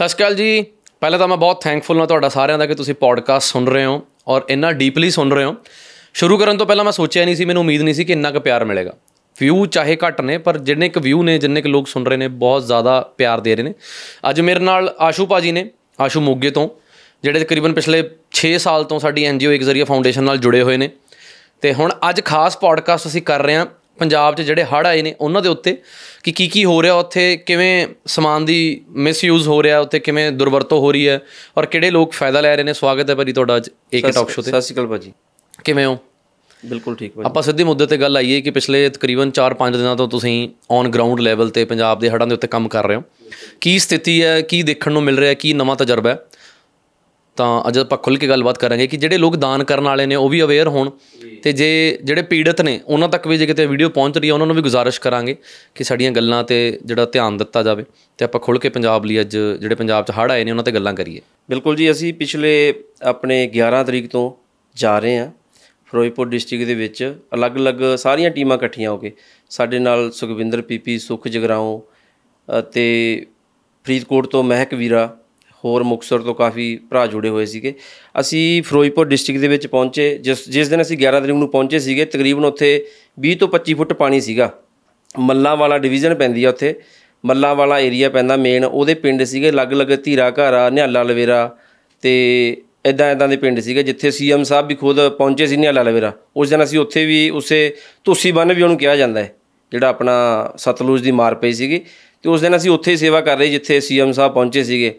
ਸਤਿ ਸ਼੍ਰੀ ਅਕਾਲ ਜੀ। ਪਹਿਲਾਂ ਤਾਂ ਮੈਂ ਬਹੁਤ ਥੈਂਕਫੁਲ ਹਾਂ ਤੁਹਾਡਾ ਸਾਰਿਆਂ ਦਾ ਕਿ ਤੁਸੀਂ ਪੋਡਕਾਸਟ ਸੁਣ ਰਹੇ ਹੋ ਔਰ ਇੰਨਾ ਡੀਪਲੀ ਸੁਣ ਰਹੇ ਹੋ। ਸ਼ੁਰੂ ਕਰਨ ਤੋਂ ਪਹਿਲਾਂ ਮੈਂ ਸੋਚਿਆ ਨਹੀਂ ਸੀ, ਮੈਨੂੰ ਉਮੀਦ ਨਹੀਂ ਸੀ ਕਿ ਇੰਨਾ ਕੁ ਪਿਆਰ ਮਿਲੇਗਾ। ਵਿਊ ਚਾਹੇ ਘੱਟ ਨੇ, ਪਰ ਜਿੰਨੇ ਕੁ ਵਿਊ ਨੇ, ਜਿੰਨੇ ਕੁ ਲੋਕ ਸੁਣ ਰਹੇ ਨੇ, ਬਹੁਤ ਜ਼ਿਆਦਾ ਪਿਆਰ ਦੇ ਰਹੇ ਨੇ। ਅੱਜ ਮੇਰੇ ਨਾਲ ਆਸ਼ੂ ਭਾਜੀ ਨੇ, ਆਸ਼ੂ ਮੋਗੇ ਤੋਂ, ਜਿਹੜੇ ਤਕਰੀਬਨ ਪਿਛਲੇ 6 ਸਾਲ ਤੋਂ ਸਾਡੀ ਐਨਜੀਓ ਇੱਕ ਜ਼ਰੀਆ ਫਾਊਂਡੇਸ਼ਨ ਨਾਲ ਜੁੜੇ ਹੋਏ ਨੇ। ਤੇ ਹੁਣ ਅੱਜ ਖਾਸ ਪੋਡਕਾਸਟ ਅਸੀਂ ਕਰ ਰਹੇ ਹਾਂ ਪੰਜਾਬ 'ਚ ਜਿਹੜੇ ਹੜ੍ਹ ਆਏ ਨੇ ਉਹਨਾਂ ਦੇ ਉੱਤੇ ਕਿ ਕੀ ਕੀ ਹੋ ਰਿਹਾ ਉੱਥੇ ਕਿਵੇਂ ਸਮਾਨ ਦੀ ਮਿਸਯੂਜ਼ ਹੋ ਰਿਹਾ ਉੱਥੇ ਕਿਵੇਂ ਦੁਰਵਰਤੋਂ ਹੋ ਰਹੀ ਹੈ ਔਰ ਕਿਹੜੇ ਲੋਕ ਫਾਇਦਾ ਲੈ ਰਹੇ ਨੇ? ਸਵਾਗਤ ਹੈ ਭਾਜੀ ਤੁਹਾਡਾ ਅੱਜ ਏਕੇ ਟਾਕ ਸ਼ੋ ਤੇ। ਸਤਿ ਸ਼੍ਰੀ ਅਕਾਲ ਭਾਜੀ। ਕਿਵੇਂ ਹੋ? ਬਿਲਕੁਲ ਠੀਕ ਭਾਜੀ। ਆਪਾਂ ਸਿੱਧੇ ਮੁੱਦੇ ਤੇ ਗੱਲ ਆਈਏ ਕਿ ਪਿਛਲੇ ਤਕਰੀਬਨ 4-5 ਦਿਨਾਂ ਤੋਂ ਤੁਸੀਂ ਔਨ ਗਰਾਊਂਡ ਲੈਵਲ ਤੇ ਪੰਜਾਬ ਦੇ ਹੜ੍ਹਾਂ ਦੇ ਉੱਤੇ ਕੰਮ ਕਰ ਰਹੇ ਹੋ। ਕੀ ਸਥਿਤੀ ਹੈ ਕੀ ਦੇਖਣ ਨੂੰ ਮਿਲ ਰਿਹਾ ਕੀ ਨਵਾਂ ਤਜਰਬਾ ਹੈ? ਤਾਂ ਅੱਜ ਆਪਾਂ ਖੁੱਲ ਕੇ ਗੱਲਬਾਤ ਕਰਾਂਗੇ ਕਿ ਜਿਹੜੇ ਲੋਕ ਦਾਨ ਕਰਨ ਵਾਲੇ ਨੇ ਉਹ ਵੀ ਅਵੇਅਰ ਹੋਣ ਤੇ ਜੇ ਜਿਹੜੇ ਪੀੜਤ ਨੇ ਉਹਨਾਂ ਤੱਕ ਵੀ ਜੇ ਕਿਤੇ ਵੀਡੀਓ ਪਹੁੰਚ ਰਹੀ ਹੈ ਉਹਨਾਂ ਨੂੰ ਵੀ ਗੁਜ਼ਾਰਿਸ਼ ਕਰਾਂਗੇ ਕਿ ਸਾਡੀਆਂ ਗੱਲਾਂ ਤੇ ਜਿਹੜਾ ਧਿਆਨ ਦਿੱਤਾ ਜਾਵੇ ਤੇ ਆਪਾਂ ਖੁੱਲ ਕੇ ਪੰਜਾਬ ਲਈ ਅੱਜ ਜਿਹੜੇ ਪੰਜਾਬ 'ਚ ਹੜ੍ਹ ਆਏ ਨੇ ਉਹਨਾਂ ਤੇ ਗੱਲਾਂ ਕਰੀਏ। ਬਿਲਕੁਲ ਜੀ ਅਸੀਂ ਪਿਛਲੇ ਆਪਣੇ 11 ਤਰੀਕ ਤੋਂ ਜਾ ਰਹੇ ਹਾਂ ਫਿਰੋਜ਼ਪੁਰ ਡਿਸਟ੍ਰਿਕਟ ਦੇ ਵਿੱਚ ਅਲੱਗ-ਅਲੱਗ ਸਾਰੀਆਂ ਟੀਮਾਂ ਇਕੱਠੀਆਂ ਹੋ ਕੇ ਸਾਡੇ ਨਾਲ ਸੁਖਵਿੰਦਰ ਪੀਪੀ ਸੁਖ ਜਗਰਾਉਂ ਅਤੇ ਫਰੀਦਕੋਟ ਤੋਂ ਮਹਿਕ ਵੀਰਾ ਹੋਰ ਮੁਕਸਰ ਤੋਂ ਕਾਫੀ ਭਰਾ ਜੁੜੇ ਹੋਏ ਸੀਗੇ। ਅਸੀਂ ਫਿਰੋਜ਼ਪੁਰ ਡਿਸਟ੍ਰਿਕਟ ਦੇ ਵਿੱਚ ਪਹੁੰਚੇ, ਜਿਸ ਜਿਸ ਦਿਨ ਅਸੀਂ 11 ਤਰੀਕ ਨੂੰ ਪਹੁੰਚੇ ਸੀਗੇ, ਤਕਰੀਬਨ ਉੱਥੇ 20 ਤੋਂ 25 ਫੁੱਟ ਪਾਣੀ ਸੀਗਾ। ਮੱਲਾਂ ਵਾਲਾ ਡਿਵੀਜ਼ਨ ਪੈਂਦੀ ਆ ਉੱਥੇ। ਮੱਲਾਂ ਵਾਲਾ ਏਰੀਆ ਪੈਂਦਾ ਮੇਨ ਉਹਦੇ ਪਿੰਡ ਸੀਗੇ, ਅਲੱਗ-ਅਲੱਗ ਧੀਰਾ ਘਾਰਾ ਨਿਹਾਲਾ ਲਵੇਰਾ ਤੇ ਇਦਾਂ ਇਦਾਂ ਦੇ ਪਿੰਡ ਸੀਗੇ, ਜਿੱਥੇ ਸੀਐਮ ਸਾਹਿਬ ਵੀ ਖੁਦ ਪਹੁੰਚੇ ਸੀ ਨਿਹਾਲਾ ਲਵੇਰਾ। ਉਸ ਦਿਨ ਅਸੀਂ ਉੱਥੇ ਵੀ, ਉਸੇ ਤੁਸੀਂ ਬੰਨ ਵੀ ਉਹਨੂੰ ਕਿਹਾ ਜਾਂਦਾ ਹੈ, ਜਿਹੜਾ ਆਪਣਾ ਸਤਲੁਜ ਦੀ ਮਾਰ ਪਈ ਸੀਗੀ। ਤੇ ਉਸ ਦਿਨ ਅਸੀਂ ਉੱਥੇ ਹੀ ਸੇਵਾ ਕਰ ਰਹੇ, ਜਿੱਥੇ ਸੀਐਮ ਸਾਹਿਬ ਪਹੁੰਚੇ ਸੀਗੇ।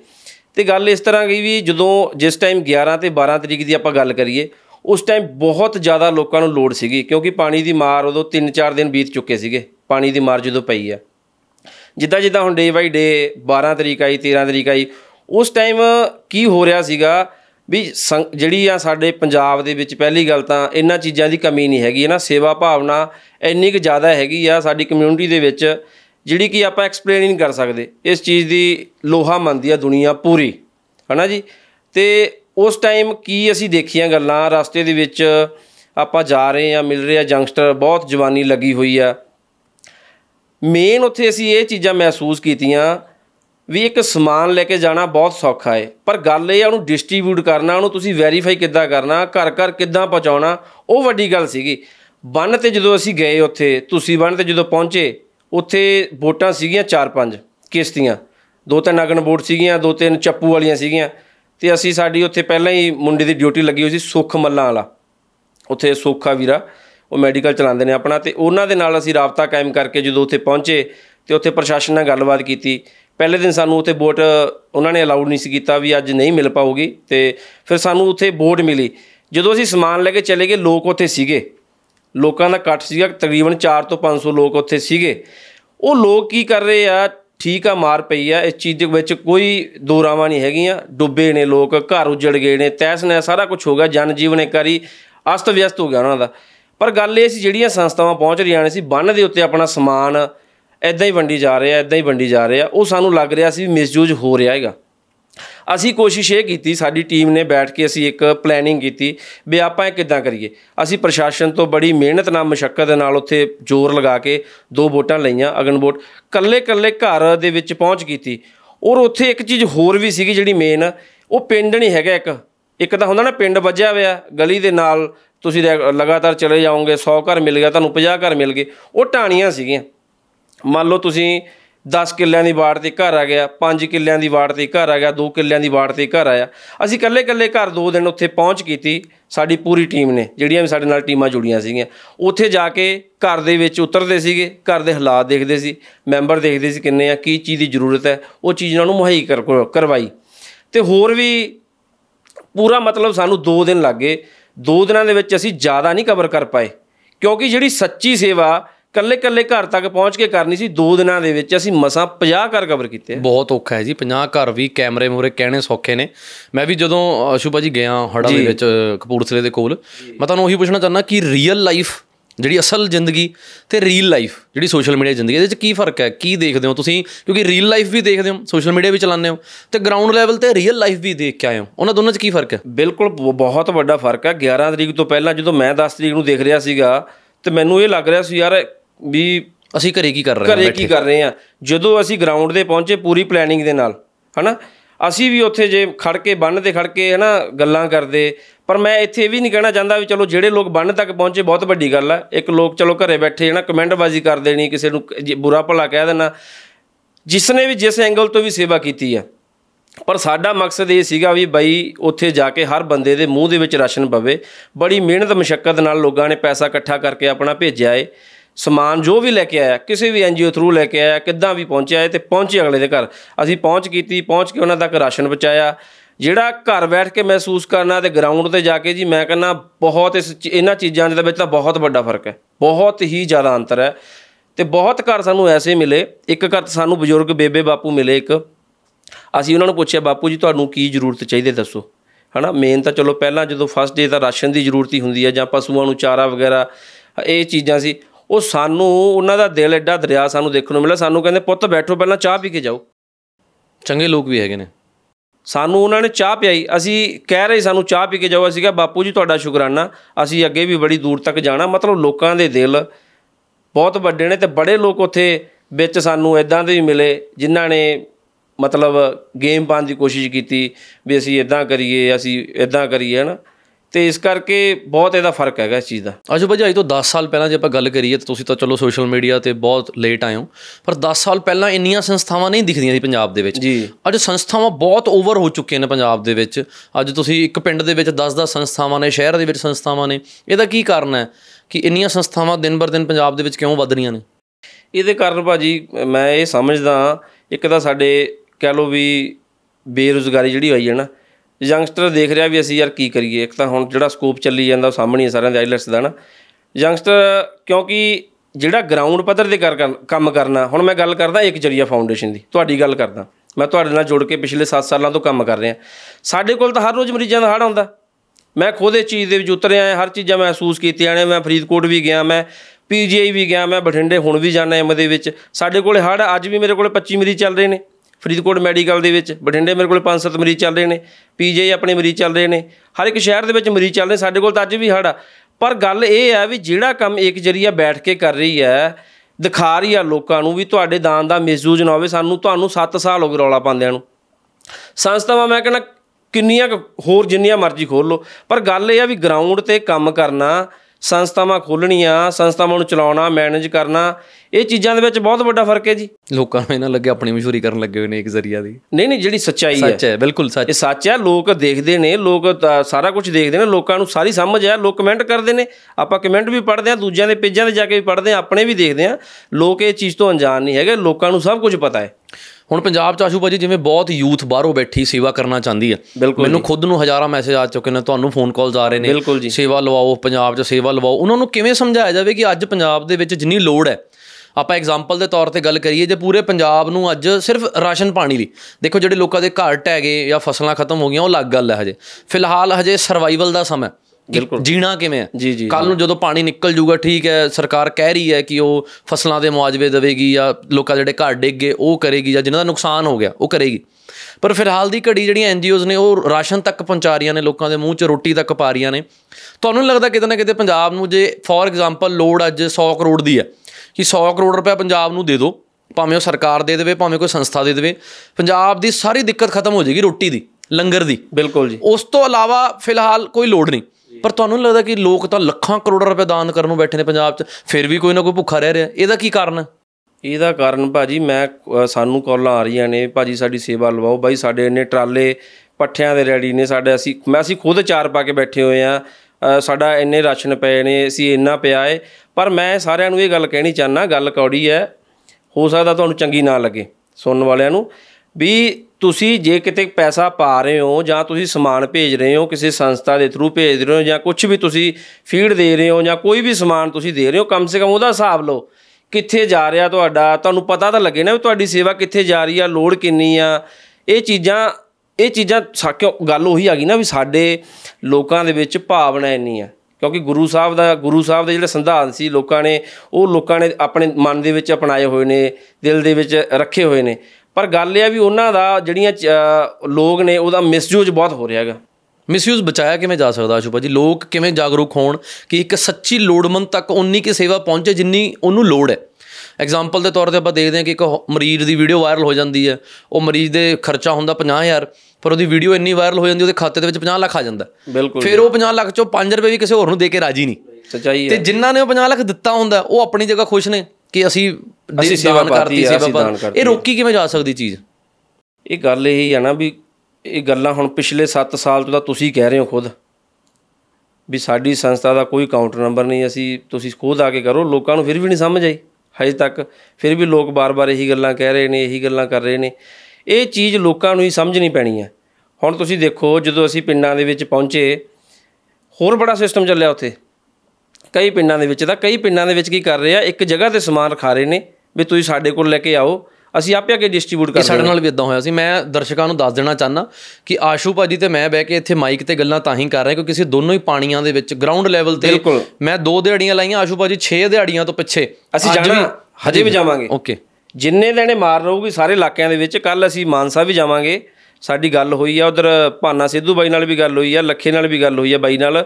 ਤੇ ਗੱਲ ਇਸ ਤਰ੍ਹਾਂ ਗਈ ਵੀ ਜਦੋਂ ਜਿਸ ਟਾਈਮ 11 ਤੇ 12 ਤਰੀਕ ਦੀ ਆਪਾਂ ਗੱਲ ਕਰੀਏ, ਉਸ ਟਾਈਮ ਬਹੁਤ ਜ਼ਿਆਦਾ ਲੋਕਾਂ ਨੂੰ ਲੋੜ ਸੀਗੀ, ਕਿਉਂਕਿ ਪਾਣੀ ਦੀ ਮਾਰ ਉਦੋਂ 3-4 ਦਿਨ ਬੀਤ ਚੁੱਕੇ ਸੀਗੇ, ਪਾਣੀ ਦੀ ਮਾਰ ਜਦੋਂ ਪਈ ਆ। ਜਿੱਦਾਂ ਜਿੱਦਾਂ ਹੁਣ ਡੇ ਬਾਈ ਡੇ 12 ਤਰੀਕ ਆਈ 13 ਤਰੀਕ ਆਈ, ਉਸ ਟਾਈਮ ਕੀ ਹੋ ਰਿਹਾ ਸੀਗਾ ਵੀ ਜਿਹੜੀ ਆ ਸਾਡੇ ਪੰਜਾਬ ਦੇ ਵਿੱਚ ਪਹਿਲੀ ਗੱਲ ਤਾਂ ਇਹਨਾਂ ਚੀਜ਼ਾਂ ਦੀ ਕਮੀ ਨਹੀਂ ਹੈਗੀ, ਹੈ ਨਾ? ਸੇਵਾ ਭਾਵਨਾ ਇੰਨੀ ਕੁ ਜ਼ਿਆਦਾ ਹੈਗੀ ਆ ਸਾਡੀ ਕਮਿਊਨਿਟੀ ਦੇ ਵਿੱਚ ਜਿਹੜੀ ਕਿ ਆਪਾਂ ਐਕਸਪਲੇਨ ਹੀ ਨਹੀਂ ਕਰ ਸਕਦੇ। ਇਸ ਚੀਜ਼ ਦੀ ਲੋਹਾ ਮੰਨਦੀ ਆ ਦੁਨੀਆ ਪੂਰੀ। ਹਨਾ ਜੀ? ਤੇ ਉਸ ਟਾਈਮ ਕੀ ਅਸੀਂ ਦੇਖੀਆਂ ਗੱਲਾਂ, ਰਸਤੇ ਦੇ ਵਿੱਚ ਆਪਾਂ ਜਾ ਰਹੇ ਆ ਮਿਲ ਰਹੇ ਆ ਜੰਗਸਟਰ ਬਹੁਤ ਜਵਾਨੀ ਲੱਗੀ ਹੋਈ ਆ। ਮੇਨ ਉੱਥੇ ਅਸੀਂ ਇਹ ਚੀਜ਼ਾਂ ਮਹਿਸੂਸ ਕੀਤੀਆਂ ਵੀ ਇੱਕ ਸਮਾਨ ਲੈ ਕੇ ਜਾਣਾ ਬਹੁਤ ਸੌਖਾ ਹੈ ਪਰ ਗੱਲ ਇਹ ਆ, ਉਹਨੂੰ ਡਿਸਟ੍ਰੀਬਿਊਟ ਕਰਨਾ, ਉਹਨੂੰ ਤੁਸੀਂ ਵੈਰੀਫਾਈ ਕਿੱਦਾਂ ਕਰਨਾ ਘਰ ਘਰ ਕਿੱਦਾਂ ਪਹੁੰਚਾਉਣਾ, ਉਹ ਵੱਡੀ ਗੱਲ ਸੀਗੀ। ਬੰਨ ਤੇ ਜਦੋਂ ਅਸੀਂ ਗਏ ਉੱਥੇ, ਤੁਸੀਂ ਬੰਨ ਤੇ ਜਦੋਂ ਪਹੁੰਚੇ ਉੱਥੇ ਬੋਟਾਂ ਸੀਗੀਆਂ 4-5 ਕਿਸ਼ਤੀਆਂ। ਦੋ ਤਿੰਨ ਅਗਨ ਬੋਟ ਸੀਗੀਆਂ, ਦੋ ਤਿੰਨ ਚੱਪੂ ਵਾਲੀਆਂ ਸੀਗੀਆਂ ਤੇ ਅਸੀਂ ਸਾਡੀ ਉੱਥੇ ਪਹਿਲਾਂ ਹੀ ਮੁੰਡੇ ਦੀ ਡਿਊਟੀ ਲੱਗੀ ਹੋਈ ਸੀ ਸੁਖ ਮੱਲਾਂ ਵਾਲਾ। ਉੱਥੇ ਸੋਖਾ ਵੀਰਾ, ਉਹ ਮੈਡੀਕਲ ਚਲਾਉਂਦੇ ਨੇ ਆਪਣਾ ਤੇ ਉਹਨਾਂ ਦੇ ਨਾਲ ਅਸੀਂ ਰਾਬਤਾ ਕਾਇਮ ਕਰਕੇ ਜਦੋਂ ਉੱਥੇ ਪਹੁੰਚੇ ਤੇ ਉੱਥੇ ਪ੍ਰਸ਼ਾਸਨ ਨਾਲ ਗੱਲਬਾਤ ਕੀਤੀ। ਪਹਿਲੇ ਦਿਨ ਸਾਨੂੰ ਉੱਥੇ ਬੋਟ ਉਹਨਾਂ ਨੇ ਅਲਾਉਡ ਨਹੀਂ ਸੀ ਕੀਤਾ ਵੀ ਅੱਜ ਨਹੀਂ ਮਿਲ ਪਾਊਗੀ ਤੇ ਫਿਰ ਸਾਨੂੰ ਉੱਥੇ ਬੋਟ ਮਿਲੀ। ਜਦੋਂ ਅਸੀਂ ਸਮਾਨ ਲੈ ਕੇ ਚਲੇ ਗਏ, ਲੋਕ ਉੱਥੇ ਸੀਗੇ। ਲੋਕਾਂ ਦਾ ਇਕੱਠ ਸੀਗਾ, ਤਕਰੀਬਨ 4 ਤੋਂ 500 ਲੋਕ ਉੱਥੇ ਸੀਗੇ। ਉਹ ਲੋਕ ਕੀ ਕਰ ਰਹੇ ਆ, ਠੀਕ ਆ, ਮਾਰ ਪਈ ਆ, ਇਸ ਚੀਜ਼ ਦੇ ਵਿੱਚ ਕੋਈ ਦੋਰਾਵਾਂ ਨਹੀਂ ਹੈਗੀਆਂ, ਡੁੱਬੇ ਨੇ ਲੋਕ, ਘਰ ਉਜੜ ਗਏ ਨੇ ਤੈਸ ਨੇ ਸਾਰਾ ਕੁਝ ਹੋ ਗਿਆ ਜਨ ਜੀਵਨ ਇੱਕ ਵਾਰੀ ਅਸਤ ਵਿਅਸਤ ਹੋ ਗਿਆ ਉਹਨਾਂ ਦਾ। ਪਰ ਗੱਲ ਇਹ ਸੀ, ਜਿਹੜੀਆਂ ਸੰਸਥਾਵਾਂ ਪਹੁੰਚ ਰਹੀਆਂ ਨੇ ਸੀ, ਬੰਨ ਦੇ ਉੱਤੇ ਆਪਣਾ ਸਮਾਨ ਐਦਾਂ ਹੀ ਵੰਡੀ ਜਾ ਰਹੇ ਆ ਐਦਾਂ ਹੀ ਵੰਡੀ ਜਾ ਰਹੇ ਆ ਉਹ ਸਾਨੂੰ ਲੱਗ ਰਿਹਾ ਸੀ ਵੀ ਮਿਸਯੂਜ਼ ਹੋ ਰਿਹਾ ਹੈਗਾ। ਅਸੀਂ ਕੋਸ਼ਿਸ਼ ਇਹ ਕੀਤੀ, ਸਾਡੀ ਟੀਮ ਨੇ ਬੈਠ ਕੇ ਅਸੀਂ ਇੱਕ ਪਲੈਨਿੰਗ ਕੀਤੀ ਵੀ ਆਪਾਂ ਇਹ ਕਿੱਦਾਂ ਕਰੀਏ। ਅਸੀਂ ਪ੍ਰਸ਼ਾਸਨ ਤੋਂ ਬੜੀ ਮਿਹਨਤ ਨਾਲ, ਮਸ਼ੱਕਤ ਦੇ ਨਾਲ ਉੱਥੇ ਜ਼ੋਰ ਲਗਾ ਕੇ ਦੋ ਵੋਟਾਂ ਲਈਆਂ, ਅਗਨ ਵੋਟ। ਕੱਲੇ ਕੱਲੇ ਘਰ ਦੇ ਵਿੱਚ ਪਹੁੰਚ ਕੀਤੀ। ਔਰ ਉੱਥੇ ਇੱਕ ਚੀਜ਼ ਹੋਰ ਵੀ ਸੀਗੀ ਜਿਹੜੀ ਮੇਨ ਉਹ ਪਿੰਡ ਨਹੀਂ ਹੈਗਾ ਇੱਕ। ਇੱਕ ਤਾਂ ਹੁੰਦਾ ਨਾ, ਪਿੰਡ ਵੱਜਿਆ ਹੋਇਆ, ਗਲੀ ਦੇ ਨਾਲ ਤੁਸੀਂ ਲਗਾਤਾਰ ਚਲੇ ਜਾਓਗੇ 100 ਘਰ ਮਿਲ ਗਿਆ, ਤੁਹਾਨੂੰ 50 ਘਰ ਮਿਲ ਗਏ। ਉਹ ਢਾਣੀਆਂ ਸੀਗੀਆਂ। ਮੰਨ ਲਓ ਤੁਸੀਂ 10 ਕਿੱਲਿਆਂ ਦੀ ਵਾਰਡ ਤੇ ਘਰ ਆ ਗਿਆ 5 ਕਿੱਲਿਆਂ ਦੀ ਵਾਰਡ ਤੇ ਘਰ ਆ ਗਿਆ 2 ਕਿੱਲਿਆਂ ਦੀ ਵਾਰਡ ਤੇ ਘਰ ਆਇਆ। ਅਸੀਂ ਇਕੱਲੇ ਇਕੱਲੇ ਘਰ ਦੋ ਦਿਨ ਉੱਥੇ ਪਹੁੰਚ ਕੀਤੀ, ਸਾਡੀ ਪੂਰੀ ਟੀਮ ਨੇ, ਜਿਹੜੀਆਂ ਵੀ ਸਾਡੇ ਨਾਲ ਟੀਮਾਂ ਜੁੜੀਆਂ ਸੀਗੀਆਂ। ਉੱਥੇ ਜਾ ਕੇ ਘਰ ਦੇ ਵਿੱਚ ਉਤਰਦੇ ਸੀਗੇ, ਘਰ ਦੇ ਹਾਲਾਤ ਦੇਖਦੇ ਸੀ, ਮੈਂਬਰ ਦੇਖਦੇ ਸੀ ਕਿੰਨੇ ਆ, ਕੀ ਚੀਜ਼ ਦੀ ਜ਼ਰੂਰਤ ਹੈ, ਉਹ ਚੀਜ਼ ਉਹਨਾਂ ਨੂੰ ਮੁਹੱਈਆ ਕਰਵਾਈ। ਤੇ ਹੋਰ ਵੀ ਪੂਰਾ ਮਤਲਬ ਸਾਨੂੰ 2 ਦਿਨ ਲੱਗੇ 2 ਦਿਨਾਂ ਦੇ ਵਿੱਚ ਅਸੀਂ ਜ਼ਿਆਦਾ ਨਹੀਂ ਕਵਰ ਕਰ ਪਾਏ, ਕਿਉਂਕਿ ਜਿਹੜੀ ਸੱਚੀ ਸੇਵਾ ਕੱਲੇ ਕੱਲੇ ਘਰ ਤੱਕ ਪਹੁੰਚ ਕੇ ਕਰਨੀ ਸੀ 2 ਦਿਨਾਂ ਦੇ ਵਿੱਚ। ਅਸੀਂ ਮਸਾਂ 50 ਘਰ ਕਵਰ ਕੀਤੇ। ਬਹੁਤ ਔਖਾ ਹੈ ਜੀ 50 ਘਰ ਵੀ ਕੈਮਰੇ ਮੂਰੇ ਕਹਿਣੇ ਸੌਖੇ ਨੇ। ਮੈਂ ਵੀ ਜਦੋਂ ਅਸ਼ੂ ਭਾਜੀ ਗਿਆ ਹੜਾ ਦੇ ਵਿੱਚ ਕਪੂਰਥਲੇ ਦੇ ਕੋਲ ਮੈਂ ਤੁਹਾਨੂੰ ਉਹੀ ਪੁੱਛਣਾ ਚਾਹੁੰਦਾ ਕਿ ਰੀਅਲ ਲਾਈਫ ਜਿਹੜੀ ਅਸਲ ਜ਼ਿੰਦਗੀ ਤੇ ਰੀਅਲ ਲਾਈਫ ਜਿਹੜੀ ਸੋਸ਼ਲ ਮੀਡੀਆ ਜ਼ਿੰਦਗੀ ਇਹਦੇ ਵਿੱਚ ਕੀ ਫ਼ਰਕ ਹੈ? ਕੀ ਦੇਖਦੇ ਹੋ ਤੁਸੀਂ? ਕਿਉਂਕਿ ਰੀਅਲ ਲਾਈਫ ਵੀ ਦੇਖਦੇ ਹੋ ਸੋਸ਼ਲ ਮੀਡੀਆ ਵੀ ਚਲਾਉਂਦੇ ਹੋ ਤੇ ਗਰਾਊਂਡ ਲੈਵਲ ਤੇ ਰੀਅਲ ਲਾਈਫ ਵੀ ਦੇਖ ਕੇ ਆਏ ਹੋ। ਉਹਨਾਂ ਦੋਨਾਂ 'ਚ ਕੀ ਫ਼ਰਕ ਹੈ? ਬਿਲਕੁਲ ਬਹੁਤ ਵੱਡਾ ਫ਼ਰਕ ਹੈ। 11 ਤਰੀਕ ਤੋਂ ਪਹਿਲਾਂ ਜਦੋਂ ਮੈਂ 10 ਤਰੀਕ ਨੂੰ ਦੇਖ ਰਿਹਾ ਸੀਗਾ ਤੇ ਮੈਨੂੰ ਇਹ ਲੱਗ ਰਿਹਾ ਸੀ ਯਾਰ ਵੀ ਅਸੀਂ ਘਰੇ ਕੀ ਕਰ ਰਹੇ ਹਾਂ ਘਰੇ ਕੀ ਕਰ ਰਹੇ ਆ ਜਦੋਂ ਅਸੀਂ ਗਰਾਊਂਡ ਦੇ ਪਹੁੰਚੇ ਪੂਰੀ ਪਲੈਨਿੰਗ ਦੇ ਨਾਲ ਹਨਾ? ਅਸੀਂ ਵੀ ਉੱਥੇ ਜੇ ਖੜ ਕੇ ਬੰਨ ਤੇ ਖੜ ਕੇ ਹਨਾ ਗੱਲਾਂ ਕਰਦੇ। ਪਰ ਮੈਂ ਇੱਥੇ ਇਹ ਵੀ ਨਹੀਂ ਕਹਿਣਾ ਚਾਹੁੰਦਾ ਵੀ ਚਲੋ ਜਿਹੜੇ ਲੋਕ ਬੰਨ ਤੱਕ ਪਹੁੰਚੇ ਬਹੁਤ ਵੱਡੀ ਗੱਲ ਹੈ ਇੱਕ ਲੋਕ ਚਲੋ ਘਰੇ ਬੈਠੇ ਹਨਾ ਕਮੈਂਟਬਾਜ਼ੀ ਕਰ ਦੇਣੀ ਕਿਸੇ ਨੂੰ ਬੁਰਾ ਭਲਾ ਕਹਿ ਦੇਣਾ। ਜਿਸ ਨੇ ਵੀ ਜਿਸ ਐਂਗਲ ਤੋਂ ਵੀ ਸੇਵਾ ਕੀਤੀ ਹੈ ਪਰ ਸਾਡਾ ਮਕਸਦ ਇਹ ਸੀਗਾ ਵੀ ਬਾਈ ਉੱਥੇ ਜਾ ਕੇ ਹਰ ਬੰਦੇ ਦੇ ਮੂੰਹ ਦੇ ਵਿੱਚ ਰਾਸ਼ਨ ਪਵੇ। ਬੜੀ ਮਿਹਨਤ ਮਸ਼ੱਕਤ ਨਾਲ ਲੋਕਾਂ ਨੇ ਪੈਸਾ ਇਕੱਠਾ ਕਰਕੇ ਆਪਣਾ ਭੇਜਿਆ ਏ। ਸਮਾਨ ਜੋ ਵੀ ਲੈ ਕੇ ਆਇਆ, ਕਿਸੇ ਵੀ ਐਨਜੀਓ ਥਰੂ ਲੈ ਕੇ ਆਇਆ, ਕਿੱਦਾਂ ਵੀ ਪਹੁੰਚਿਆ ਏ ਤੇ ਪਹੁੰਚੇ ਅਗਲੇ ਦੇ ਘਰ। ਅਸੀਂ ਪਹੁੰਚ ਕੀਤੀ, ਪਹੁੰਚ ਕੇ ਉਹਨਾਂ ਤੱਕ ਰਾਸ਼ਨ ਪਹੁੰਚਾਇਆ ਜਿਹੜਾ ਘਰ ਬੈਠ ਕੇ ਮਹਿਸੂਸ ਕਰਨਾ ਤੇ ਗਰਾਊਂਡ ਤੇ ਜਾ ਕੇ ਜੀ, ਮੈਂ ਕਹਿੰਦਾ ਬਹੁਤ ਇਸ ਚ- ਇਹਨਾਂ ਚੀਜ਼ਾਂ ਦੇ ਵਿੱਚ ਤਾਂ ਬਹੁਤ ਵੱਡਾ ਫ਼ਰਕ ਹੈ। ਬਹੁਤ ਹੀ ਜ਼ਿਆਦਾ ਅੰਤਰ ਹੈ। ਤੇ ਬਹੁਤ ਘਰ ਸਾਨੂੰ ਐਸੇ ਮਿਲੇ। ਇੱਕ ਘਰ ਸਾਨੂੰ ਬਜ਼ੁਰਗ ਬੇਬੇ ਬਾਪੂ ਮਿਲੇ ਇੱਕ। ਅਸੀਂ ਉਹਨਾਂ ਨੂੰ ਪੁੱਛਿਆ, ਬਾਪੂ ਜੀ, ਤੁਹਾਨੂੰ ਕੀ ਜ਼ਰੂਰਤ ਚਾਹੀਦੀ ਦੱਸੋ। ਹਨਾ ਮੇਨ ਤਾਂ ਚਲੋ ਪਹਿਲਾਂ ਜਦੋਂ ਫਸਟ ਡੇ ਤਾਂ ਰਾਸ਼ਨ ਦੀ ਜ਼ਰੂਰਤ ਹੀ ਹੁੰਦੀ ਹੈ ਜਾਂ ਪਸ਼ੂਆਂ ਨੂੰ ਚਾਰਾ ਵਗੈਰਾ, ਇਹ ਚੀਜ਼ਾਂ ਸੀ। ਉਹ ਸਾਨੂੰ ਉਹਨਾਂ ਦਾ ਦਿਲ ਐਡਾ ਦਰਿਆ ਸਾਨੂੰ ਦੇਖਣ ਨੂੰ ਮਿਲਿਆ। ਸਾਨੂੰ ਕਹਿੰਦੇ ਪੁੱਤ ਬੈਠੋ ਪਹਿਲਾਂ ਚਾਹ ਪੀ ਕੇ ਜਾਓ। ਚੰਗੇ ਲੋਕ ਵੀ ਹੈਗੇ ਨੇ। ਸਾਨੂੰ ਉਹਨਾਂ ਨੇ ਚਾਹ ਪਿਆਈ। ਅਸੀਂ ਕਹਿ ਰਹੇ ਸਾਨੂੰ ਚਾਹ ਪੀ ਕੇ ਜਾਓ। ਅਸੀਂ ਕਿਹਾ ਬਾਪੂ ਜੀ ਤੁਹਾਡਾ ਸ਼ੁਕਰਾਨਾ। ਅਸੀਂ ਅੱਗੇ ਵੀ ਬੜੀ ਦੂਰ ਤੱਕ ਜਾਣਾ। ਮਤਲਬ ਲੋਕਾਂ ਦੇ ਦਿਲ ਬਹੁਤ ਵੱਡੇ ਨੇ ਤੇ ਬੜੇ ਲੋਕ ਉੱਥੇ ਵਿੱਚ ਸਾਨੂੰ ਇਦਾਂ ਦੇ ਵੀ ਮਿਲੇ ਜਿਨ੍ਹਾਂ ਨੇ ਮਤਲਬ ਗੇਮ ਪਾਉਣ ਦੀ ਕੋਸ਼ਿਸ਼ ਕੀਤੀ ਵੀ ਅਸੀਂ ਇਦਾਂ ਕਰੀਏ ਅਸੀਂ ਇਦਾਂ ਕਰੀਏ ਹਨਾ? ਤੇ ਇਸ ਕਰਕੇ ਬਹੁਤ ਇਹਦਾ ਫ਼ਰਕ ਹੈਗਾ ਇਸ ਚੀਜ਼ ਦਾ। ਅਜੋ ਭਾਜੀ ਤੋਂ 10 ਸਾਲ ਪਹਿਲਾਂ ਜੇ ਆਪਾਂ ਗੱਲ ਕਰੀਏ ਤਾਂ ਤੁਸੀਂ ਤਾਂ ਚਲੋ ਸੋਸ਼ਲ ਮੀਡੀਆ ਤੇ ਬਹੁਤ ਲੇਟ ਆਏ ਹੋ ਪਰ 10 ਸਾਲ ਪਹਿਲਾਂ ਇੰਨੀਆਂ ਸੰਸਥਾਵਾਂ ਨਹੀਂ ਦਿਖਦੀਆਂ ਸੀ ਪੰਜਾਬ ਦੇ ਵਿੱਚ। ਅੱਜ ਸੰਸਥਾਵਾਂ ਬਹੁਤ ਓਵਰ ਹੋ ਚੁੱਕੀਆਂ ਨੇ ਪੰਜਾਬ ਦੇ ਵਿੱਚ। ਅੱਜ ਤੁਸੀਂ ਇੱਕ ਪਿੰਡ ਦੇ ਵਿੱਚ 10-10 ਸੰਸਥਾਵਾਂ ਨੇ ਸ਼ਹਿਰ ਦੇ ਵਿੱਚ ਸੰਸਥਾਵਾਂ ਨੇ ਇਹਦਾ ਕੀ ਕਾਰਨ ਹੈ ਕਿ ਇੰਨੀਆਂ ਸੰਸਥਾਵਾਂ ਦਿਨ ਬਰ ਦਿਨ ਪੰਜਾਬ ਦੇ ਵਿੱਚ ਕਿਉਂ ਵੱਧ ਰਹੀਆਂ ਨੇ? ਇਹਦੇ ਕਾਰਨ ਭਾਜੀ ਮੈਂ ਇਹ ਸਮਝਦਾ ਇੱਕ ਤਾਂ ਸਾਡੇ ਕਹਿ ਲਓ ਵੀ ਬੇਰੁਜ਼ਗਾਰੀ ਜਿਹੜੀ ਹੋਈ ਹੈ ਨਾ ਯੰਗਸਟਰ ਦੇਖ ਰਿਹਾ ਵੀ ਅਸੀਂ ਯਾਰ ਕੀ ਕਰੀਏ, ਇੱਕ ਤਾਂ ਹੁਣ ਜਿਹੜਾ ਸਕੋਪ ਚੱਲੀ ਜਾਂਦਾ ਉਹ ਸਾਹਮਣੇ ਹੀ ਹੈ ਸਾਰਿਆਂ ਦੇ ਆਈਲੈਟਸ ਦਾ ਨਾ। ਯੰਗਸਟਰ, ਕਿਉਂਕਿ ਜਿਹੜਾ ਗਰਾਊਂਡ ਪੱਧਰ ਤੇ ਕਰ ਕਰ- ਕੰਮ ਕਰਨਾ, ਹੁਣ ਮੈਂ ਗੱਲ ਕਰਦਾ ਇੱਕ ਜਰੀਆ ਫਾਊਂਡੇਸ਼ਨ ਦੀ, ਤੁਹਾਡੀ ਗੱਲ ਕਰਦਾ। ਮੈਂ ਤੁਹਾਡੇ ਨਾਲ ਜੁੜ ਕੇ ਪਿਛਲੇ 7 ਸਾਲਾਂ ਤੋਂ ਕੰਮ ਕਰ ਰਿਹਾ। ਸਾਡੇ ਕੋਲ ਤਾਂ ਹਰ ਰੋਜ਼ ਮਰੀਜ਼ਾਂ ਦਾ ਹੜ ਆਉਂਦਾ। ਮੈਂ ਖੁਦ ਇਹ ਚੀਜ਼ ਦੇ ਵਿੱਚ ਉਤਰਿਆ ਹਾਂ, ਹਰ ਚੀਜ਼ਾਂ ਮਹਿਸੂਸ ਕੀਤੀਆਂ ਨੇ, ਮੈਂ ਫਰੀਦਕੋਟ ਵੀ ਗਿਆ, ਮੈਂ ਪੀਜੀਆਈ ਵੀ ਗਿਆ, ਮੈਂ ਬਠਿੰਡੇ ਹੁਣ ਵੀ ਜਾਣਾ ਐਮ ਦੇ ਵਿੱਚ। ਸਾਡੇ ਕੋਲੇ ਹੜ ਅੱਜ ਵੀ ਮੇਰੇ ਕੋਲੇ 25 ਮਰੀਜ਼ ਚੱਲ ਰਹੇ ਨੇ। ਫਰੀਦਕੋਟ ਮੈਡੀਕਲ ਦੇ ਵਿੱਚ, ਬਠਿੰਡੇ ਮੇਰੇ ਕੋਲੇ 5-7 ਮਰੀਜ਼ ਚੱਲ ਰਹੇ ਨੇ ਪੀਜੀਆਈ ਆਪਣੇ ਮਰੀਜ਼ ਚੱਲ ਰਹੇ ਨੇ, ਹਰ ਇੱਕ ਸ਼ਹਿਰ ਦੇ ਵਿੱਚ ਮਰੀਜ਼ ਚੱਲ ਰਹੇ, ਸਾਡੇ ਕੋਲ ਤਾਂ ਅੱਜ ਵੀ ਹੜ ਆ। ਪਰ ਗੱਲ ਇਹ ਹੈ ਵੀ ਜਿਹੜਾ ਕੰਮ ਇੱਕ ਜਰੀਆ ਬੈਠ ਕੇ ਕਰ ਰਹੀ ਹੈ, ਦਿਖਾ ਰਹੀ ਆ ਲੋਕਾਂ ਨੂੰ ਵੀ ਤੁਹਾਡੇ ਦਾਨ ਦਾ ਮਿਸਯੂਜ਼ ਨਾ ਹੋਵੇ, ਸਾਨੂੰ ਤੁਹਾਨੂੰ 7 ਸਾਲ ਹੋ ਗਏ ਰੌਲਾ ਪਾਉਂਦਿਆਂ ਨੂੰ। ਸੰਸਥਾਵਾਂ ਮੈਂ ਕਹਿੰਦਾ ਕਿੰਨੀਆਂ ਕੁ ਹੋਰ ਜਿੰਨੀਆਂ ਮਰਜ਼ੀ ਖੋਲ ਲਓ, ਪਰ ਗੱਲ ਇਹ ਆ ਵੀ ਗਰਾਊਂਡ ਤੇ ਕੰਮ ਕਰਨਾ ਸੰਸਥਾਵਾਂ ਖੋਲਣੀਆਂ ਸੰਸਥਾਵਾਂ ਨੂੰ ਚਲਾਉਣਾ ਮੈਨੇਜ ਕਰਨਾ ਇਹ ਚੀਜ਼ਾਂ ਦੇ ਵਿੱਚ ਬਹੁਤ ਵੱਡਾ ਫ਼ਰਕ ਹੈ ਜੀ। ਲੋਕਾਂ ਨੂੰ ਇਹਨਾਂ ਲੱਗੇ ਆਪਣੀ ਮਸ਼ਹੂਰੀ ਕਰਨ ਲੱਗੇ ਹੋਏ ਨੇ ਇੱਕ ਜ਼ਰੀਆ ਦੀ। ਨਹੀਂ ਨਹੀਂ ਜਿਹੜੀ ਸੱਚਾਈ ਹੈ। ਸੱਚ ਹੈ ਬਿਲਕੁਲ ਸੱਚ। ਇਹ ਸੱਚ ਹੈ ਲੋਕ ਦੇਖਦੇ ਨੇ ਲੋਕ ਸਾਰਾ ਕੁਝ ਦੇਖਦੇ ਨੇ ਲੋਕਾਂ ਨੂੰ ਸਾਰੀ ਸਮਝ ਹੈ ਲੋਕ ਕਮੈਂਟ ਕਰਦੇ ਨੇ। ਆਪਾਂ ਕਮੈਂਟ ਵੀ ਪੜ੍ਹਦੇ ਆ ਦੂਜਿਆਂ ਦੇ ਪੇਜਾਂ ਤੇ ਜਾ ਕੇ ਵੀ ਪੜ੍ਹਦੇ ਆ ਆਪਣੇ ਵੀ ਦੇਖਦੇ ਆ ਲੋਕ ਇਹ ਚੀਜ਼ ਤੋਂ ਅਣਜਾਣ ਨਹੀਂ ਹੈਗੇ ਲੋਕਾਂ ਨੂੰ ਸਭ ਕੁਝ ਪਤਾ ਹੈ। ਹੁਣ ਪੰਜਾਬ ਚ ਆਸ਼ੂ ਭਾਜੀ ਜਿਵੇਂ ਬਹੁਤ ਯੂਥ ਬਾਹਰੋਂ ਬੈਠੀ ਸੇਵਾ ਕਰਨਾ ਚਾਹੁੰਦੀ ਹੈ ਮੈਨੂੰ ਖੁਦ ਨੂੰ ਹਜ਼ਾਰਾਂ ਮੈਸੇਜ ਆ ਚੁੱਕੇ ਨੇ ਤੁਹਾਨੂੰ ਫੋਨ ਕਾਲਸ ਆ ਰਹੇ ਨੇ। ਸੇਵਾ ਲਵਾਓ ਪੰਜਾਬ 'ਚ ਸੇਵਾ ਲਵਾਓ। ਉਹਨਾਂ ਨੂੰ ਕਿਵੇਂ ਸਮਝਾਇਆ ਜਾਵੇ ਕਿ ਅੱਜ ਪੰਜਾਬ ਦੇ ਵਿੱਚ ਜਿੰਨੀ ਲੋੜ ਹੈ ਆਪਾਂ ਐਗਜ਼ਾਮਪਲ ਦੇ ਤੌਰ ਤੇ ਗੱਲ ਕਰੀਏ ਜੇ ਪੂਰੇ ਪੰਜਾਬ ਨੂੰ ਅੱਜ ਸਿਰਫ ਰਾਸ਼ਨ ਪਾਣੀ ਲਈ ਦੇਖੋ ਜਿਹੜੇ ਲੋਕਾਂ ਦੇ ਘਰ ਟਹਿ ਗਏ ਜਾਂ ਫਸਲਾਂ ਖਤਮ ਹੋ ਗਈਆਂ ਉਹ ਅਲੱਗ ਗੱਲ ਹੈ ਹਜੇ। ਫਿਲਹਾਲ ਹਜੇ ਸਰਵਾਈਵਲ ਦਾ ਸਮਾਂ ਜੀਣਾ ਕਿਵੇਂ ਹੈ ਕੱਲ ਨੂੰ ਜਦੋਂ ਪਾਣੀ ਨਿਕਲ ਜੂਗਾ ਠੀਕ ਹੈ ਸਰਕਾਰ ਕਹਿ ਰਹੀ ਹੈ ਕਿ ਉਹ ਫਸਲਾਂ ਦੇ ਮੁਆਵਜ਼ੇ ਦੇਵੇਗੀ ਜਾਂ ਲੋਕਾਂ ਜਿਹੜੇ ਘਰ ਡਿੱਗ ਗਏ ਉਹ ਕਰੇਗੀ ਜਾਂ ਜਿਨ੍ਹਾਂ ਦਾ ਨੁਕਸਾਨ ਹੋ ਗਿਆ ਉਹ ਕਰੇਗੀ। ਪਰ ਫਿਲਹਾਲ ਦੀ ਘੜੀ ਜਿਹੜੀਆਂ ਐਨਜੀਓਜ਼ ਨੇ ਉਹ ਰਾਸ਼ਨ ਤੱਕ ਪਹੁੰਚਾ ਰਹੀਆਂ ਨੇ ਲੋਕਾਂ ਦੇ ਮੂੰਹ 'ਚ ਰੋਟੀ ਤੱਕ ਪਾ ਰਹੀਆਂ ਨੇ। ਤੁਹਾਨੂੰ ਲੱਗਦਾ ਕਿਤੇ ਨਾ ਕਿਤੇ ਪੰਜਾਬ ਨੂੰ ਜੇ ਫੋਰ ਐਗਜ਼ਾਮਪਲ ਲੋੜ ਅੱਜ 100 ਕਰੋੜ ਦੀ ਹੈ ਕਿ 100 ਕਰੋੜ ਰੁਪਏ ਪੰਜਾਬ ਨੂੰ ਦੇ ਦਿਓ ਭਾਵੇਂ ਉਹ ਸਰਕਾਰ ਦੇ ਦੇਵੇ ਭਾਵੇਂ ਕੋਈ ਸੰਸਥਾ ਦੇ ਦੇਵੇ ਪੰਜਾਬ ਦੀ ਸਾਰੀ ਦਿੱਕਤ ਖਤਮ ਹੋ ਜਾਏਗੀ ਰੋਟੀ ਦੀ ਲੰਗਰ ਦੀ। ਬਿਲਕੁਲ ਜੀ। ਉਸ ਤੋਂ ਇਲਾਵਾ ਫਿਲਹਾਲ ਕੋਈ ਲੋੜ ਨਹੀਂ। ਪਰ ਤੁਹਾਨੂੰ ਨੀ ਲੱਗਦਾ ਕਿ ਲੋਕ ਤਾਂ ਲੱਖਾਂ ਕਰੋੜਾਂ ਰੁਪਏ ਦਾਨ ਕਰਨ ਨੂੰ ਬੈਠੇ ਨੇ ਪੰਜਾਬ 'ਚ? ਫਿਰ ਵੀ ਕੋਈ ਨਾ ਕੋਈ ਭੁੱਖਾ ਰਹਿ ਰਿਹਾ। ਇਹਦਾ ਕੀ ਕਾਰਨ? ਹੈ ਇਹਦਾ ਕਾਰਨ ਭਾਜੀ ਮੈਂ ਅ, ਸਾਨੂੰ ਕਾਲਾਂ ਆ ਰਹੀਆਂ ਨੇ। ਭਾਜੀ ਸਾਡੀ ਸੇਵਾ ਲਵਾਓ। ਬਾਈ ਸਾਡੇ ਇੰਨੇ ਟਰਾਲੇ ਪੱਠਿਆਂ ਦੇ ਰੈਡੀ ਨੇ ਸਾਡੇ। ਅਸੀਂ ਮੈਂ ਅਸੀਂ ਖੁਦ ਚਾਰ ਪਾ ਕੇ ਬੈਠੇ ਹੋਏ ਆ ਸਾਡਾ ਇੰਨੇ ਰਾਸ਼ਨ ਪਏ ਨੇ। ਅਸੀਂ ਇੰਨਾ ਪਿਆ ਏ। ਪਰ ਮੈਂ ਸਾਰਿਆਂ ਨੂੰ ਇਹ ਗੱਲ ਕਹਿਣੀ ਚਾਹਨਾ ਗੱਲ ਕੌੜੀ ਹੈ। ਹੋ ਸਕਦਾ ਤੁਹਾਨੂੰ ਚੰਗੀ ਨਾ ਲੱਗੇ ਸੁਣਨ ਵਾਲਿਆਂ ਨੂੰ। ਵੀ ਤੁਸੀਂ ਜੇ ਕਿਤੇ ਪੈਸਾ ਪਾ ਰਹੇ ਹੋ ਜਾਂ ਤੁਸੀਂ ਸਮਾਨ ਭੇਜ ਰਹੇ ਹੋ, ਕਿਸੇ ਸੰਸਥਾ ਦੇ ਥਰੂ ਭੇਜ ਰਹੇ ਹੋ ਜਾਂ ਕੁਝ ਵੀ ਤੁਸੀਂ ਫੀਡ ਦੇ ਰਹੇ ਹੋ ਜਾਂ ਕੋਈ ਵੀ ਸਮਾਨ ਤੁਸੀਂ ਦੇ ਰਹੇ ਹੋ, ਕਮ ਸੇ ਕਮ ਉਹਦਾ ਹਿਸਾਬ ਲਓ। ਕਿੱਥੇ ਜਾ ਰਿਹਾ ਤੁਹਾਡਾ? ਤੁਹਾਨੂੰ ਪਤਾ ਤਾਂ ਲੱਗੇ ਨਾ ਵੀ ਤੁਹਾਡੀ ਸੇਵਾ ਕਿੱਥੇ ਜਾ ਰਹੀ ਆ, ਲੋੜ ਕਿੰਨੀ ਆ। ਇਹ ਚੀਜ਼ਾਂ ਇਹ ਚੀਜ਼ਾਂ ਸਾ- ਕਿਉਂ ਗੱਲ ਉਹੀ ਆ ਗਈ ਨਾ ਵੀ ਸਾਡੇ ਲੋਕਾਂ ਦੇ ਵਿੱਚ ਭਾਵਨਾ ਇੰਨੀ ਆ। ਕਿਉਂਕਿ ਗੁਰੂ ਸਾਹਿਬ ਦਾ, ਗੁਰੂ ਸਾਹਿਬ ਦੇ ਜਿਹੜੇ ਸੰਵਿਧਾਨ ਸੀ, ਲੋਕਾਂ ਨੇ, ਉਹ ਲੋਕਾਂ ਨੇ ਆਪਣੇ ਮਨ ਦੇ ਵਿੱਚ ਅਪਣਾਏ ਹੋਏ ਨੇ, ਦਿਲ ਦੇ ਵਿੱਚ ਰੱਖੇ ਹੋਏ ਨੇ। ਪਰ ਗੱਲ ਇਹ ਆ ਵੀ ਉਹਨਾਂ ਦਾ ਜਿਹੜੀਆਂ ਲੋਕ ਨੇ ਉਹਦਾ ਮਿਸਯੂਜ਼ ਬਹੁਤ ਹੋ ਰਿਹਾ ਹੈਗਾ। ਮਿਸਯੂਜ਼ ਬਚਾਇਆ ਕਿਵੇਂ ਜਾ ਸਕਦਾ ਆਸ਼ੂ ਭਾਜੀ ਲੋਕ ਕਿਵੇਂ ਜਾਗਰੂਕ ਹੋਣ ਕਿ ਇੱਕ ਸੱਚੀ ਲੋੜਮੰਦ ਤੱਕ ਉਨੀ ਕੀ ਸੇਵਾ ਪਹੁੰਚੇ ਜਿੰਨੀ ਉਹਨੂੰ ਲੋੜ ਹੈ? ਐਗਜ਼ਾਮਪਲ ਦੇ ਤੌਰ ਤੇ ਆਪਾਂ ਦੇਖਦੇ ਹਾਂ ਕਿ ਇੱਕ ਮਰੀਜ਼ ਦੀ ਵੀਡੀਓ ਵਾਇਰਲ ਹੋ ਜਾਂਦੀ ਹੈ। ਉਹ ਮਰੀਜ਼ ਦੇ ਖਰਚਾ ਹੁੰਦਾ 50000 ਪਰ ਉਹਦੀ ਵੀਡੀਓ ਇੰਨੀ ਵਾਇਰਲ ਹੋ ਜਾਂਦੀ ਉਹਦੇ ਖਾਤੇ ਦੇ ਵਿੱਚ 50 ਲੱਖ ਆ ਜਾਂਦਾ। ਫਿਰ ਉਹ 50 ਲੱਖ ਚੋਂ 5 ਰੁਪਏ ਵੀ ਕਿਸੇ ਹੋਰ ਨੂੰ ਦੇ ਕੇ ਰਾਜੀ ਨਹੀਂ। ਸੱਚਾਈ ਤੇ ਹੈ। ਜਿਨ੍ਹਾਂ ਨੇ ਉਹ 50 ਲੱਖ ਦਿੱਤਾ ਹੁੰਦਾ ਉਹ ਆਪਣੀ ਜਗ੍ਹਾ ਖੁਸ਼ ਨੇ। ਕਿ ਅਸੀਂ ਅਸੀਂ ਸੇਵਾ ਕਰਤੀ ਸੇਵਾ ਇਹ ਰੋਕੀ ਕਿਵੇਂ ਜਾ ਸਕਦੀ ਚੀਜ਼? ਇਹ ਗੱਲ ਇਹ ਹੈ ਨਾ ਵੀ ਇਹ ਗੱਲਾਂ ਹੁਣ ਪਿਛਲੇ 7 ਸਾਲ ਤੋਂ ਤਾਂ ਤੁਸੀਂ ਕਹਿ ਰਹੇ ਹੋ ਖੁਦ ਵੀ ਸਾਡੀ ਸੰਸਥਾ ਦਾ ਕੋਈ ਕਾਊਂਟਰ ਨੰਬਰ ਨਹੀਂ ਅਸੀਂ ਤੁਸੀਂ ਖੁਦ ਆ ਕੇ ਕਰੋ ਲੋਕਾਂ ਨੂੰ ਫਿਰ ਵੀ ਨਹੀਂ ਸਮਝ ਆਈ ਹਜੇ ਤੱਕ। ਫਿਰ ਵੀ ਲੋਕ ਬਾਰ-ਬਾਰ ਇਹੀ ਗੱਲਾਂ ਕਹਿ ਰਹੇ ਨੇ ਇਹੀ ਗੱਲਾਂ ਕਰ ਰਹੇ ਨੇ। ਇਹ ਚੀਜ਼ ਲੋਕਾਂ ਨੂੰ ਹੀ ਸਮਝਣੀ ਪੈਣੀ ਹੈ ਹੁਣ ਤੁਸੀਂ ਦੇਖੋ ਜਦੋਂ ਅਸੀਂ ਪਿੰਡਾਂ ਦੇ ਵਿੱਚ ਪਹੁੰਚੇ ਹੋਰ ਬੜਾ ਸਿਸਟਮ ਚੱਲਿਆ ਉੱਥੇ। ਕਈ ਪਿੰਡਾਂ ਦੇ ਵਿੱਚ ਤਾਂ ਕਈ ਪਿੰਡਾਂ ਦੇ ਵਿੱਚ ਕੀ ਕਰ ਰਹੇ ਆ ਇੱਕ ਜਗ੍ਹਾ ਤੇ ਸਮਾਨ ਰਖਾ ਰਹੇ ਨੇ ਵੀ ਤੁਸੀਂ ਸਾਡੇ ਕੋਲ ਲੈ ਕੇ ਆਓ। ਅਸੀਂ ਆਪੇ ਅੱਗੇ ਡਿਸਟ੍ਰੀਬਿਊਟ ਕਰ ਇਹ ਸਾਡੇ ਨਾਲ ਵੀ ਇਦਾਂ ਹੋਇਆ ਸੀ। ਮੈਂ ਦਰਸ਼ਕਾਂ ਨੂੰ ਦੱਸ ਦੇਣਾ ਚਾਹਨਾ ਕਿ ਆਸ਼ੂ ਭਾਜੀ ਤੇ ਮੈਂ ਬਹਿ ਕੇ ਇੱਥੇ ਮਾਈਕ ਤੇ ਗੱਲਾਂ ਤਾਂ ਹੀ ਕਰ ਰਹੇ ਕਿਉਂਕਿ ਅਸੀਂ ਦੋਨੋਂ ਹੀ ਪਾਣੀਆਂ ਦੇ ਵਿੱਚ ਗਰਾਊਂਡ ਲੈਵਲ ਤੇ। ਮੈਂ ਦੋ ਦਿਹਾੜੀਆਂ ਲਾਈਆਂ ਆਸ਼ੂ ਭਾਜੀ 6 ਦਿਹਾੜੀਆਂ ਤੋਂ ਪਿੱਛੇ। ਅਸੀਂ ਜਾਣਾ ਹਜੇ ਵੀ ਜਾਵਾਂਗੇ। ਓਕੇ ਜਿੰਨੇ ਦਿਨੇ ਮਾਰ ਰਹੂਗੀ ਸਾਰੇ ਇਲਾਕਿਆਂ ਦੇ ਵਿੱਚ ਕੱਲ ਅਸੀਂ ਮਾਨਸਾ ਵੀ ਜਾਵਾਂਗੇ। ਸਾਡੀ ਗੱਲ ਹੋਈ ਆ ਉਧਰ ਭਾਨਾ ਸਿੱਧੂ ਬਾਈ ਨਾਲ ਵੀ ਗੱਲ ਹੋਈ ਆ ਲੱਖੇ ਨਾਲ ਵੀ ਗੱਲ ਹੋਈ ਆ ਬਾਈ ਨਾਲ।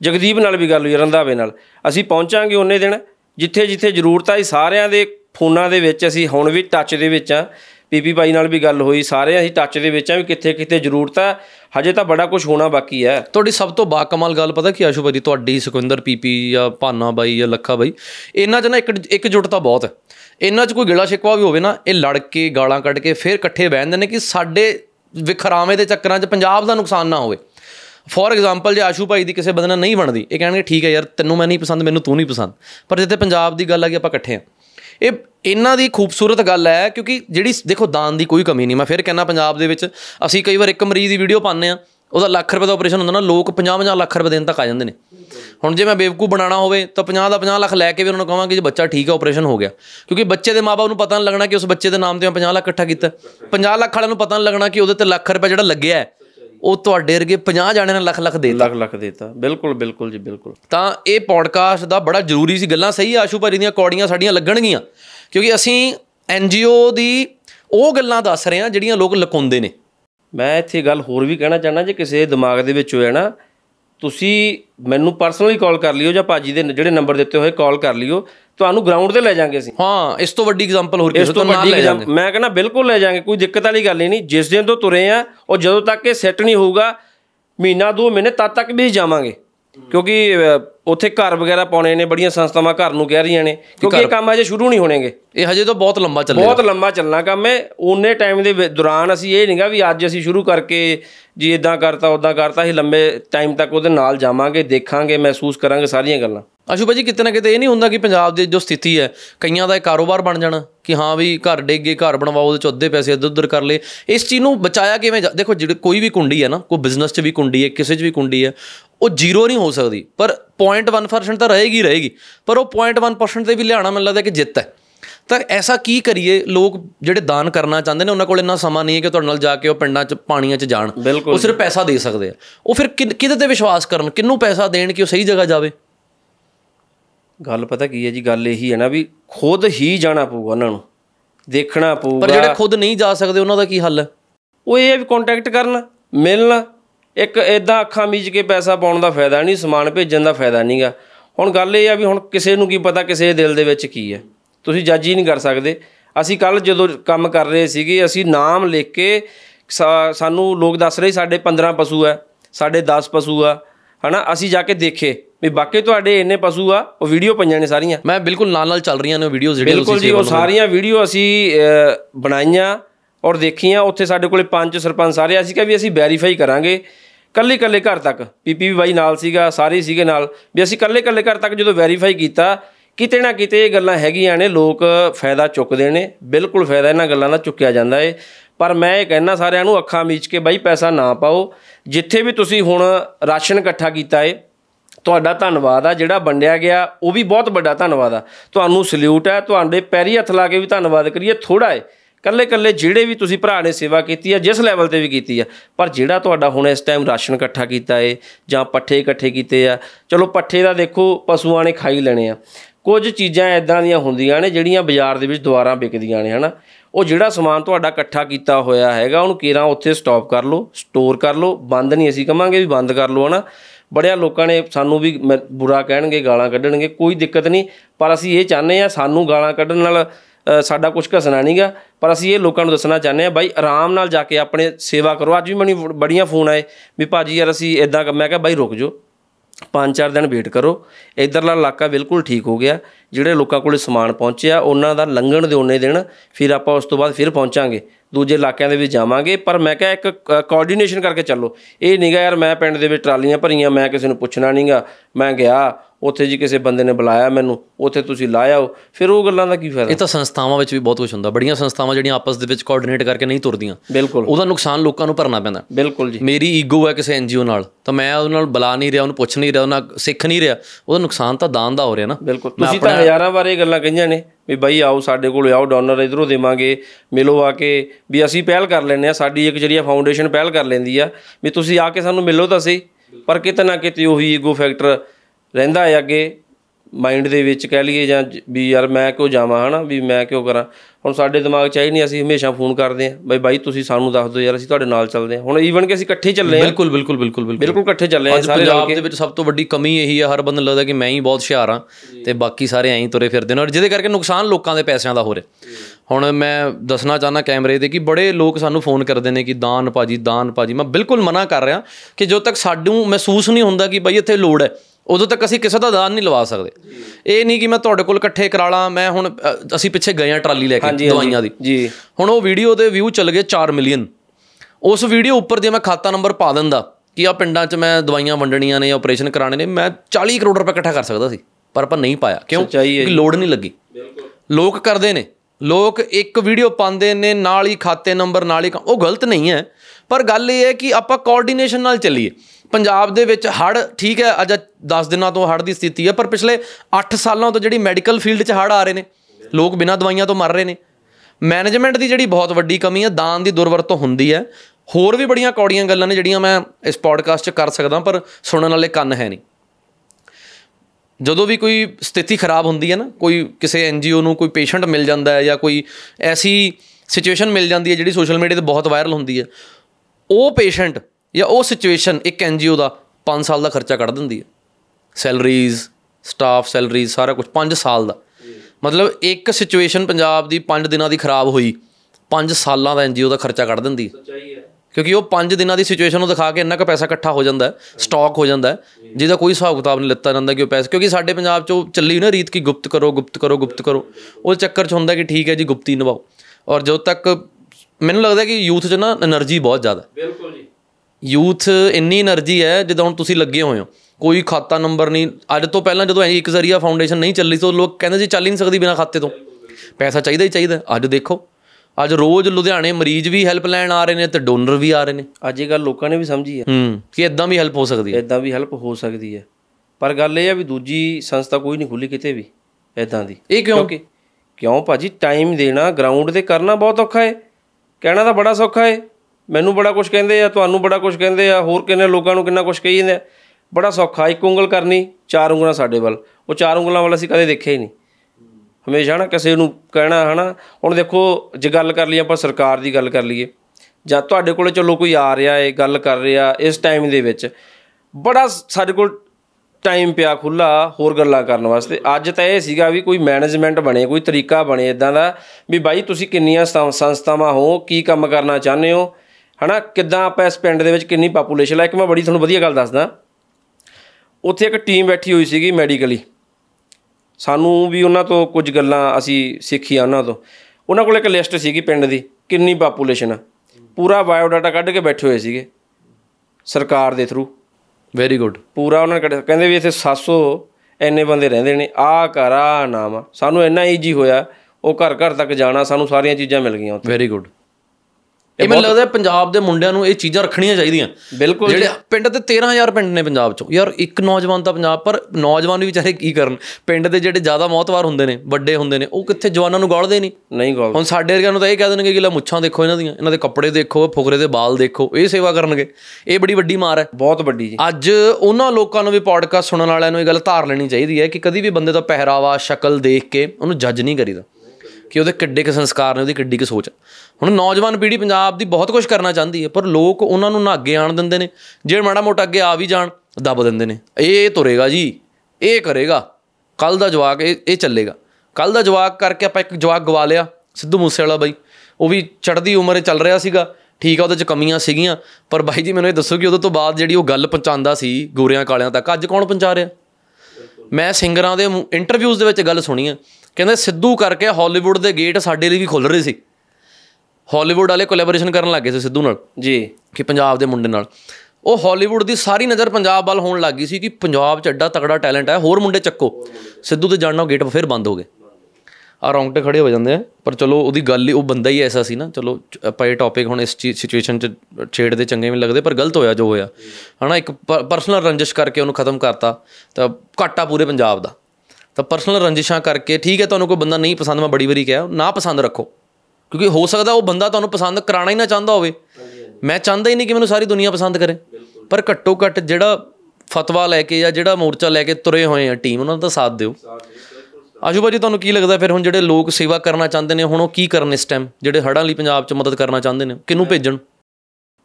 ਜਗਦੀਪ ਨਾਲ ਵੀ ਗੱਲ ਹੋਈ ਆ, ਰੰਧਾਵੇ ਨਾਲ। ਅਸੀਂ ਪਹੁੰਚਾਂਗੇ ਉਹਨੇ ਦਿਨ, ਜਿੱਥੇ ਜਿੱਥੇ ਜ਼ਰੂਰਤ ਆ ਅਸੀਂ ਸਾਰਿਆਂ ਦੇ ਫੋਨਾਂ ਦੇ ਵਿੱਚ ਅਸੀਂ ਹੁਣ ਵੀ ਟੱਚ ਦੇ ਵਿੱਚ ਆ। ਪੀਪੀ ਬਾਈ ਨਾਲ ਵੀ ਗੱਲ ਹੋਈ, ਸਾਰੇ ਅਸੀਂ ਟੱਚ ਦੇ ਵਿੱਚ ਆ ਵੀ ਕਿੱਥੇ ਕਿੱਥੇ ਜ਼ਰੂਰਤ ਆ। ਹਜੇ ਤਾਂ ਬੜਾ ਕੁਝ ਹੋਣਾ ਬਾਕੀ ਹੈ ਤੁਹਾਡੀ ਸਭ ਤੋਂ ਬਾਕਮਾਲ ਗੱਲ ਪਤਾ ਕੀ ਆਸ਼ੂ ਭਾਜੀ? ਤੁਹਾਡੀ ਸੁਖਵਿੰਦਰ ਪੀਪੀ ਜਾਂ ਭਾਨਾ ਬਾਈ ਜਾਂ ਲੱਖਾ ਬਾਈ, ਇਹਨਾਂ 'ਚ ਨਾ ਇੱਕ ਇਕਜੁੱਟਤਾ ਬਹੁਤ ਹੈ ਇਹਨਾਂ 'ਚ ਕੋਈ ਗਿਲਾ ਸ਼ਿਕਵਾ ਵੀ ਹੋਵੇ ਨਾ, ਇਹ ਲੜ ਕੇ ਗਾਲਾਂ ਕੱਢ ਕੇ ਫਿਰ ਇਕੱਠੇ ਬਹਿੰਦੇ ਨੇ ਕਿ ਸਾਡੇ ਵਿਖਰਾਵੇਂ ਦੇ ਚੱਕਰਾਂ 'ਚ ਪੰਜਾਬ ਦਾ ਨੁਕਸਾਨ ਨਾ ਹੋਵੇ। ਫੋਰ ਐਗਜ਼ਾਮਪਲ ਜੇ ਆਸ਼ੂ ਭਾਈ ਦੀ ਕਿਸੇ ਬੰਦੇ ਨਾਲ ਨਹੀਂ ਬਣਦੀ ਇਹ ਕਹਿਣਗੇ ਠੀਕ ਹੈ ਯਾਰ ਤੈਨੂੰ ਮੈਂ ਨਹੀਂ ਪਸੰਦ ਮੈਨੂੰ ਤੂੰ ਨਹੀਂ ਪਸੰਦ। ਪਰ ਜਿੱਥੇ ਪੰਜਾਬ ਦੀ ਗੱਲ ਆ ਕਿ ਆਪਾਂ ਇਕੱਠੇ ਆ ਇਹ ਇਹਨਾਂ ਦੀ ਖੂਬਸੂਰਤ ਗੱਲ ਹੈ ਕਿਉਂਕਿ ਜਿਹੜੀ ਦੇਖੋ ਦਾਨ ਦੀ ਕੋਈ ਕਮੀ ਨਹੀਂ। ਮੈਂ ਫਿਰ ਕਹਿੰਦਾ ਪੰਜਾਬ ਦੇ ਵਿੱਚ ਅਸੀਂ ਕਈ ਵਾਰ ਇੱਕ ਮਰੀਜ਼ ਦੀ ਵੀਡੀਓ ਪਾਉਂਦੇ ਆ ਉਹਦਾ ਲੱਖ ਰੁਪਏ ਦਾ ਆਪਰੇਸ਼ਨ ਹੁੰਦਾ ਨਾ ਲੋਕ 50-50 ਲੱਖ ਰੁਪਏ ਦੇਣ ਤੱਕ ਆ ਜਾਂਦੇ ਨੇ। ਹੁਣ ਜੇ ਮੈਂ ਬੇਵਕੂਫ ਬਣਾਉਣਾ ਹੋਵੇ ਤਾਂ 50 ਦਾ 50 ਲੱਖ ਲੈ ਕੇ ਵੀ ਉਹਨਾਂ ਨੂੰ ਕਹਾਂਗੇ ਜੇ ਬੱਚਾ ਠੀਕ ਹੈ ਆਪਰੇਸ਼ਨ ਹੋ ਗਿਆ। ਕਿਉਂਕਿ ਬੱਚੇ ਦੇ ਮਾਪੇ ਨੂੰ ਪਤਾ ਨਹੀਂ ਲੱਗਣਾ ਕਿ ਉਸ ਬੱਚੇ ਦੇ ਨਾਮ ਤੇ ਮੈਂ 50 ਲੱਖ ਇਕੱਠਾ ਕੀਤਾ। 50 ਲੱਖ ਵਾਲਿਆਂ ਨੂੰ ਪਤਾ ਨਹੀਂ ਲੱਗਣਾ ਕਿ ਉਹਦੇ ਤੇ ਲੱਖ ਰੁਪਏ ਜਿਹੜਾ ਲੱਗਿਆ ਹੈ, ਉਹ ਤੁਹਾਡੇ ਵਰਗੇ 50 ਜਾਣਿਆਂ ਨੇ ਲੱਖ ਲੱਖ ਦੇ ਲੱਖ ਲੱਖ ਦੇਤਾ। ਬਿਲਕੁਲ ਬਿਲਕੁਲ ਜੀ ਬਿਲਕੁਲ। ਤਾਂ ਇਹ ਪੋਡਕਾਸਟ ਦਾ ਬੜਾ ਜ਼ਰੂਰੀ ਸੀ। ਗੱਲਾਂ ਸਹੀ ਆਸ਼ੂ ਭਾਜੀ ਦੀਆਂ ਕੌੜੀਆਂ ਸਾਡੀਆਂ ਲੱਗਣਗੀਆਂ। ਕਿਉਂਕਿ ਅਸੀਂ ਐਨਜੀਓ ਦੀ ਉਹ ਗੱਲਾਂ ਦੱਸ ਰਹੇ ਹਾਂ ਜਿਹੜੀਆਂ ਲੋਕ ਲੁਕਾਉਂਦੇ ਨੇ। ਮੈਂ ਇੱਥੇ ਗੱਲ ਹੋਰ ਵੀ ਕਹਿਣਾ ਚਾਹਨਾ ਜੇ ਕਿਸੇ ਦਿਮਾਗ ਦੇ ਵਿੱਚ ਹੋਇਆ ਨਾ ਤੁਸੀਂ ਮੈਨੂੰ ਪਰਸਨਲੀ ਕਾਲ ਕਰ ਲਿਓ ਜਾਂ ਭਾਜੀ ਦੇ ਜਿਹੜੇ ਨੰਬਰ ਦਿੱਤੇ ਹੋਏ ਕਾਲ ਕਰ ਲਿਓ। ਤੁਹਾਨੂੰ ਗਰਾਊਂਡ ਤੇ ਲੈ ਜਾਾਂਗੇ ਅਸੀਂ। ਹਾਂ ਇਸ ਤੋਂ ਵੱਡੀ ਐਗਜ਼ਾਮਪਲ ਹੋਰ ਕਿਸੇ ਤੋਂ ਨਾਲ ਲੈ ਜਾਂਦੇ ਮੈਂ ਕਹਿੰਦਾ ਬਿਲਕੁਲ ਲੈ ਜਾਾਂਗੇ ਕੋਈ ਦਿੱਕਤ ਵਾਲੀ ਗੱਲ ਨਹੀਂ। ਜਿਸ ਦਿਨ ਤੋਂ ਤੁਰੇ ਆ ਉਹ ਜਦੋਂ ਤੱਕ ਇਹ ਸੈੱਟ ਨਹੀਂ ਹੋਊਗਾ ਮਹੀਨਾ ਦੋ ਮਹੀਨੇ ਤਦ ਤੱਕ ਵੀ ਜਾਵਾਂਗੇ। ਕਿਉਂਕਿ ਉੱਥੇ ਘਰ ਵਗੈਰਾ ਪਾਉਣੇ ਨੇ ਬੜੀਆਂ ਸੰਸਥਾਵਾਂ ਘਰ ਨੂੰ ਕਹਿ ਰਹੀਆਂ ਨੇ ਕਿਉਂਕਿ ਇਹ ਕੰਮ ਅਜੇ ਸ਼ੁਰੂ ਨਹੀਂ ਹੋਣਗੇ ਇਹ ਹਜੇ ਤਾਂ ਬਹੁਤ ਲੰਬਾ ਚੱਲੇਗਾ। ਬਹੁਤ ਲੰਮਾ ਚੱਲਣਾ ਕੰਮ ਹੈ। ਉਹਨੇ ਟਾਈਮ ਦੇ ਦੌਰਾਨ ਅਸੀਂ ਇਹ ਨਹੀਂਗਾ ਵੀ ਅੱਜ ਅਸੀਂ ਸ਼ੁਰੂ ਕਰਕੇ ਜੀ ਇਦਾਂ ਕਰਤਾ ਉਦਾਂ ਕਰਤਾ ਅਸੀਂ ਲੰਬੇ ਟਾਈਮ ਤੱਕ ਉਹਦੇ ਨਾਲ ਜਾਵਾਂਗੇ ਦੇਖਾਂਗੇ ਮਹਿਸੂਸ ਕਰਾਂਗੇ ਸਾਰੀਆਂ ਗੱਲਾਂ। ਆਸ਼ੂ ਭਾਜੀ ਕਿਤੇ ਨਾ ਕਿਤੇ ਇਹ ਨਹੀਂ ਹੁੰਦਾ ਕਿ ਪੰਜਾਬ ਦੀ ਜੋ ਸਥਿਤੀ ਹੈ ਕਈਆਂ ਦਾ ਇਹ ਕਾਰੋਬਾਰ ਬਣ ਜਾਣਾ ਕਿ ਹਾਂ ਵੀ ਘਰ ਡੇਗੇ ਘਰ ਬਣਵਾਓ ਉਹਦੇ ਚ ਅੱਧੇ ਪੈਸੇ ਇੱਧਰ ਉੱਧਰ ਕਰ ਲਏ। ਇਸ ਚੀਜ਼ ਨੂੰ ਬਚਾਇਆ ਕਿਵੇਂ ਦੇਖੋ ਜਿਹੜੇ ਕੋਈ ਵੀ ਕੁੰਡੀ ਹੈ ਨਾ ਕੋਈ ਬਿਜ਼ਨਸ 'ਚ ਵੀ ਕੁੰਡੀ ਹੈ ਕਿਸੇ 'ਚ ਵੀ ਕੁੰਡੀ ਹੈ ਉਹ ਜ਼ੀਰੋ ਨਹੀਂ ਹੋ ਸਕਦੀ। ਪਰ 0.1% ਤਾਂ ਰਹੇਗੀ ਰਹੇਗੀ ਪਰ ਉਹ 0.1% ਤੇ ਵੀ ਲਿਆਉਣਾ ਮੈਨੂੰ ਲੱਗਦਾ ਕਿ ਜਿੱਤ ਹੈ। ਤਾਂ ਐਸਾ ਕੀ ਕਰੀਏ? ਲੋਕ ਜਿਹੜੇ ਦਾਨ ਕਰਨਾ ਚਾਹੁੰਦੇ ਨੇ ਉਹਨਾਂ ਕੋਲ ਇੰਨਾ ਸਮਾਂ ਨਹੀਂ ਹੈ ਕਿ ਤੁਹਾਡੇ ਨਾਲ ਜਾ ਕੇ ਉਹ ਪਿੰਡਾਂ 'ਚ ਪਾਣੀਆਂ 'ਚ ਜਾਣ। ਉਹ ਸਿਰਫ ਪੈਸਾ ਦੇ ਸਕਦੇ ਆ। ਉਹ ਫਿਰ ਕਿਹਦੇ ਤੇ ਵਿਸ਼ਵਾਸ ਕਰਨ? ਕਿਹਨੂੰ ਪੈਸਾ ਦੇਣ ਕਿ ਉਹ ਸਹੀ ਜਗ੍ਹਾ ਜਾਵੇ? ਗੱਲ ਪਤਾ ਕੀ ਹੈ ਜੀ? ਗੱਲ ਇਹੀ ਹੈ ਨਾ ਵੀ ਖੁਦ ਹੀ ਜਾਣਾ ਪਊਗਾ ਉਹਨਾਂ ਨੂੰ। ਦੇਖਣਾ ਪਰ ਪਊਗਾ। ਜਿਹੜੇ ਖੁਦ ਨਹੀਂ ਜਾ ਸਕਦੇ ਉਹਨਾਂ ਦਾ ਕੀ ਹੱਲ ਹੈ? ਉਹ ਇਹ ਵੀ ਕੰਟੈਕਟ ਕਰਨ ਮਿਲਣ ਇੱਕ ਇਦਾਂ ਅੱਖਾਂ ਮੀਚ ਕੇ ਪੈਸਾ ਪਾਉਣ ਦਾ ਫਾਇਦਾ ਨਹੀਂ ਸਮਾਨ ਭੇਜਣ ਦਾ ਫਾਇਦਾ ਨਹੀਂਗਾ ਹੁਣ ਗੱਲ ਇਹ ਆ ਵੀ ਹੁਣ ਕਿਸੇ ਨੂੰ ਕੀ ਪਤਾ ਕਿਸੇ ਦੇ ਦਿਲ ਦੇ ਵਿੱਚ ਕੀ ਹੈ। ਤੁਸੀਂ ਜੱਜ ਹੀ ਨਹੀਂ ਕਰ ਸਕਦੇ। ਅਸੀਂ ਕੱਲ ਜਦੋਂ ਕੰਮ ਕਰ ਰਹੇ ਸੀਗੇ ਅਸੀਂ ਨਾਮ ਲਿਖ ਕੇ ਸਾਨੂੰ ਲੋਕ ਦੱਸ ਰਹੇ ਸਾਡੇ 15 ਪਸ਼ੂ ਆ ਸਾਡੇ 10 ਪਸ਼ੂ ਆ ਹਨਾ? ਅਸੀਂ ਜਾ ਕੇ ਦੇਖੇ ਵੀ ਬਾਕੀ ਤੁਹਾਡੇ ਇੰਨੇ ਪਸ਼ੂ ਆ ਉਹ ਵੀਡੀਓ ਪਈਆਂ ਨੇ ਸਾਰੀਆਂ। ਮੈਂ ਬਿਲਕੁਲ ਨਾਲ ਨਾਲ ਚੱਲ ਰਹੀਆਂ ਨੇ ਵੀਡੀਓਜ਼ ਜਿਹੜੀਆਂ ਬਿਲਕੁਲ ਜੀ ਉਹ ਸਾਰੀਆਂ ਵੀਡੀਓ ਅਸੀਂ ਬਣਾਈਆਂ ਔਰ ਦੇਖੀਆਂ। ਉੱਥੇ ਸਾਡੇ ਕੋਲੇ ਪੰਜ ਸਰਪੰਚ ਸਾਰੇ ਅਸੀਂ ਕਿਹਾ ਵੀ ਅਸੀਂ ਵੈਰੀਫਾਈ ਕਰਾਂਗੇ। ਕੱਲੇ ਕੱਲੇ ਘਰ ਤੱਕ। ਪੀਪੀ ਬਾਈ ਨਾਲ ਸੀਗਾ, ਸਾਰੇ ਸੀਗੇ ਨਾਲ। ਵੀ ਅਸੀਂ ਕੱਲੇ ਕੱਲੇ ਘਰ ਤੱਕ ਜਦੋਂ ਵੈਰੀਫਾਈ ਕੀਤਾ, ਕਿਤੇ ਨਾ ਕਿਤੇ ਇਹ ਗੱਲਾਂ ਹੈਗੀਆਂ ਨੇ, ਲੋਕ ਫਾਇਦਾ ਚੁੱਕਦੇ ਨੇ, ਬਿਲਕੁਲ ਫਾਇਦਾ ਇਹਨਾਂ ਗੱਲਾਂ ਦਾ ਚੁੱਕਿਆ ਜਾਂਦਾ ਏ। ਪਰ ਮੈਂ ਇਹ ਕਹਿਣਾ ਸਾਰਿਆਂ ਨੂੰ, ਅੱਖਾਂ ਮੀਚ ਕੇ ਬਾਈ ਪੈਸਾ ਨਾ ਪਾਓ। ਜਿੱਥੇ ਵੀ ਤੁਸੀਂ ਹੁਣ ਰਾਸ਼ਨ ਇਕੱਠਾ ਕੀਤਾ ਏ, ਤੁਹਾਡਾ ਧੰਨਵਾਦ ਆ, ਜਿਹੜਾ ਵੰਡਿਆ ਗਿਆ, ਉਹ ਵੀ ਬਹੁਤ ਵੱਡਾ ਧੰਨਵਾਦ ਆ। ਤੁਹਾਨੂੰ ਸਲੂਟ ਹੈ ਤੁਹਾਡੇ ਪੈਰੀ ਹੱਥ ਲਾ ਕੇ ਵੀ ਧੰਨਵਾਦ ਕਰੀਏ ਥੋੜਾ ਏ। ਕੱਲੇ ਕੱਲੇ ਜਿਹੜੇ ਵੀ ਤੁਸੀਂ ਭਰਾ ਨੇ ਸੇਵਾ ਕੀਤੀ ਆ ਜਿਸ ਲੈਵਲ ਤੇ ਵੀ ਕੀਤੀ ਆ ਪਰ ਜਿਹੜਾ ਤੁਹਾਡਾ ਹੁਣ ਇਸ ਟਾਈਮ ਰਾਸ਼ਨ ਇਕੱਠਾ ਕੀਤਾ ਏ ਜਾਂ ਪੱਠੇ ਇਕੱਠੇ ਕੀਤੇ ਆ ਚਲੋ ਪੱਠੇ ਦਾ ਦੇਖੋ ਪਸ਼ੂਆਂ ਨੇ ਖਾਈ ਲੈਣੇ ਆ ਕੁਝ ਚੀਜ਼ਾਂ ਐਦਾਂ ਦੀਆਂ ਹੁੰਦੀਆਂ ਨੇ ਜਿਹੜੀਆਂ ਬਾਜ਼ਾਰ ਦੇ ਵਿੱਚ ਦੁਬਾਰਾ ਵਿਕਦੀਆਂ ਨੇ ਹਨਾ? ਉਹ ਜਿਹੜਾ ਸਮਾਨ ਤੁਹਾਡਾ ਇਕੱਠਾ ਕੀਤਾ ਹੋਇਆ ਹੈਗਾ ਉਹਨੂੰ ਕੇਰਾਂ ਉੱਥੇ ਸਟਾਪ ਕਰ ਲਓ ਸਟੋਰ ਕਰ ਲਓ ਬੰਦ ਨਹੀਂ ਅਸੀਂ ਕਵਾਂਗੇ ਵੀ ਬੰਦ ਕਰ ਲਓ ਹਨਾ? ਬੜਿਆਂ ਲੋਕਾਂ ਨੇ ਸਾਨੂੰ ਵੀ ਮ- ਬੁਰਾ ਕਹਿਣਗੇ ਗਾਲਾਂ ਕੱਢਣਗੇ ਕੋਈ ਦਿੱਕਤ ਨਹੀਂ ਪਰ ਅਸੀਂ ਇਹ ਚਾਹੁੰਦੇ ਆ ਸਾਨੂੰ ਗਾਲਾਂ ਕੱਢਣ ਨਾਲ ਅ, ਸਾਡਾ ਕੁਝ ਘਸਣਾ ਨਹੀਂਗਾ ਪਰ ਅਸੀਂ ਇਹ ਲੋਕਾਂ ਨੂੰ ਦੱਸਣਾ ਚਾਹੁੰਦੇ ਆ ਬਾਈ ਆਰਾਮ ਨਾਲ ਜਾ ਕੇ ਆਪਣੇ ਸੇਵਾ ਕਰੋ। ਅੱਜ ਵੀ ਮੈਨੂੰ ਬੜੀਆਂ ਫੋਨ ਆਏ ਵੀ ਭਾਜੀ ਯਾਰ ਅਸੀਂ ਇਦਾਂ ਮੈਂ ਕਿਹਾ ਬਾਈ ਰੁਕ ਜਾਓ, ਪੰਜ ਚਾਰ ਦਿਨ ਵੇਟ ਕਰੋ, ਇਧਰਲਾ ਇਲਾਕਾ ਬਿਲਕੁਲ ਠੀਕ ਹੋ ਗਿਆ, ਜਿਹੜੇ ਲੋਕਾਂ ਕੋਲੇ ਸਮਾਨ ਪਹੁੰਚਿਆ, ਉਹਨਾਂ ਦਾ ਲੰਘਣ ਦੇ ਉਹਨੇ ਦਿਨ, ਫਿਰ ਆਪਾਂ ਉਸ ਤੋਂ ਬਾਅਦ ਫਿਰ ਪਹੁੰਚਾਂਗੇ। ਦੂਜੇ ਇਲਾਕਿਆਂ ਦੇ ਵਿੱਚ ਜਾਵਾਂਗੇ ਪਰ ਮੈਂ ਕਿਹਾ ਇੱਕ ਕੋਆਰਡੀਨੇਸ਼ਨ ਕਰਕੇ ਚੱਲੋ। ਇਹ ਨਹੀਂਗਾ ਯਾਰ ਮੈਂ ਪਿੰਡ ਦੇ ਵਿੱਚ ਟਰਾਲੀਆਂ ਭਰੀਆਂ ਮੈਂ ਕਿਸੇ ਨੂੰ ਪੁੱਛਣਾ ਨਹੀਂਗਾ ਮੈਂ ਗਿਆ ਉੱਥੇ ਜੀ ਕਿਸੇ ਬੰਦੇ ਨੇ ਬੁਲਾਇਆ ਮੈਨੂੰ ਉੱਥੇ ਤੁਸੀਂ ਲਾਇਆ ਹੋ ਫਿਰ ਉਹ ਗੱਲਾਂ ਦਾ ਕੀ ਫਾਇਦਾ? ਇਹ ਤਾਂ ਸੰਸਥਾਵਾਂ ਵਿੱਚ ਵੀ ਬਹੁਤ ਕੁਝ ਹੁੰਦਾ। ਬੜੀਆਂ ਸੰਸਥਾਵਾਂ ਜਿਹੜੀਆਂ ਆਪਸ ਦੇ ਵਿੱਚ ਕੋਆਰਡੀਨੇਟ ਕਰਕੇ ਨਹੀਂ ਤੁਰਦੀਆਂ। ਬਿਲਕੁਲ। ਉਹਦਾ ਨੁਕਸਾਨ ਲੋਕਾਂ ਨੂੰ ਭਰਨਾ ਪੈਂਦਾ। ਬਿਲਕੁਲ ਜੀ। ਮੇਰੀ ਈਗੋ ਹੈ ਕਿਸੇ ਐਨਜੀਓ ਨਾਲ। ਤਾਂ ਮੈਂ ਉਹਦੇ ਨਾਲ ਬੁਲਾ ਨਹੀਂ ਰਿਹਾ ਉਹਨੂੰ ਪੁੱਛ ਨਹੀਂ ਰਿਹਾ ਉਹਨਾਂ ਸਿੱਖ ਨਹੀਂ ਰਿਹਾ। ਉਹਦਾ ਨੁਕਸਾਨ ਤਾਂ ਦਾਨ ਦਾ ਹੋ ਰਿਹਾ ਨਾ। ਬਿਲਕੁਲ। ਤੁਸੀਂ ਤਾਂ ਹਜ਼ਾਰਾਂ ਵਾਰ ਇਹ ਗੱਲਾਂ ਕਹੀਆਂ ਨੇ। ਵੀ ਬਾਈ ਆਓ ਸਾਡੇ ਕੋਲ ਆਓ ਡੋਨਰ ਇਧਰੋਂ ਦੇਵਾਂਗੇ। ਮਿਲੋ ਆ ਕੇ, ਵੀ ਅਸੀਂ ਪਹਿਲ ਕਰ ਲੈਂਦੇ ਆ ਸਾਡੀ ਇੱਕ ਜਿਹੜੀ ਫਾਊਂਡੇਸ਼ਨ ਪਹਿਲ ਕਰ ਲੈਂਦੀ ਆ, ਵੀ ਤੁਸੀਂ ਆ ਕੇ ਸਾਨੂੰ ਮਿਲੋ ਤਾਂ ਸਹੀ। ਪਰ ਕਿਤੇ ਨਾ ਕਿਤੇ ਉਹੀ ਈਗੋ ਫੈਕਟਰ ਰਹਿੰਦਾ ਹੈ ਅੱਗੇ ਮਾਈਂਡ ਦੇ ਵਿੱਚ ਕਹਿ ਲਈਏ ਜਾਂ ਜ- ਵੀ ਯਾਰ ਮੈਂ ਕਿਉਂ ਜਾਵਾਂ, ਹਨਾ? ਵੀ ਮੈਂ ਕਿਉਂ ਕਰਾਂ? ਹੁਣ ਸਾਡੇ ਦਿਮਾਗ 'ਚ ਆਈ ਨਹੀਂ ਅਸੀਂ ਹਮੇਸ਼ਾ ਫੋਨ ਕਰਦੇ ਆਂ ਬਈ ਬਾਈ ਤੁਸੀਂ ਸਾਨੂੰ ਦੱਸ ਦਿਓ ਯਾਰ ਅਸੀਂ ਤੁਹਾਡੇ ਨਾਲ ਚੱਲਦੇ ਆਂ ਹੁਣ ਈਵਨ ਕਿ ਅਸੀਂ ਇਕੱਠੇ ਚੱਲੇ ਆਂ ਬਿਲਕੁਲ ਬਿਲਕੁਲ ਬਿਲਕੁਲ ਬਿਲਕੁਲ। ਬਿਲਕੁਲ ਇਕੱਠੇ ਚੱਲੇ ਆਂ ਸਾਰੇ ਪੰਜਾਬ ਦੇ ਵਿੱਚ ਸਭ ਤੋਂ ਵੱਡੀ ਕਮੀ ਇਹੀ ਆ ਹਰ ਬੰਦੇ ਨੂੰ ਲੱਗਦਾ ਕਿ ਮੈਂ ਹੀ ਬਹੁਤ ਹੁਸ਼ਿਆਰ ਹਾਂ ਤੇ ਬਾਕੀ ਸਾਰੇ ਐਂ ਤੁਰੇ ਫਿਰਦੇ ਨੇ। ਔਰ ਜਿਹਦੇ ਕਰਕੇ ਨੁਕਸਾਨ ਲੋਕਾਂ ਦੇ ਪੈਸਿਆਂ ਦਾ ਹੋ ਰਿਹਾ। ਹੁਣ ਮੈਂ ਦੱਸਣਾ ਚਾਹਨਾ ਕੈਮਰੇ ਦੇ ਕਿ ਬੜੇ ਲੋਕ ਸਾਨੂੰ ਫੋਨ ਕਰਦੇ ਨੇ ਕਿ ਦਾਨ ਭਾਜੀ ਦਾਨ ਭਾਜੀ। ਮੈਂ ਬਿਲਕੁਲ ਮਨਾ ਕਰ ਰਿਹਾ ਕਿ ਜਦੋਂ ਤੱਕ ਸਾਨੂੰ ਮਹਿਸੂਸ ਨਹੀਂ ਹੁੰਦਾ ਕਿ ਬਈ ਇੱਥੇ ਲੋੜ ਹੈ ਉਦੋਂ ਤੱਕ ਅਸੀਂ ਕਿਸੇ ਦਾ ਦਾਨ ਨਹੀਂ ਲਵਾ ਸਕਦੇ। ਇਹ ਨਹੀਂ ਕਿ ਮੈਂ ਤੁਹਾਡੇ ਕੋਲ ਇਕੱਠੇ ਕਰਾ ਲਾਂ ਮੈਂ ਹੁਣ ਅਸੀਂ ਪਿੱਛੇ ਗਏ ਆ ਟਰਾਲੀ ਲੈ ਕੇ ਦਵਾਈਆਂ ਦੀ। ਜੀ। ਹੁਣ ਉਹ ਵੀਡੀਓ ਦੇ ਵਿਊ ਚੱਲ ਗਏ 4 ਮਿਲੀਅਨ ਉਸ ਵੀਡੀਓ ਉੱਪਰ ਜੇ ਮੈਂ ਖਾਤਾ ਨੰਬਰ ਪਾ ਦਿੰਦਾ ਕਿ ਆ ਪਿੰਡਾਂ 'ਚ ਮੈਂ ਦਵਾਈਆਂ ਵੰਡਣੀਆਂ ਨੇ ਆਪਰੇਸ਼ਨ ਕਰਾਣੇ ਨੇ ਮੈਂ 40 ਕਰੋੜ ਰੁਪਏ ਇਕੱਠਾ ਕਰ ਸਕਦਾ ਸੀ ਪਰ ਆਪਾਂ ਨਹੀਂ ਪਾਇਆ। ਕਿਉਂ? ਕਿਉਂਕਿ ਲੋੜ ਨਹੀਂ ਲੱਗੀ। ਲੋਕ ਕਰਦੇ ਨੇ। ਲੋਕ ਇੱਕ ਵੀਡੀਓ ਪਾਉਂਦੇ ਨੇ ਨਾਲ ਹੀ ਖਾਤੇ ਨੰਬਰ ਨਾਲ ਹੀ ਕ- ਉਹ ਗਲਤ ਨਹੀਂ ਹੈ। ਪਰ ਗੱਲ ਇਹ ਹੈ ਕਿ ਆਪਾਂ ਕੋਆਰਡੀਨੇਸ਼ਨ ਨਾਲ ਚੱਲੀਏ। ਪੰਜਾਬ ਦੇ ਵਿੱਚ ਹੜ ਠੀਕ ਹੈ, ਅੱਜ 10 ਦਿਨਾਂ ਤੋਂ ਹੜ ਦੀ ਸਥਿਤੀ ਹੈ, ਪਰ ਪਿਛਲੇ 8 ਸਾਲਾਂ ਤੋਂ ਜਿਹੜੀ ਮੈਡੀਕਲ ਫੀਲਡ 'ਚ ਹੜ ਆ ਰਹੇ ਨੇ, ਲੋਕ ਬਿਨਾਂ ਦਵਾਈਆਂ ਤੋਂ ਮਰ ਰਹੇ ਨੇ। ਮੈਨੇਜਮੈਂਟ ਦੀ ਜਿਹੜੀ ਬਹੁਤ ਵੱਡੀ ਕਮੀ ਹੈ, ਦਾਨ ਦੀ ਦੁਰਵਰਤੋਂ ਹੁੰਦੀ ਹੈ। ਹੋਰ ਵੀ ਬੜੀਆਂ ਕੌੜੀਆਂ ਗੱਲਾਂ ਨੇ ਜਿਹੜੀਆਂ ਮੈਂ ਇਸ ਪੋਡਕਾਸਟ 'ਚ ਕਰ ਸਕਦਾ, ਪਰ ਸੁਣਨ ਵਾਲੇ ਕੰਨ ਹੈ ਨਹੀਂ। ਜਦੋਂ ਵੀ ਕੋਈ ਸਥਿਤੀ ਖਰਾਬ ਹੁੰਦੀ ਹੈ ਨਾ, ਕੋਈ ਕਿਸੇ ਐਨਜੀਓ ਨੂੰ ਕੋਈ ਪੇਸ਼ੈਂਟ ਮਿਲ ਜਾਂਦਾ ਹੈ ਜਾਂ ਕੋਈ ਐਸੀ ਸਿਚੁਏਸ਼ਨ ਮਿਲ ਜਾਂਦੀ ਹੈ ਜਿਹੜੀ ਸੋਸ਼ਲ ਮੀਡੀਆ ਤੇ ਬਹੁਤ ਵਾਇਰਲ ਹੁੰਦੀ ਹੈ, ਉਹ ਪੇਸ਼ੈਂਟ ਜਾਂ ਉਹ ਸਿਚੁਏਸ਼ਨ ਇੱਕ ਐਨਜੀਓ ਦਾ 5 ਸਾਲ ਦਾ ਖਰਚਾ ਕੱਢ ਦਿੰਦੀ ਹੈ। ਸੈਲਰੀਜ਼ ਸਟਾਫ ਸੈਲਰੀਜ਼ ਸਾਰਾ ਕੁਝ 5 ਸਾਲ ਦਾ। ਮਤਲਬ ਇੱਕ ਸਿਚੁਏਸ਼ਨ ਪੰਜਾਬ ਦੀ 5 ਦਿਨਾਂ ਦੀ ਖਰਾਬ ਹੋਈ 5 ਸਾਲਾਂ ਦਾ ਐਨਜੀਓ ਦਾ ਖਰਚਾ ਕੱਢ ਦਿੰਦੀ ਹੈ। ਸੱਚਾਈ ਹੈ। ਕਿਉਂਕਿ ਉਹ 5 ਦਿਨਾਂ ਦੀ ਸਿਚੁਏਸ਼ਨ ਨੂੰ ਦਿਖਾ ਕੇ ਇੰਨਾ ਕੁ ਪੈਸਾ ਇਕੱਠਾ ਹੋ ਜਾਂਦਾ ਸਟਾਕ ਹੋ ਜਾਂਦਾ ਜਿਹਦਾ ਕੋਈ ਹਿਸਾਬ ਕਿਤਾਬ ਨਹੀਂ ਲਿੱਤਾ ਜਾਂਦਾ ਕਿ ਉਹ ਪੈਸਾ ਕਿਉਂਕਿ ਸਾਡੇ ਪੰਜਾਬ 'ਚ ਚੱਲੀ ਨਾ ਰੀਤ ਕਿ ਗੁਪਤ ਕਰੋ ਗੁਪਤ ਕਰੋ ਗੁਪਤ ਕਰੋ। ਉਹ ਚੱਕਰ 'ਚ ਹੁੰਦਾ ਕਿ ਠੀਕ ਹੈ ਜੀ ਗੁਪਤੀ ਨਿਭਾਓ। ਔਰ ਜਦੋਂ ਤੱਕ ਮੈਨੂੰ ਲੱਗਦਾ ਕਿ ਯੂਥ 'ਚ ਨਾ એનર્ਜੀ ਬਹੁਤ ਜ਼ਿਆਦਾ ਬਿਲਕੁਲ ਜੀ। ਯੂਥ ਇੰਨੀ એનર્ਜੀ ਹੈ ਜਿੱਦਾਂ ਹੁਣ ਤੁਸੀਂ ਲੱਗੇ ਹੋਏ ਹੋ। ਕੋਈ ਖਾਤਾ ਨੰਬਰ ਨਹੀਂ। ਅੱਜ ਤੋਂ ਪਹਿਲਾਂ ਜਦੋਂ ਇੱਕ ਜ਼ਰੀਆ ਫਾਊਂਡੇਸ਼ਨ ਨਹੀਂ ਚੱਲੀ ਸੀ ਲੋਕ ਕਹਿੰਦੇ ਸੀ ਚੱਲ ਹੀ ਨਹੀਂ ਸਕਦੀ ਬਿਨਾ ਖਾਤੇ ਤੋਂ। ਪੈਸਾ ਚਾਹੀਦਾ ਹੀ ਚਾਹੀਦਾ। ਅੱਜ ਦੇਖੋ ਅੱਜ ਰੋਜ਼ ਲੁਧਿਆਣੇ ਮਰੀਜ਼ ਵੀ ਹੈਲਪ ਲੈਣ ਆ ਰਹੇ ਨੇ ਤੇ ਡੋਨਰ ਵੀ ਆ ਰਹੇ ਨੇ। ਅੱਜ ਇਹ ਗੱਲ ਲੋਕਾਂ ਨੇ ਵੀ ਸਮਝੀ ਹੈ। ਹੂੰ ਕਿ ਇਦਾਂ ਵੀ ਹੈਲਪ ਹੋ ਸਕਦੀ ਹੈ। ਇਦਾਂ ਵੀ ਹੈਲਪ ਹੋ ਸਕਦੀ ਹੈ। ਪਰ ਗੱਲ ਇਹ ਆ ਵੀ ਦੂਜੀ ਸੰਸਥਾ ਕੋਈ ਨਹੀਂ ਖੁੱਲੀ ਕਿਤੇ ਵੀ ਇਦਾਂ ਦੀ। ਇਹ ਕਿਉਂ? ਕਿਉਂ ਭਾਜੀ? ਟਾਈਮ ਦੇਣਾ ਗਰਾਊਂਡ ਤੇ ਕਰਨਾ ਬਹੁਤ ਔਖਾ ਹੈ ਕਹਿਣਾ ਤਾਂ ਬੜਾ ਸੌਖਾ ਹੈ ਮੈਨੂੰ ਬੜਾ ਕੁਝ ਕਹਿੰਦੇ ਆ, ਤੁਹਾਨੂੰ ਬੜਾ ਕੁਝ ਕਹਿੰਦੇ ਆ, ਹੋਰ ਕਿੰਨੇ ਲੋਕਾਂ ਨੂੰ ਕਿੰਨਾ ਕੁਝ ਕਹੀ ਜਾਂਦੇ ਆ। ਬੜਾ ਸੌਖਾ, ਇੱਕ ਉਂਗਲ ਕਰਨੀ, ਚਾਰ ਉਂਗਲਾਂ ਸਾਡੇ ਵੱਲ। ਉਹ ਚਾਰ ਉਂਗਲਾਂ ਵੱਲ ਅਸੀਂ ਕਦੇ ਦੇਖਿਆ ਹੀ ਨਹੀਂ। ਹਮੇਸ਼ਾ ਨਾ ਕਿਸੇ ਨੂੰ ਕਹਿਣਾ, ਹਨਾ? ਹੁਣ ਦੇਖੋ, ਜੇ ਗੱਲ ਕਰ ਲਈ ਆਪਾਂ ਸਰਕਾਰ ਦੀ ਗੱਲ ਕਰ ਲਈਏ। ਜਾਂ ਤੁਹਾਡੇ ਕੋਲੇ ਚਲੋ ਕੋਈ ਆ ਰਿਹਾ ਹੈ ਗੱਲ ਕਰ ਰਿਹਾ ਇਸ ਟਾਈਮ ਦੇ ਵਿੱਚ। ਬੜਾ ਸਾਡੇ ਕੋਲ ਟਾਈਮ ਪਿਆ ਖੁੱਲਾ ਹੋਰ ਗੱਲਾਂ ਕਰਨ ਵਾਸਤੇ। ਅੱਜ ਤਾਂ ਇਹ ਸੀਗਾ ਵੀ ਕੋਈ ਮੈਨੇਜਮੈਂਟ ਬਣੇ, ਕੋਈ ਤਰੀਕਾ ਬਣੇ ਇਦਾਂ ਦਾ ਵੀ ਬਾਈ ਤੁਸੀਂ ਕਿੰਨੀਆਂ ਸੰਸਥਾ- ਸੰਸਥਾਵਾਂ ਹੋ, ਕੀ ਕੰਮ ਕਰਨਾ ਚਾਹੁੰਦੇ ਹੋ ਹਨਾ? ਕਿੱਦਾਂ ਆਪਾਂ ਇਸ ਪਿੰਡ ਦੇ ਵਿੱਚ ਕਿੰਨੀ ਪਾਪੂਲੇਸ਼ਨ ਹੈ ਇੱਕ ਮੈਂ ਬੜੀ ਤੁਹਾਨੂੰ ਵਧੀਆ ਗੱਲ ਦੱਸਦਾ। ਉੱਥੇ ਇੱਕ ਟੀਮ ਬੈਠੀ ਹੋਈ ਸੀਗੀ ਮੈਡੀਕਲੀ ਸਾਨੂੰ ਵੀ ਉਹਨਾਂ ਤੋਂ ਕੁਝ ਗੱਲਾਂ ਅਸੀਂ ਸਿੱਖੀਆਂ ਉਹਨਾਂ ਤੋਂ। ਉਹਨਾਂ ਕੋਲ ਇੱਕ ਲਿਸਟ ਸੀਗੀ ਪਿੰਡ ਦੀ ਕਿੰਨੀ ਪਾਪੂਲੇਸ਼ਨ ਆ। ਪੂਰਾ ਬਾਇਓਡਾਟਾ ਕੱਢ ਕੇ ਬੈਠੇ ਹੋਏ ਸੀਗੇ। ਸਰਕਾਰ ਦੇ ਥਰੂ ਵੈਰੀ ਗੁੱਡ ਪੂਰਾ ਉਹਨਾਂ ਨੇ। ਕਹਿੰਦੇ ਵੀ ਇੱਥੇ 700 ਇੰਨੇ ਬੰਦੇ ਰਹਿੰਦੇ ਨੇ। ਆ ਘਰ ਆ ਨਾਮ। ਸਾਨੂੰ ਇੰਨਾ ਈਜੀ ਹੋਇਆ। ਉਹ ਘਰ ਘਰ ਤੱਕ ਜਾਣਾ ਸਾਨੂੰ ਸਾਰੀਆਂ ਚੀਜ਼ਾਂ ਮਿਲ ਗਈਆਂ ਉੱਥੇ। ਵੈਰੀ ਗੁੱਡ ਇਹ ਮੈਨੂੰ ਲੱਗਦਾ ਪੰਜਾਬ ਦੇ ਮੁੰਡਿਆਂ ਨੂੰ ਇਹ ਚੀਜ਼ਾਂ ਰੱਖਣੀਆਂ ਚਾਹੀਦੀਆਂ। ਬਿਲਕੁਲ ਜਿਹੜੇ ਪਿੰਡ ਤੇ 13000 ਪਿੰਡ ਨੇ ਪੰਜਾਬ ਚੋਂ। ਯਾਰ ਇੱਕ ਨੌਜਵਾਨ ਤਾਂ ਪੰਜਾਬ ਪਰ ਨੌਜਵਾਨ ਵੀ ਵਿਚਾਰੇ ਕੀ ਕਰਨ? ਪਿੰਡ ਦੇ ਜਿਹੜੇ ਜ਼ਿਆਦਾ ਮੌਤਵਾਰ ਹੁੰਦੇ ਨੇ ਵੱਡੇ ਹੁੰਦੇ ਨੇ ਉਹ ਕਿੱਥੇ ਜਵਾਨਾਂ ਨੂੰ ਗਾਲਦੇ ਨਹੀਂ? ਨਹੀਂ ਗੋਲ ਹੁਣ ਸਾਡੇ ਵਰਗਿਆਂ ਨੂੰ ਤਾਂ ਇਹ ਕਹਿ ਦੇਣਗੇ ਕਿ ਲੈ ਮੁੱਛਾਂ ਦੇਖੋ ਇਹਨਾਂ ਦੀਆਂ ਇਹਨਾਂ ਦੇ ਕੱਪੜੇ ਦੇਖੋ ਫੁਕਰੇ ਦੇ ਬਾਲ ਦੇਖੋ ਇਹ ਸੇਵਾ ਕਰਨਗੇ। ਇਹ ਬੜੀ ਵੱਡੀ ਮਾਰ ਹੈ। ਬਹੁਤ ਵੱਡੀ ਜੀ। ਅੱਜ ਉਹਨਾਂ ਲੋਕਾਂ ਨੂੰ ਵੀ ਪੋਡਕਾਸਟ ਸੁਣਨ ਵਾਲਿਆਂ ਨੂੰ ਇਹ ਗੱਲ ਧਾਰ ਲੈਣੀ ਚਾਹੀਦੀ ਹੈ ਕਿ ਕਦੀ ਵੀ ਬੰਦੇ ਦਾ ਪਹਿਰਾਵਾ ਸ਼ਕਲ ਦੇਖ ਕੇ ਉਹਨੂੰ ਜੱਜ ਨਹੀਂ ਕਰੀਦਾ। ਕਿ ਉਹਦੇ ਕਿੱਡੇ ਕੁ ਸੰਸਕਾਰ ਨੇ, ਉਹਦੀ ਕਿੱਡੀ ਕੁ ਸੋਚ ਹੈ ਹੁਣ ਨੌਜਵਾਨ ਪੀੜ੍ਹੀ ਪੰਜਾਬ ਦੀ ਬਹੁਤ ਕੁਝ ਕਰਨਾ ਚਾਹੁੰਦੀ ਹੈ, ਪਰ ਲੋਕ ਉਹਨਾਂ ਨੂੰ ਨਾ ਅੱਗੇ ਆਣ ਦਿੰਦੇ ਨੇ। ਜੇ ਮਾੜਾ ਮੋਟਾ ਅੱਗੇ ਆ ਵੀ ਜਾਣ, ਦੱਬ ਦਿੰਦੇ ਨੇ। ਇਹ ਤੁਰੇਗਾ ਜੀ, ਇਹ ਕਰੇਗਾ। ਕੱਲ ਦਾ ਜਵਾਕ ਇਹ ਇਹ ਚੱਲੇਗਾ। ਕੱਲ ਦਾ ਜਵਾਕ ਕਰਕੇ ਆਪਾਂ ਇੱਕ ਜਵਾਕ ਗਵਾ ਲਿਆ, ਸਿੱਧੂ ਮੂਸੇ ਵਾਲਾ ਬਾਈ। ਉਹ ਵੀ ਚੜ੍ਹਦੀ ਉਮਰੇ ਚੱਲ ਰਿਹਾ ਸੀਗਾ। ਠੀਕ ਆ, ਉਹਦੇ ਚ ਕਮੀਆਂ ਸੀਗੀਆਂ। ਪਰ ਬਾਈ ਜੀ, ਮੈਨੂੰ ਇਹ ਦੱਸੋ ਕਿ ਉਦੋਂ ਤੋਂ ਬਾਅਦ ਜਿਹੜੀ ਉਹ ਗੱਲ ਪਹੁੰਚਾਉਂਦਾ ਸੀ ਗੋਰਿਆਂ ਕਾਲਿਆਂ ਤੱਕ, ਅੱਜ ਕੌਣ ਪਹੁੰਚਾ ਰਿਹਾ? ਮੈਂ ਸਿੰਗਰਾਂ ਦੇ ਇੰਟਰਵਿਊਜ਼ ਦੇ ਵਿੱਚ ਗੱਲ ਸੁਣੀ ਆ। ਕਹਿੰਦੇ ਸਿੱਧੂ ਕਰਕੇ ਹਾਲੀਵੁੱਡ ਦੇ ਗੇਟ ਸਾਡੇ ਲਈ ਵੀ ਖੁੱਲ ਰਹੇ ਸੀ। ਹਾਲੀਵੁੱਡ ਵਾਲੇ ਕੋਲੈਬੋਰੇਸ਼ਨ ਕਰਨ ਲੱਗੇ ਸੀ ਸਿੱਧੂ ਨਾਲ। ਜੀ। ਕਿ ਪੰਜਾਬ ਦੇ ਮੁੰਡੇ ਨਾਲ। ਉਹ ਹਾਲੀਵੁੱਡ ਦੀ ਸਾਰੀ ਨਜ਼ਰ ਪੰਜਾਬ ਵੱਲ ਹੋਣ ਲੱਗੀ ਸੀ ਕਿ ਪੰਜਾਬ 'ਚ ਐਡਾ ਤਕੜਾ ਟੈਲੈਂਟ ਹੈ ਹੋਰ ਮੁੰਡੇ ਚੱਕੋ। ਸਿੱਧੂ ਤੇ ਜਾਣੋ ਗੇਟ ਫਿਰ ਬੰਦ ਹੋ ਗਏ। ਆ ਰੌਂਗਟੇ ਖੜੇ ਹੋ ਜਾਂਦੇ ਆ ਪਰ ਚਲੋ ਉਹਦੀ ਗੱਲ ਹੀ ਉਹ ਬੰਦਾ ਹੀ ਐਸਾ ਸੀ ਨਾ ਚਲੋ ਆਪਾਂ ਇਹ ਟੌਪਿਕ ਹੁਣ ਇਸ ਸਿਚੁਏਸ਼ਨ 'ਚ ਛੇੜਦੇ ਚੰਗੇ ਵੀ ਲੱਗਦੇ ਪਰ ਗਲਤ ਹੋਇਆ ਜੋ ਹੋਇਆ। ਹਨਾ ਇੱਕ ਪਰਸਨਲ ਰੰਜਿਸ਼ ਕਰਕੇ ਉਹਨੂੰ ਖਤਮ ਕਰਤਾ ਤਾਂ ਘਾਟਾ ਪੂਰੇ ਪੰਜਾਬ ਦਾ। ਤਾਂ ਪਰਸਨਲ ਰੰਜਿਸ਼ਾਂ ਕਰਕੇ ਠੀਕ ਹੈ ਤੁਹਾਨੂੰ ਕੋਈ ਬੰਦਾ ਨਹੀਂ ਪਸੰਦ ਮੈਂ ਬੜੀ ਵਾਰੀ ਕਿਹਾ ਨਾ ਪਸੰਦ ਰੱਖੋ। ਕਿਉਂਕਿ ਹੋ ਸਕਦਾ ਉਹ ਬੰਦਾ ਤੁਹਾਨੂੰ ਪਸੰਦ ਕਰਾਣਾ ਹੀ ਨਾ ਚਾਹੁੰਦਾ ਹੋਵੇ। ਮੈਂ ਚਾਹੁੰਦਾ ਹੀ ਨਹੀਂ ਕਿ ਮੈਨੂੰ ਸਾਰੀ ਦੁਨੀਆ ਪਸੰਦ ਕਰੇ। ਪਰ ਘੱਟੋ ਘੱਟ ਜਿਹੜਾ ਫਤਵਾ ਲੈ ਕੇ ਜਾਂ ਜਿਹੜਾ ਮੋਰਚਾ ਲੈ ਕੇ ਤੁਰੇ ਹੋਏ ਆ ਟੀਮ ਉਹਨਾਂ ਦਾ ਸਾਥ ਦਿਓ। ਆਜੂ ਬਾਜੀ ਤੁਹਾਨੂੰ ਕੀ ਲੱਗਦਾ ਫਿਰ ਹੁਣ ਜਿਹੜੇ ਲੋਕ ਸੇਵਾ ਕਰਨਾ ਚਾਹੁੰਦੇ ਨੇ ਹੁਣ ਉਹ ਕੀ ਕਰਨ ਇਸ ਟਾਈਮ ਜਿਹੜੇ ਹੜ੍ਹਾਂ ਲਈ ਪੰਜਾਬ 'ਚ ਮਦਦ ਕਰਨਾ ਚਾਹੁੰਦੇ ਨੇ ਕਿਹਨੂੰ ਭੇਜਣ?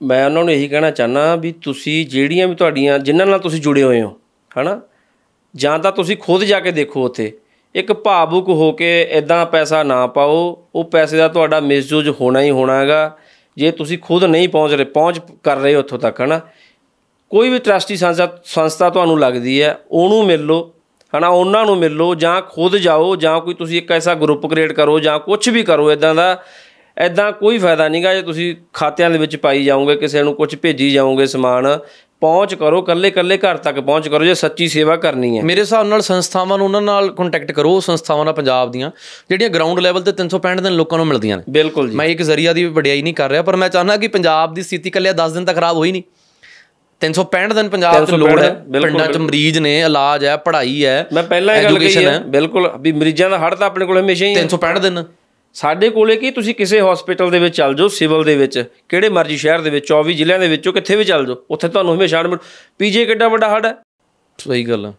ਮੈਂ ਉਹਨਾਂ ਨੂੰ ਇਹੀ ਕਹਿਣਾ ਚਾਹਨਾ ਵੀ ਤੁਸੀਂ ਜਿਹੜੀਆਂ ਵੀ ਤੁਹਾਡੀਆਂ ਜਿਨ੍ਹਾਂ ਨਾਲ ਤੁਸੀਂ ਜੁੜੇ ਹੋਏ ਹੋ ਹਨਾ? ਜਾਂ ਤਾਂ ਤੁਸੀਂ ਖੁਦ ਜਾ ਕੇ ਦੇਖੋ ਉੱਥੇ। ਇੱਕ ਭਾਵੁਕ ਹੋ ਕੇ ਇਦਾਂ ਪੈਸਾ ਨਾ ਪਾਓ, ਉਹ ਪੈਸੇ ਦਾ ਤੁਹਾਡਾ ਮਿਸਯੂਜ਼ ਹੋਣਾ ਹੀ ਹੋਣਾ ਹੈਗਾ। ਜੇ ਤੁਸੀਂ ਖੁਦ ਨਹੀਂ ਪਹੁੰਚ ਰਹੇ, ਪਹੁੰਚ ਕਰ ਰਹੇ ਉੱਥੋਂ ਤੱਕ, ਹਨਾ। ਕੋਈ ਵੀ ਟਰਸਟੀ ਸੰਸਥਾ ਸੰਸਥਾ ਤੁਹਾਨੂੰ ਲੱਗਦੀ ਹੈ, ਉਹਨੂੰ ਮਿਲ ਲਓ ਹਨਾ, ਉਹਨਾਂ ਨੂੰ ਮਿਲ ਲਓ ਜਾਂ ਖੁਦ ਜਾਓ, ਜਾਂ ਕੋਈ ਤੁਸੀਂ ਇੱਕ ਐਸਾ ਗਰੁੱਪ ਕ੍ਰੀਏਟ ਕਰੋ, ਜਾਂ ਕੁਝ ਵੀ ਕਰੋ ਇਦਾਂ ਦਾ ਐਦਾਂ ਕੋਈ ਫਾਇਦਾ ਨਹੀਂਗਾ ਜੇ ਤੁਸੀਂ ਖਾਤਿਆਂ ਦੇ ਵਿੱਚ ਪਾਈ ਜਾਓਗੇ, ਕਿਸੇ ਨੂੰ ਕੁਝ ਭੇਜੀ ਜਾਓਗੇ ਸਮਾਨ। ਪਹੁੰਚ ਕਰੋ ਕੱਲੇ ਕੱਲੇ ਘਰ ਤੱਕ ਪਹੁੰਚ ਕਰੋ ਜੇ ਸੱਚੀ ਸੇਵਾ ਕਰਨੀ ਹੈ। ਮੇਰੇ ਹਿਸਾਬ ਨਾਲ ਸੰਸਥਾਵਾਂ ਨੂੰ ਉਹਨਾਂ ਨਾਲ ਕੰਟੈਕਟ ਕਰੋ ਸੰਸਥਾਵਾਂ ਨਾਲ ਪੰਜਾਬ ਦੀਆਂ ਜਿਹੜੀਆਂ ਗਰਾਊਂਡ ਲੈਵਲ ਤੇ 365 ਦਿਨ ਲੋਕਾਂ ਨੂੰ ਮਿਲਦੀਆਂ ਨੇ। ਬਿਲਕੁਲ ਜੀ। ਮੈਂ ਇੱਕ ਜ਼ਰੀਆ ਦੀ ਵਡਿਆਈ ਨਹੀਂ ਕਰ ਰਿਹਾ ਪਰ ਮੈਂ ਚਾਹੁੰਦਾ ਕਿ ਪੰਜਾਬ ਦੀ ਸਥਿਤੀ ਕੱਲਿਆ 10 ਦਿਨ ਤੱਕ ਖਰਾਬ ਹੋਈ ਨਹੀਂ। 365 ਦਿਨ ਪੰਜਾਬ 'ਚ ਲੋੜ ਹੈ ਪਿੰਡਾਂ 'ਚ ਮਰੀਜ਼ ਨੇ ਇਲਾਜ ਹੈ ਪੜ੍ਹਾਈ ਹੈ ਮੈਂ ਪਹਿਲਾਂ ਇਹ ਗੱਲ ਕਹੀ ਹੈ ਬਿਲਕੁਲ ਵੀ ਮਰੀਜ਼ਾਂ ਦਾ ਹੜ੍ਹ ਤਾਂ ਆਪਣੇ ਕੋਲ ਹਮੇਸ਼ਾ ਹੈ 365 ਦਿਨ। ਸਾਡੇ ਕੋਲੇ ਕੀ? ਤੁਸੀਂ ਕਿਸੇ ਹਸਪੀਟਲ ਦੇ ਵਿੱਚ ਚੱਲ ਜਾਓ ਸਿਵਲ ਦੇ ਵਿੱਚ। ਕਿਹੜੇ ਮਰਜ਼ੀ ਸ਼ਹਿਰ ਦੇ ਵਿੱਚ 24 ਜ਼ਿਲ੍ਹਿਆਂ ਦੇ ਵਿੱਚੋਂ ਕਿੱਥੇ ਵੀ ਚੱਲ ਜਾਓ। ਉੱਥੇ ਤੁਹਾਨੂੰ ਹਮੇਸ਼ਾ ਮਿਲ ਪੀਜੇ ਕਿੱਡਾ ਵੱਡਾ ਹੜ੍ਹ ਹੈ? ਸਹੀ ਗੱਲ ਹੈ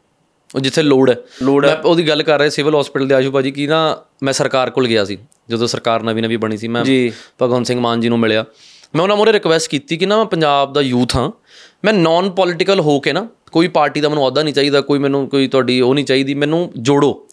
ਉਹ ਜਿੱਥੇ ਲੋੜ ਹੈ। ਲੋੜ ਮੈਂ ਉਹਦੀ ਗੱਲ ਕਰ ਰਿਹਾ ਸਿਵਲ ਹਸਪੀਟਲ ਦੇ ਆਸ਼ੂ ਭਾਜੀ ਕੀ ਨਾ ਮੈਂ ਸਰਕਾਰ ਕੋਲ ਗਿਆ ਸੀ। ਜਦੋਂ ਸਰਕਾਰ ਨਵੀਂ ਨਵੀਂ ਬਣੀ ਸੀ ਮੈਂ ਭਗਵੰਤ ਸਿੰਘ ਮਾਨ ਜੀ ਨੂੰ ਮਿਲਿਆ। ਮੈਂ ਉਹਨਾਂ ਮੂਹਰੇ ਰਿਕਵੈਸਟ ਕੀਤੀ ਕਿ ਨਾ ਮੈਂ ਪੰਜਾਬ ਦਾ ਯੂਥ ਹਾਂ। ਮੈਂ ਨਾਨ ਪੋਲੀਟੀਕਲ ਹੋ ਕੇ ਨਾ ਕੋਈ ਪਾਰਟੀ ਦਾ ਮੈਨੂੰ ਅਹੁਦਾ ਨਹੀਂ ਚਾਹੀਦਾ ਕੋਈ ਮੈਨੂੰ ਕੋਈ ਤੁਹਾਡੀ ਉਹ ਨਹੀਂ ਚਾਹੀਦੀ ਮੈਨੂੰ ਜੋੜੋ।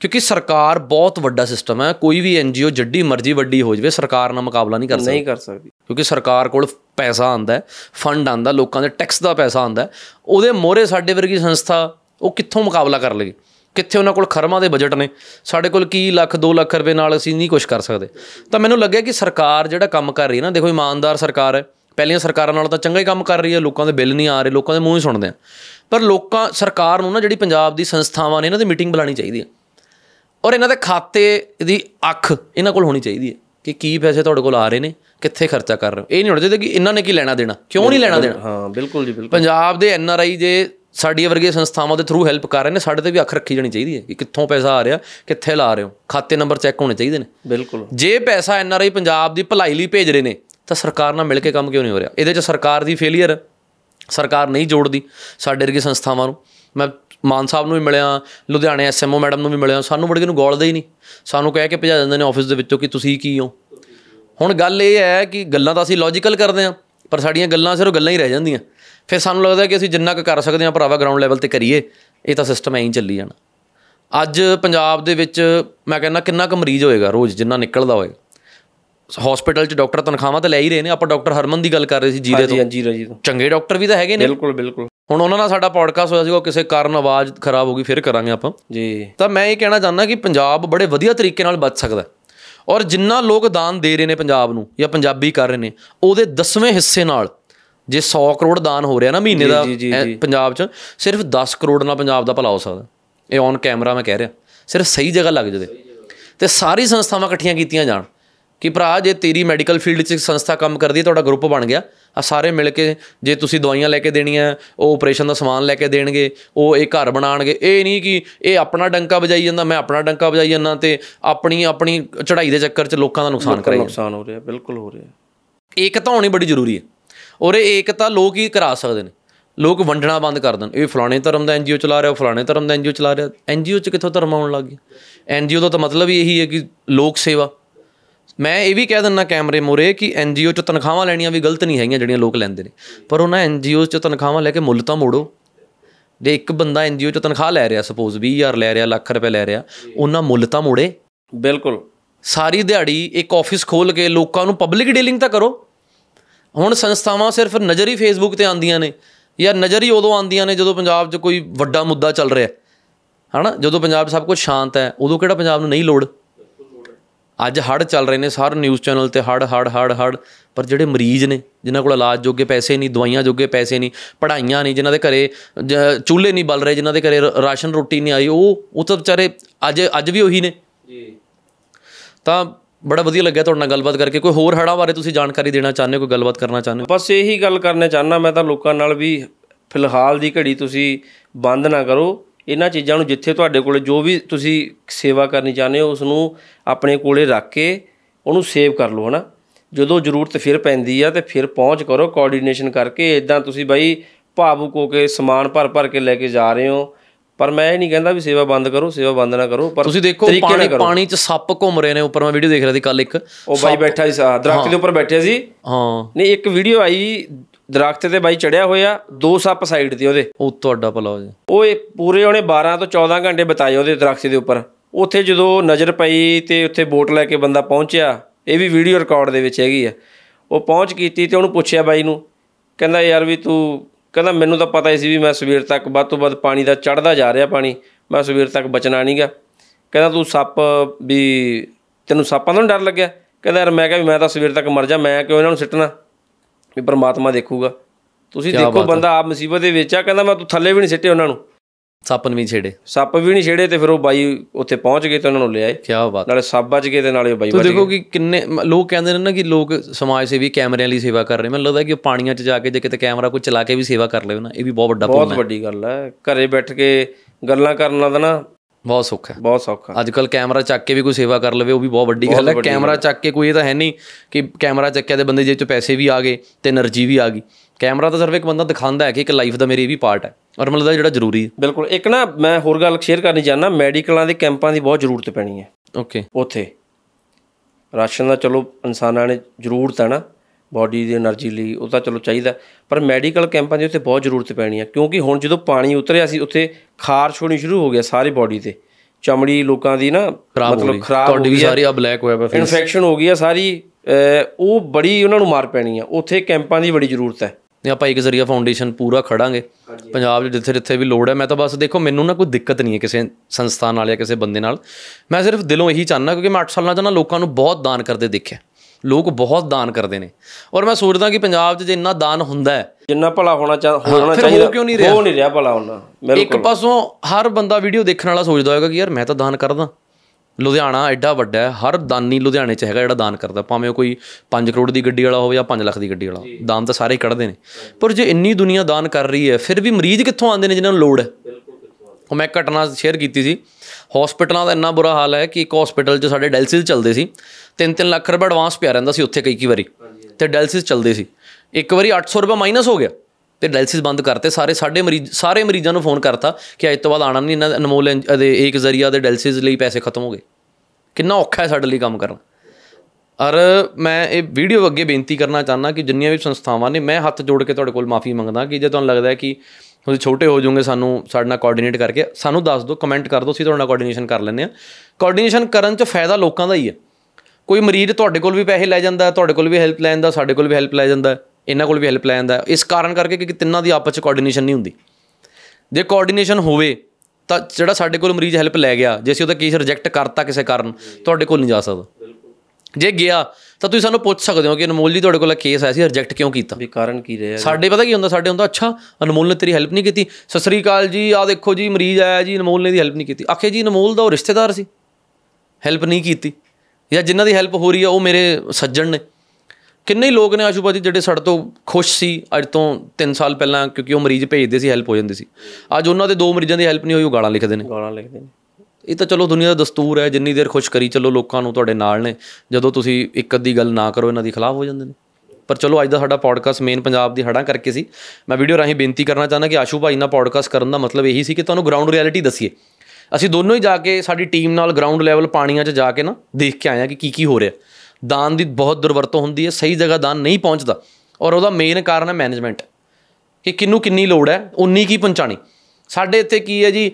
ਕਿਉਂਕਿ ਸਰਕਾਰ ਬਹੁਤ ਵੱਡਾ ਸਿਸਟਮ ਹੈ ਕੋਈ ਵੀ ਐਨਜੀਓ ਜੱਡੀ ਮਰਜ਼ੀ ਵੱਡੀ ਹੋ ਜਾਵੇ ਸਰਕਾਰ ਨਾਲ ਮੁਕਾਬਲਾ ਨਹੀਂ ਕਰ ਸਕਦੀ। ਨਹੀਂ ਕਰ ਸਕਦੀ। ਕਿਉਂਕਿ ਸਰਕਾਰ ਕੋਲ ਪੈਸਾ ਆਂਦਾ ਹੈ ਫੰਡ ਆਂਦਾ ਲੋਕਾਂ ਦੇ ਟੈਕਸ ਦਾ ਪੈਸਾ ਆਂਦਾ ਹੈ ਉਹਦੇ ਮੋਹਰੇ ਸਾਡੇ ਵਰਗੀ ਸੰਸਥਾ ਉਹ ਕਿੱਥੋਂ ਮੁਕਾਬਲਾ ਕਰ ਲੇਗੀ ਕਿੱਥੇ ਉਹਨਾਂ ਕੋਲ ਖਰਮਾਂ ਦੇ ਬਜਟ ਨੇ? ਸਾਡੇ ਕੋਲ ਕੀ ਲੱਖ 2 ਲੱਖ ਰੁਪਏ ਨਾਲ ਅਸੀਂ ਨਹੀਂ ਕੁਝ ਕਰ ਸਕਦੇ। ਤਾਂ ਮੈਨੂੰ ਲੱਗਿਆ ਕਿ ਸਰਕਾਰ ਜਿਹੜਾ ਕੰਮ ਕਰ ਰਹੀ ਹੈ ਨਾ ਦੇਖੋ ਇਮਾਨਦਾਰ ਸਰਕਾਰ ਹੈ। ਪਹਿਲੀਆਂ ਸਰਕਾਰਾਂ ਨਾਲੋਂ ਤਾਂ ਚੰਗਾ ਹੀ ਕੰਮ ਕਰ ਰਹੀ ਹੈ ਲੋਕਾਂ ਦੇ ਬਿੱਲ ਨਹੀਂ ਆ ਰਹੇ ਲੋਕਾਂ ਦੇ ਮੂੰਹ ਹੀ ਸੁਣਦੇ ਆ। ਪਰ ਲੋਕਾਂ ਸਰਕਾਰ ਨੂੰ ਨਾ ਜਿਹੜੀ ਪੰਜਾਬ ਦੀ ਸੰਸਥਾਵਾਂ ਨੇ ਇਹਨਾਂ ਦੀ ਮੀਟਿੰਗ ਬੁਲਾਣੀ ਚਾਹੀਦੀ ਹੈ। ਔਰ ਇਹਨਾਂ ਦੇ ਖਾਤੇ ਦੀ ਅੱਖ ਇਹਨਾਂ ਕੋਲ ਹੋਣੀ ਚਾਹੀਦੀ ਹੈ ਕਿ ਕੀ ਪੈਸੇ ਤੁਹਾਡੇ ਕੋਲ ਆ ਰਹੇ ਨੇ ਕਿੱਥੇ ਖਰਚਾ ਕਰ ਰਹੇ ਹੋ। ਇਹ ਨਹੀਂ ਹੋਣਾ ਚਾਹੀਦਾ ਕਿ ਇਹਨਾਂ ਨੇ ਕੀ ਲੈਣਾ ਦੇਣਾ ਕਿਉਂ ਨਹੀਂ ਲੈਣਾ ਦੇਣਾ? ਹਾਂ ਬਿਲਕੁਲ ਜੀ ਬਿਲਕੁਲ। ਪੰਜਾਬ ਦੇ ਐਨ ਆਰ ਆਈ ਜੇ ਸਾਡੀ ਵਰਗੇ ਸੰਸਥਾਵਾਂ ਦੇ ਥਰੂ ਹੈਲਪ ਕਰ ਰਹੇ ਨੇ ਸਾਡੇ ਤੇ ਵੀ ਅੱਖ ਰੱਖੀ ਜਾਣੀ ਚਾਹੀਦੀ ਹੈ ਕਿ ਕਿੱਥੋਂ ਪੈਸਾ ਆ ਰਿਹਾ ਕਿੱਥੇ ਲਾ ਰਹੇ ਹੋ। ਖਾਤੇ ਨੰਬਰ ਚੈੱਕ ਹੋਣੇ ਚਾਹੀਦੇ ਨੇ। ਬਿਲਕੁਲ। ਜੇ ਪੈਸਾ ਐਨ ਆਰ ਆਈ ਪੰਜਾਬ ਦੀ ਭਲਾਈ ਲਈ ਭੇਜ ਰਹੇ ਨੇ ਤਾਂ ਸਰਕਾਰ ਨਾਲ ਮਿਲ ਕੇ ਕੰਮ ਕਿਉਂ ਨਹੀਂ ਹੋ ਰਿਹਾ? ਇਹਦੇ 'ਚ ਸਰਕਾਰ ਦੀ ਫੇਲਿਅਰ ਸਰਕਾਰ ਨਹੀਂ ਜੋੜਦੀ ਸਾਡੇ ਵਰਗੀ ਸੰਸਥਾਵਾਂ ਨੂੰ। ਮੈਂ ਮਾਨ ਸਾਹਿਬ ਨੂੰ ਵੀ ਮਿਲਿਆ, ਲੁਧਿਆਣੇ ਐਸਐਮਓ ਮੈਡਮ ਨੂੰ ਵੀ ਮਿਲਿਆ, ਸਾਨੂੰ ਮੁੜ ਕੇ ਨੂੰ ਗੋਲਦੇ ਹੀ ਨਹੀਂ। ਸਾਨੂੰ ਕਹਿ ਕੇ ਭਜਾ ਦਿੰਦੇ ਨੇ ਆਫਿਸ ਦੇ ਵਿੱਚੋਂ ਕਿ ਤੁਸੀਂ ਕੀ ਹੋ? ਹੁਣ ਗੱਲ ਇਹ ਹੈ ਕਿ ਗੱਲਾਂ ਤਾਂ ਅਸੀਂ ਲੌਜੀਕਲ ਕਰਦੇ ਹਾਂ, ਪਰ ਸਾਡੀਆਂ ਗੱਲਾਂ ਸਿਰਫ ਗੱਲਾਂ ਹੀ ਰਹਿ ਜਾਂਦੀਆਂ। ਫਿਰ ਸਾਨੂੰ ਲੱਗਦਾ ਕਿ ਅਸੀਂ ਜਿੰਨਾ ਕੁ ਕਰ ਸਕਦੇ ਹਾਂ ਭਰਾਵਾ ਗਰਾਊਂਡ ਲੈਵਲ ਤੇ ਕਰੀਏ, ਇਹ ਤਾਂ ਸਿਸਟਮ ਐਂ ਹੀ ਚੱਲੀ ਜਾਣਾ। ਅੱਜ ਪੰਜਾਬ ਦੇ ਵਿੱਚ ਮੈਂ ਕਹਿੰਦਾ ਕਿੰਨਾ ਕੁ ਮਰੀਜ਼ ਹੋਏਗਾ ਰੋਜ਼, ਜਿੰਨਾ ਨਿਕਲਦਾ ਹੋਏਗਾ। ਹਸਪੀਟਲ 'ਚ ਡਾਕਟਰ ਤਨਖਾਹਾਂ ਤਾਂ ਲੈ ਹੀ ਰਹੇ ਨੇ ਆਪਾਂ ਡਾਕਟਰ ਹਰਮਨ ਦੀ ਗੱਲ ਕਰ ਰਹੇ ਸੀ ਜੀਰੇ ਤੋਂ। ਜੀ ਹਾਂਜੀ ਰਾਜੀ ਤੋਂ। ਚੰਗੇ ਡਾਕਟਰ ਵੀ ਤਾਂ ਹੈਗੇ ਨੇ। ਬਿਲਕੁਲ ਬਿਲਕੁਲ। ਹੁਣ ਉਹਨਾਂ ਨਾਲ ਸਾਡਾ ਪੋਡਕਾਸਟ ਹੋਇਆ ਸੀ ਉਹ ਕਿਸੇ ਕਾਰਨ ਆਵਾਜ਼ ਖਰਾਬ ਹੋ ਗਈ ਫਿਰ ਕਰਾਂਗੇ ਆਪਾਂ। ਜੀ। ਤਾਂ ਮੈਂ ਇਹ ਕਹਿਣਾ ਚਾਹੁੰਦਾ ਕਿ ਪੰਜਾਬ ਬੜੇ ਵਧੀਆ ਤਰੀਕੇ ਨਾਲ ਬਚ ਸਕਦਾ। ਔਰ ਜਿੰਨਾ ਲੋਕ ਦਾਨ ਦੇ ਰਹੇ ਨੇ ਪੰਜਾਬ ਨੂੰ ਜਾਂ ਪੰਜਾਬੀ ਕਰ ਰਹੇ ਨੇ ਉਹਦੇ 10ਵੇਂ ਹਿੱਸੇ ਨਾਲ ਜੇ 100 ਕਰੋੜ ਦਾਨ ਹੋ ਰਿਹਾ ਨਾ ਮਹੀਨੇ ਦਾ ਜੀ, ਜੀ, ਪੰਜਾਬ 'ਚ ਸਿਰਫ 10 ਕਰੋੜ ਨਾਲ ਪੰਜਾਬ ਦਾ ਭਲਾ ਹੋ ਸਕਦਾ ਇਹ ਔਨ ਕੈਮਰਾ ਮੈਂ ਕਹਿ ਰਿਹਾ। ਸਿਰਫ ਸਹੀ ਜਗ੍ਹਾ ਲੱਗ ਜਦੇ ਤੇ ਸਾਰੀ ਸੰਸਥਾਵਾਂ ਇਕੱਠੀਆਂ ਕੀਤੀਆਂ ਜਾਣ। ਕਿ ਭਰਾ ਜੇ ਤੇਰੀ ਮੈਡੀਕਲ ਫੀਲਡ 'ਚ ਸੰਸਥਾ ਕੰਮ ਕਰਦੀ ਹੈ ਤੁਹਾਡਾ ਗਰੁੱਪ ਬਣ ਗਿਆ। ਆ ਸਾਰੇ ਮਿਲ ਕੇ ਜੇ ਤੁਸੀਂ ਦਵਾਈਆਂ ਲੈ ਕੇ ਦੇਣੀਆਂ ਉਹ ਆਪਰੇਸ਼ਨ ਦਾ ਸਮਾਨ ਲੈ ਕੇ ਦੇਣਗੇ ਉਹ ਇਹ ਘਰ ਬਣਾਉਣਗੇ। ਇਹ ਨਹੀਂ ਕਿ ਇਹ ਆਪਣਾ ਡੰਕਾ ਵਜਾਈ ਜਾਂਦਾ ਮੈਂ ਆਪਣਾ ਡੰਕਾ ਵਜਾਈ ਜਾਂਦਾ ਤੇ ਆਪਣੀ ਆਪਣੀ ਚੜ੍ਹਾਈ ਦੇ ਚੱਕਰ 'ਚ ਲੋਕਾਂ ਦਾ ਨੁਕਸਾਨ ਕਰਾਈ ਨੁਕਸਾਨ ਹੋ ਰਿਹਾ ਬਿਲਕੁਲ ਹੋ ਰਿਹਾ। ਏਕਤਾ ਹੋਣੀ ਬੜੀ ਜ਼ਰੂਰੀ ਹੈ। ਔਰ ਇਹ ਏਕਤਾ ਲੋਕ ਹੀ ਕਰਾ ਸਕਦੇ ਨੇ। ਲੋਕ ਵੰਡਣਾ ਬੰਦ ਕਰ ਦੇਣ। ਇਹ ਫਲਾਣੇ ਧਰਮ ਦਾ ਐਨਜੀਓ ਚਲਾ ਰਿਹਾ ਉਹ ਫਲਾਣੇ ਧਰਮ ਦਾ ਐਨਜੀਓ ਚਲਾ ਰਿਹਾ। ਐਨਜੀਓ 'ਚ ਕਿੱਥੋਂ ਧਰਮ ਆਉਣ ਲੱਗ ਗਿਆ ਐਨਜੀਓ ਦਾ ਤਾਂ ਮਤਲਬ ਹੀ ਇਹੀ ਹੈ ਕਿ ਲੋਕ ਸੇਵਾ ਮੈਂ ਇਹ ਵੀ ਕਹਿ ਦਿੰਦਾ ਕੈਮਰੇ ਮੋਰੇ ਕਿ ਐਨਜੀਓ 'ਚ ਤਨਖਾਹਾਂ ਲੈਣੀਆਂ ਵੀ ਗਲਤ ਨਹੀਂ ਹੈਗੀਆਂ ਜਿਹੜੀਆਂ ਲੋਕ ਲੈਂਦੇ ਨੇ। ਪਰ ਉਹਨਾਂ ਐਨਜੀਓ 'ਚ ਤਨਖਾਹਾਂ ਲੈ ਕੇ ਮੁੱਲ ਤਾਂ ਮੋੜੋ। ਜੇ ਇੱਕ ਬੰਦਾ ਐਨਜੀਓ ਚ ਤਨਖਾਹ ਲੈ ਰਿਹਾ ਸਪੋਜ਼ 20000 ਲੈ ਰਿਹਾ ਲੱਖ ਰੁਪਏ ਲੈ ਰਿਹਾ ਉਹਨਾਂ ਮੁੱਲ ਤਾਂ ਮੋੜੇ। ਬਿਲਕੁਲ। ਸਾਰੀ ਦਿਹਾੜੀ ਇੱਕ ਆਫਿਸ ਖੋਲ ਕੇ ਲੋਕਾਂ ਨੂੰ ਪਬਲਿਕ ਡੀਲਿੰਗ ਤਾਂ ਕਰੋ। ਹੁਣ ਸੰਸਥਾਵਾਂ ਸਿਰਫ ਨਜ਼ਰ ਹੀ ਫੇਸਬੁੱਕ ਤੇ ਆਉਂਦੀਆਂ ਨੇ ਯਾਰ ਨਜ਼ਰ ਹੀ ਉਦੋਂ ਆਉਂਦੀਆਂ ਨੇ ਜਦੋਂ ਪੰਜਾਬ 'ਚ ਕੋਈ ਵੱਡਾ ਮੁੱਦਾ ਚੱਲ ਰਿਹਾ। ਹਨਾ? ਜਦੋਂ ਪੰਜਾਬ 'ਚ ਸਭ ਕੁਝ ਸ਼ਾਂਤ ਹੈ ਉਦੋਂ ਕਿਹੜਾ ਪੰਜਾਬ ਨੂੰ ਨਹੀਂ ਲੋੜ? ਅੱਜ ਹੜ ਚੱਲ ਰਹੇ ਨੇ ਸਾਰੇ ਨਿਊਜ਼ ਚੈਨਲ ਤੇ ਹੜ ਹੜ ਹੜ ਹੜ ਪਰ ਜਿਹੜੇ ਮਰੀਜ਼ ਨੇ ਜਿਨ੍ਹਾਂ ਕੋਲ ਇਲਾਜ ਜੋਗੇ ਪੈਸੇ ਨਹੀਂ ਦਵਾਈਆਂ ਜੋਗੇ ਪੈਸੇ ਨਹੀਂ ਪੜ੍ਹਾਈਆਂ ਨਹੀਂ ਜਿਨ੍ਹਾਂ ਦੇ ਘਰੇ ਚੁੱਲ੍ਹੇ ਨਹੀਂ ਬਲ ਰਹੇ ਜਿਨ੍ਹਾਂ ਦੇ ਘਰੇ ਰਾਸ਼ਨ ਰੋਟੀ ਨਹੀਂ ਆਈ ਉਹ ਉਹ ਤਾਂ ਵਿਚਾਰੇ ਅੱਜ ਅੱਜ ਵੀ ਉਹੀ ਨੇ। ਜੀ। ਤਾਂ ਬੜਾ ਵਧੀਆ ਲੱਗਿਆ ਤੁਹਾਡੇ ਨਾਲ ਗੱਲਬਾਤ ਕਰਕੇ। ਕੋਈ ਹੋਰ ਹੜਾਂ ਬਾਰੇ ਤੁਸੀਂ ਜਾਣਕਾਰੀ ਦੇਣਾ ਚਾਹੁੰਦੇ ਹੋ ਕੋਈ ਗੱਲਬਾਤ ਕਰਨਾ ਚਾਹੁੰਦੇ ਹੋ? ਬਸ ਇਹੀ ਗੱਲ ਕਰਨਾ ਚਾਹਨਾ ਮੈਂ ਤਾਂ ਲੋਕਾਂ ਨਾਲ ਵੀ ਫਿਲਹਾਲ ਦੀ ਘੜੀ ਤੁਸੀਂ ਬੰਦ ਨਾ ਕਰੋ। ਇਹਨਾਂ ਚੀਜ਼ਾਂ ਨੂੰ ਜਿੱਥੇ ਤੁਹਾਡੇ ਕੋਲੇ ਜੋ ਵੀ ਤੁਸੀਂ ਸੇਵਾ ਕਰਨੀ ਚਾਹੁੰਦੇ ਹੋ ਉਸ ਨੂੰ ਆਪਣੇ ਕੋਲੇ ਰੱਖ ਕੇ ਉਹਨੂੰ ਸੇਵ ਕਰ ਲਓ ਹਨਾ? ਜਦੋਂ ਜ਼ਰੂਰਤ ਫਿਰ ਪੈਂਦੀ ਆ ਤੇ ਫਿਰ ਪਹੁੰਚ ਕਰੋ ਕੋਆਰਡੀਨੇਸ਼ਨ ਕਰਕੇ। ਇਦਾਂ ਤੁਸੀਂ ਬਾਈ ਭਾਵੁਕ ਹੋ ਕੇ ਸਮਾਨ ਭਰ ਭਰ ਕੇ ਲੈ ਕੇ ਜਾ ਰਹੇ ਹੋ। ਪਰ ਮੈਂ ਇਹ ਨਹੀਂ ਕਹਿੰਦਾ ਵੀ ਸੇਵਾ ਬੰਦ ਕਰੋ ਸੇਵਾ ਬੰਦ ਨਾ ਕਰੋ ਪਰ ਤੁਸੀਂ ਦੇਖੋ ਪਾਣੀ। ਪਾਣੀ 'ਚ ਸੱਪ ਘੁੰਮ ਰਹੇ ਨੇ ਉੱਪਰ ਮੈਂ ਵੀਡੀਓ ਦੇਖ ਰਿਹਾ ਸੀ ਕੱਲ ਇੱਕ। ਉਹ ਬਾਈ ਬੈਠਾ ਸਾ- ਦਰਖਤ ਦੇ ਉੱਪਰ ਬੈਠਿਆ ਸੀ। ਹਾਂ। ਨਹੀਂ ਇੱਕ ਵੀਡੀਓ ਆਈ ਦਰਖਤ ਤੇ ਬਾਈ ਚੜਿਆ ਹੋਇਆ ਦੋ ਸੱਪ ਸਾਈਡ ਤੇ ਉਹਦੇ। ਉਹ ਤੁਹਾਡਾ ਭਲਾ ਹੋ ਜੇ। ਉਹ ਇਹ ਪੂਰੇ ਉਹਨੇ 12 ਤੋਂ 14 ਘੰਟੇ ਬਿਤਾਏ ਉਹਦੇ ਦਰਖਤ ਦੇ ਉੱਪਰ। ਉੱਥੇ ਜਦੋਂ ਨਜ਼ਰ ਪਈ ਤੇ ਉੱਥੇ ਬੋਟ ਲੈ ਕੇ ਬੰਦਾ ਪਹੁੰਚਿਆ ਇਹ ਵੀ ਵੀਡੀਓ ਰਿਕਾਰਡ ਦੇ ਵਿੱਚ ਹੈਗੀ ਆ। ਉਹ ਪਹੁੰਚ ਕੀਤੀ ਤੇ ਉਹਨੂੰ ਪੁੱਛਿਆ ਬਾਈ ਨੂੰ ਕਹਿੰਦਾ ਯਾਰ ਵੀ ਤੂੰ ਕਹਿੰਦਾ ਮੈਨੂੰ ਤਾਂ ਪਤਾ ਹੀ ਸੀ ਵੀ ਮੈਂ ਸਵੇਰ ਤੱਕ ਵੱਧ ਤੋਂ ਵੱਧ ਪਾਣੀ ਦਾ ਚੜਦਾ ਜਾ ਰਿਹਾ ਪਾਣੀ ਮੈਂ ਸਵੇਰ ਤੱਕ ਬਚਣਾ ਨਹੀਂਗਾ ਕਹਿੰਦਾ ਤੂੰ ਸੱਪ ਵੀ ਤੈਨੂੰ ਸੱਪਾਂ ਤੋਂ ਡਰ ਲੱਗਿਆ? ਕਹਿੰਦਾ ਯਾਰ ਮੈਂ ਕਿਹਾ ਵੀ ਮੈਂ ਤਾਂ ਸਵੇਰ ਤੱਕ ਮਰ ਜਾ ਮੈਂ ਕਿਉਂ ਇਹਨਾਂ ਨੂੰ ਸਿੱਟਣਾ? ਵੀ ਪਰਮਾਤਮਾ ਦੇਖੂਗਾ। ਤੁਸੀਂ ਦੇਖੋ ਬੰਦਾ ਆਪ ਮੁਸੀਬਤ ਦੇ ਵਿੱਚ ਆ ਕਹਿੰਦਾ ਮੈਂ ਤੂੰ ਥੱਲੇ ਵੀ ਨਹੀਂ ਸਿੱਟੇ ਉਹਨਾਂ ਨੂੰ। ਸੱਪ ਵੀ ਛੇੜੇ। ਸੱਪ ਵੀ ਨਹੀਂ ਛੇੜੇ ਤੇ ਫਿਰ ਉਹ ਬਾਈ ਉੱਥੇ ਪਹੁੰਚ ਗਏ ਤੇ ਉਹਨਾਂ ਨੂੰ ਲਿਆਏ ਕੀ ਬਾਤ। ਨਾਲੇ ਸੱਪ ਬਚ ਗਏ ਤੇ ਨਾਲੇ ਬਾਈ ਤੂੰ ਬਚ ਦੇਖੋ ਕਿ ਕਿੰਨੇ ਲੋਕ ਕਹਿੰਦੇ ਨੇ ਨਾ ਕਿ ਲੋਕ ਸਮਾਜ ਸੇਵੀ ਕੈਮਰਿਆਂ ਲਈ ਸੇਵਾ ਕਰ ਰਹੇ। ਮੈਨੂੰ ਲੱਗਦਾ ਕਿ ਉਹ ਪਾਣੀਆਂ 'ਚ ਜਾ ਕੇ ਜੇ ਕਿਤੇ ਕੈਮਰਾ ਕੋਈ ਚਲਾ ਕੇ ਵੀ ਸੇਵਾ ਕਰ ਲਵੇ ਨਾ ਇਹ ਵੀ ਬਹੁਤ ਵੱਡਾ ਪੁੰਨ ਬਹੁਤ ਵੱਡੀ ਗੱਲ ਹੈ। ਘਰੇ ਬੈਠ ਕੇ ਗੱਲਾਂ ਕਰਨ ਨਾਲ ਤਾਂ ਨਾ ਬਹੁਤ ਸੌਖਾ ਹੈ। ਬਹੁਤ ਸੌਖਾ ਅੱਜ ਕੱਲ ਕੈਮਰਾ ਚੱਕ ਕੇ ਵੀ ਕੋਈ ਸੇਵਾ ਕਰ ਲਵੇ ਉਹ ਵੀ ਬਹੁਤ ਵੱਡੀ ਗੱਲ ਹੈ। ਕੈਮਰਾ ਚੱਕ ਕੇ ਕੋਈ ਇਹ ਤਾਂ ਹੈ ਨਹੀਂ ਕਿ ਕੈਮਰਾ ਚੱਕਿਆ ਤੇ ਬੰਦੇ ਜੇਬ 'ਚ ਪੈਸੇ ਵੀ ਆ ਗਏ ਤੇ એનર્ਜੀ ਵੀ ਆ ਗਈ। ਕੈਮਰਾ ਤਾਂ ਸਿਰਫ ਇੱਕ ਬੰਦਾ ਦਿਖਾਉਂਦਾ ਹੈ ਕਿ ਇੱਕ ਲਾਈਫ ਦਾ ਮੇਰੇ ਇਹ ਵੀ ਪਾਰਟ ਹੈ ਔਰ ਮਤਲਬ ਦਾ ਜਿਹੜਾ ਜ਼ਰੂਰੀ ਹੈ। ਬਿਲਕੁਲ। ਇੱਕ ਨਾ ਮੈਂ ਹੋਰ ਗੱਲ ਸ਼ੇਅਰ ਕਰਨੀ ਚਾਹਨਾ ਮੈਡੀਕਲਾਂ ਦੇ ਕੈਂਪਾਂ ਦੀ ਬਹੁਤ ਜ਼ਰੂਰਤ ਪੈਣੀ ਹੈ। ਓਕੇ ਉਥੇ। ਰਾਸ਼ਨ ਦਾ ਚਲੋ ਇਨਸਾਨਾਂ ਨੇ ਜ਼ਰੂਰਤ ਹੈ ਨਾ। ਬਾਡੀ ਦੀ એનર્ਜੀ ਲਈ ਉਹ ਤਾਂ ਚਲੋ ਚਾਹੀਦਾ। ਪਰ ਮੈਡੀਕਲ ਕੈਂਪਾਂ ਦੀ ਉੱਥੇ ਬਹੁਤ ਜ਼ਰੂਰਤ ਪੈਣੀ ਆ ਕਿਉਂਕਿ ਹੁਣ ਜਦੋਂ ਪਾਣੀ ਉਤਰਿਆ ਸੀ ਉੱਥੇ ਖਾਰਸ਼ ਹੋਣੀ ਸ਼ੁਰੂ ਹੋ ਗਿਆ ਸਾਰੀ ਬਾਡੀ ਤੇ। ਚਮੜੀ ਲੋਕਾਂ ਦੀ ਨਾ ਮਤਲਬ ਖਰਾਬ ਹੋ ਗਈ। ਤੁਹਾਡੀ ਵੀ ਸਾਰੀ ਆ ਬਲੈਕ ਹੋਇਆ ਪਿਆ ਫੇਸ ਇਨਫੈਕਸ਼ਨ ਹੋ ਗਈ ਆ ਸਾਰੀ ਉਹ ਬੜੀ ਉਹਨਾਂ ਨੂੰ ਮਾਰ ਪੈਣੀ ਆ। ਉੱਥੇ ਕੈਂਪਾਂ ਦੀ ਬੜੀ ਜ਼ਰੂਰਤ ਹੈ ਨੇ ਆਪਾਂ ਇੱਕ ਜ਼ਰੀਆ ਫਾਊਂਡੇਸ਼ਨ ਪੂਰਾ ਖੜਾਂਗੇ। ਪੰਜਾਬ 'ਚ ਜਿੱਥੇ ਜਿੱਥੇ ਵੀ ਲੋੜ ਹੈ ਮੈਂ ਤਾਂ ਬਸ ਦੇਖੋ ਮੈਨੂੰ ਨਾ ਕੋਈ ਦਿੱਕਤ ਨਹੀਂ ਹੈ ਕਿਸੇ ਸੰਸਥਾ ਨਾਲ ਜਾਂ ਕਿਸੇ ਬੰਦੇ ਨਾਲ। ਮੈਂ ਸਿਰਫ ਦਿਲੋਂ ਇਹੀ ਚਾਹਨਾ ਕਿਉਂਕਿ ਮੈਂ 8 ਸਾਲਾਂ ਤੋਂ ਨਾ ਲੋਕਾਂ ਨੂੰ ਬਹੁਤ ਦਾਨ ਕਰਦੇ ਦੇਖਿਆ। ਲੋਕ ਬਹੁਤ ਦਾਨ ਕਰਦੇ ਨੇ। ਔਰ ਮੈਂ ਸੋਚਦਾ ਕਿ ਪੰਜਾਬ 'ਚ ਜੇ ਇੰਨਾ ਦਾਨ ਹੁੰਦਾ ਹੈ ਜਿੰਨਾ ਭਲਾ ਹੋਣਾ ਚਾਹ ਹੋਣਾ ਚਾਹੀਦਾ। ਕਿਉਂ ਨਹੀਂ ਰਿਹਾ? ਹੋ ਨਹੀਂ ਰਿਹਾ ਭਲਾ ਉਹਨਾਂ ਇੱਕ ਪਾਸੋਂ ਹਰ ਬੰਦਾ ਵੀਡੀਓ ਦੇਖਣ ਵਾਲਾ ਸੋਚਦਾ ਹੋਏਗਾ ਕਿ ਯਾਰ ਮੈਂ ਤਾਂ ਦਾਨ ਕਰਦਾ। ਲੁਧਿਆਣਾ ਐਡਾ ਵੱਡਾ ਹੈ ਹਰ ਦਾਨੀ ਲੁਧਿਆਣੇ 'ਚ ਹੈਗਾ ਜਿਹੜਾ ਦਾਨ ਕਰਦਾ। ਭਾਵੇਂ ਕੋਈ 5 ਕਰੋੜ ਦੀ ਗੱਡੀ ਵਾਲਾ ਹੋਵੇ ਜਾਂ 5 ਲੱਖ ਦੀ ਗੱਡੀ ਵਾਲਾ ਦਾਨ ਤਾਂ ਸਾਰੇ ਕੱਢਦੇ ਨੇ। ਪਰ ਜੇ ਇੰਨੀ ਦੁਨੀਆ ਦਾਨ ਕਰ ਰਹੀ ਹੈ ਫਿਰ ਵੀ ਮਰੀਜ਼ ਕਿੱਥੋਂ ਆਉਂਦੇ ਨੇ ਜਿਨ੍ਹਾਂ ਨੂੰ ਲੋੜ ਹੈ? ਉਹ ਮੈਂ ਘਟਨਾ ਸ਼ੇਅਰ ਕੀਤੀ ਸੀ। ਹਸਪੀਟਲਾਂ ਦਾ ਇੰਨਾ ਬੁਰਾ ਹਾਲ ਹੈ ਕਿ ਇੱਕ ਹਸਪੀਟਲ 'ਚ ਸਾਡੇ ਡਾਇਲਸਿਸ ਚੱਲਦੇ ਸੀ। 3-3 ਲੱਖ ਰੁਪਏ ਐਡਵਾਂਸ ਪਿਆ ਰਹਿੰਦਾ ਸੀ ਉੱਥੇ ਕਈ ਕਈ ਵਾਰੀ ਤੇ ਡਾਇਲਸਿਸ ਚੱਲਦੇ ਸੀ। ਇੱਕ ਵਾਰੀ 800 ਰੁਪਏ ਮਾਈਨਸ ਹੋ ਗਿਆ ਤੇ ਡਾਇਲਸਿਸ ਬੰਦ ਕਰਤੇ। ਸਾਰੇ ਸਾਡੇ ਮਰੀਜ਼ ਸਾਰੇ ਮਰੀਜ਼ਾਂ ਨੂੰ ਫੋਨ ਕਰਤਾ ਕਿ ਅੱਜ ਤੋਂ ਬਾਅਦ ਆਣਾ ਨਹੀਂ ਇਹਨਾਂ ਅਨਮੋਲ ਦੇ ਇੱਕ ਜ਼ਰੀਆ ਦੇ ਡਾਇਲਸਿਸ ਲਈ ਪੈਸੇ ਖਤਮ ਹੋ ਗਏ। ਕਿੰਨਾ ਔਖਾ ਹੈ ਸਾਡੇ ਲਈ ਕੰਮ ਕਰਨਾ। ਔਰ ਮੈਂ ਇਹ ਵੀਡੀਓ ਅੱਗੇ ਬੇਨਤੀ ਕਰਨਾ ਚਾਹੁੰਦਾ ਕਿ ਜਿੰਨੀਆਂ ਵੀ ਸੰਸਥਾਵਾਂ ਨੇ ਮੈਂ ਹੱਥ ਜੋੜ ਕੇ ਤੁਹਾਡੇ ਕੋਲ ਮਾਫੀ ਮੰਗਦਾ ਕਿ ਜੇ ਤੁਹਾਨੂੰ ਲੱਗਦਾ ਹੈ ਕਿ ਤੁਸੀਂ ਛੋਟੇ ਹੋ ਜਾਓਗੇ ਸਾਨੂੰ ਸਾਡੇ ਨਾਲ ਕੋਆਰਡੀਨੇਟ ਕਰਕੇ ਸਾਨੂੰ ਦੱਸ ਦਿਓ ਕਮੈਂਟ ਕਰ ਦਿਓ ਅਸੀਂ ਤੁਹਾਡੇ ਨਾਲ ਕੋਆਰਡੀਨੇਸ਼ਨ ਕਰ ਲੈਂਦੇ ਆ ਕੋਆਰਡੀਨੇਸ਼ਨ ਕਰਨ 'ਚ ਫਾਇਦਾ ਲੋਕਾਂ ਦਾ ਹੀ ਹੈ। ਕੋਈ ਮਰੀਜ਼ ਤੁਹਾਡੇ ਕੋਲ ਵੀ ਪੈਸੇ ਲੈ ਜਾਂਦਾ ਤੁਹਾਡੇ ਕੋਲ ਵੀ ਹੈਲਪ ਲੈ ਜਾਂਦਾ ਸਾਡੇ ਕੋਲ ਵੀ ਹੈਲਪ ਲੈ ਜਾਂਦਾ ਇਹਨਾਂ ਕੋਲ ਵੀ ਹੈਲਪ ਲੈ ਜਾਂਦਾ। ਇਸ ਕਾਰਨ ਕਰਕੇ ਕਿ ਤਿੰਨਾਂ ਦੀ ਆਪਸ 'ਚ ਕੋਆਰਡੀਨੇਸ਼ਨ ਨਹੀਂ ਹੁੰਦੀ। ਜੇ ਕੋਆਰਡੀਨੇਸ਼ਨ ਹੋਵੇ ਤਾਂ ਜਿਹੜਾ ਸਾਡੇ ਕੋਲ ਮਰੀਜ਼ ਹੈਲਪ ਲੈ ਗਿਆ ਜੇ ਅਸੀਂ ਉਹਦਾ ਕੇਸ ਰਿਜੈਕਟ ਕਰਤਾ ਕਿਸੇ ਕਾਰਨ ਤੁਹਾਡੇ ਕੋਲ ਨਹੀਂ ਜਾ ਸਕਦਾ। ਜੇ ਗਿਆ ਤਾਂ ਤੁਸੀਂ ਸਾਨੂੰ ਪੁੱਛ ਸਕਦੇ ਹੋ ਕਿ ਅਨਮੋਲ ਜੀ ਤੁਹਾਡੇ ਕੋਲ ਕੇਸ ਆਇਆ ਸੀ ਰਿਜੈਕਟ ਕਿਉਂ ਕੀਤਾ? ਵੀ ਕਾਰਨ ਕੀ ਰਿਹਾ ਸਾਡੇ ਪਤਾ ਕੀ ਹੁੰਦਾ ਸਾਡੇ ਹੁੰਦਾ ਅੱਛਾ ਅਨਮੋਲ ਨੇ ਤੇਰੀ ਹੈਲਪ ਨਹੀਂ ਕੀਤੀ। ਸਤਿ ਸ੍ਰੀ ਅਕਾਲ ਜੀ ਆ ਦੇਖੋ ਜੀ ਮਰੀਜ਼ ਆਇਆ ਜੀ ਅਨਮੋਲ ਨੇ ਦੀ ਹੈਲਪ ਨਹੀਂ ਕੀਤੀ। ਆਖੇ ਜੀ ਅਨਮੋਲ ਦਾ ਉਹ ਰਿਸ਼ਤੇਦਾਰ ਸੀ। ਹੈਲਪ ਨਹੀਂ ਕੀਤੀ। ਜਾਂ ਜਿਨ੍ਹਾਂ ਦੀ ਹੈਲਪ ਹੋ ਰਹੀ ਆ ਉਹ ਮੇਰੇ ਸੱਜਣ ਨੇ। ਕਿੰਨੇ ਹੀ ਲੋਕ ਨੇ ਆਸ਼ੂ ਭਾਜੀ ਜਿਹੜੇ ਸਾਡੇ ਤੋਂ ਖੁਸ਼ ਸੀ ਅੱਜ ਤੋਂ 3 ਸਾਲ ਪਹਿਲਾਂ ਕਿਉਂਕਿ ਉਹ ਮਰੀਜ਼ ਭੇਜਦੇ ਸੀ ਹੈਲਪ ਹੋ ਜਾਂਦੀ ਸੀ। ਅੱਜ ਉਹਨਾਂ ਦੇ ਦੋ ਮਰੀਜ਼ਾਂ ਦੀ ਹੈਲਪ ਨਹੀਂ ਹੋਈ ਉਹ ਗਾਲਾਂ ਲਿਖਦੇ ਨੇ। ਗਾਲਾਂ ਲਿਖਦੇ ਨੇ। ਇਹ ਤਾਂ ਚਲੋ ਦੁਨੀਆ ਦਾ ਦਸਤੂਰ ਹੈ ਜਿੰਨੀ ਦੇਰ ਖੁਸ਼ ਕਰੀ ਚੱਲੋ ਲੋਕਾਂ ਨੂੰ ਤੁਹਾਡੇ ਨਾਲ ਨੇ। ਜਦੋਂ ਤੁਸੀਂ ਇੱਕ ਅੱਧੀ ਗੱਲ ਨਾ ਕਰੋ ਇਹਨਾਂ ਦੀ ਖਿਲਾਫ ਹੋ ਜਾਂਦੇ ਨੇ। ਪਰ ਚਲੋ ਅੱਜ ਦਾ ਸਾਡਾ ਪੋਡਕਾਸਟ ਮੇਨ ਪੰਜਾਬ ਦੀ ਹੜਾਂ ਕਰਕੇ ਸੀ। ਮੈਂ ਵੀਡੀਓ ਰਾਹੀਂ ਬੇਨਤੀ ਕਰਨਾ ਚਾਹੁੰਦਾ ਕਿ ਆਸ਼ੂ ਭਾਈ ਨਾਲ ਪੋਡਕਾਸਟ ਕਰਨ ਦਾ ਮਤਲਬ ਇਹੀ ਸੀ ਕਿ ਤੁਹਾਨੂੰ ਗਰਾਊਂਡ ਰਿਐਲਿਟੀ ਦਸੀਏ। ਅਸੀਂ ਦੋਨੋਂ ਹੀ ਜਾ ਕੇ ਸਾਡੀ ਟੀਮ ਨਾਲ ਗਰਾਊਂਡ ਲੈਵਲ ਪਾਣੀਆਂ 'ਚ ਜਾ ਕੇ ਨਾ ਦੇਖ ਕੇ ਆਏ ਆ ਕਿ ਕੀ ਕੀ ਹੋ ਰਿਹਾ। ਦਾਨ ਦੀ ਬਹੁਤ ਦੁਰਵਰਤੋਂ ਹੁੰਦੀ ਹੈ ਸਹੀ ਜਗ੍ਹਾ ਦਾਨ ਨਹੀਂ ਪਹੁੰਚਦਾ ਔਰ ਉਹਦਾ ਮੇਨ ਕਾਰਨ ਹੈ ਮੈਨੇਜਮੈਂਟ ਕਿ ਕਿੰਨੂੰ ਕਿੰਨੀ ਲੋੜ ਹੈ ਉਨੀ ਕੀ ਪਹੁੰਚਾਣੀ ਸਾਡੇ ਇੱਥੇ ਕੀ ਹੈ ਜੀ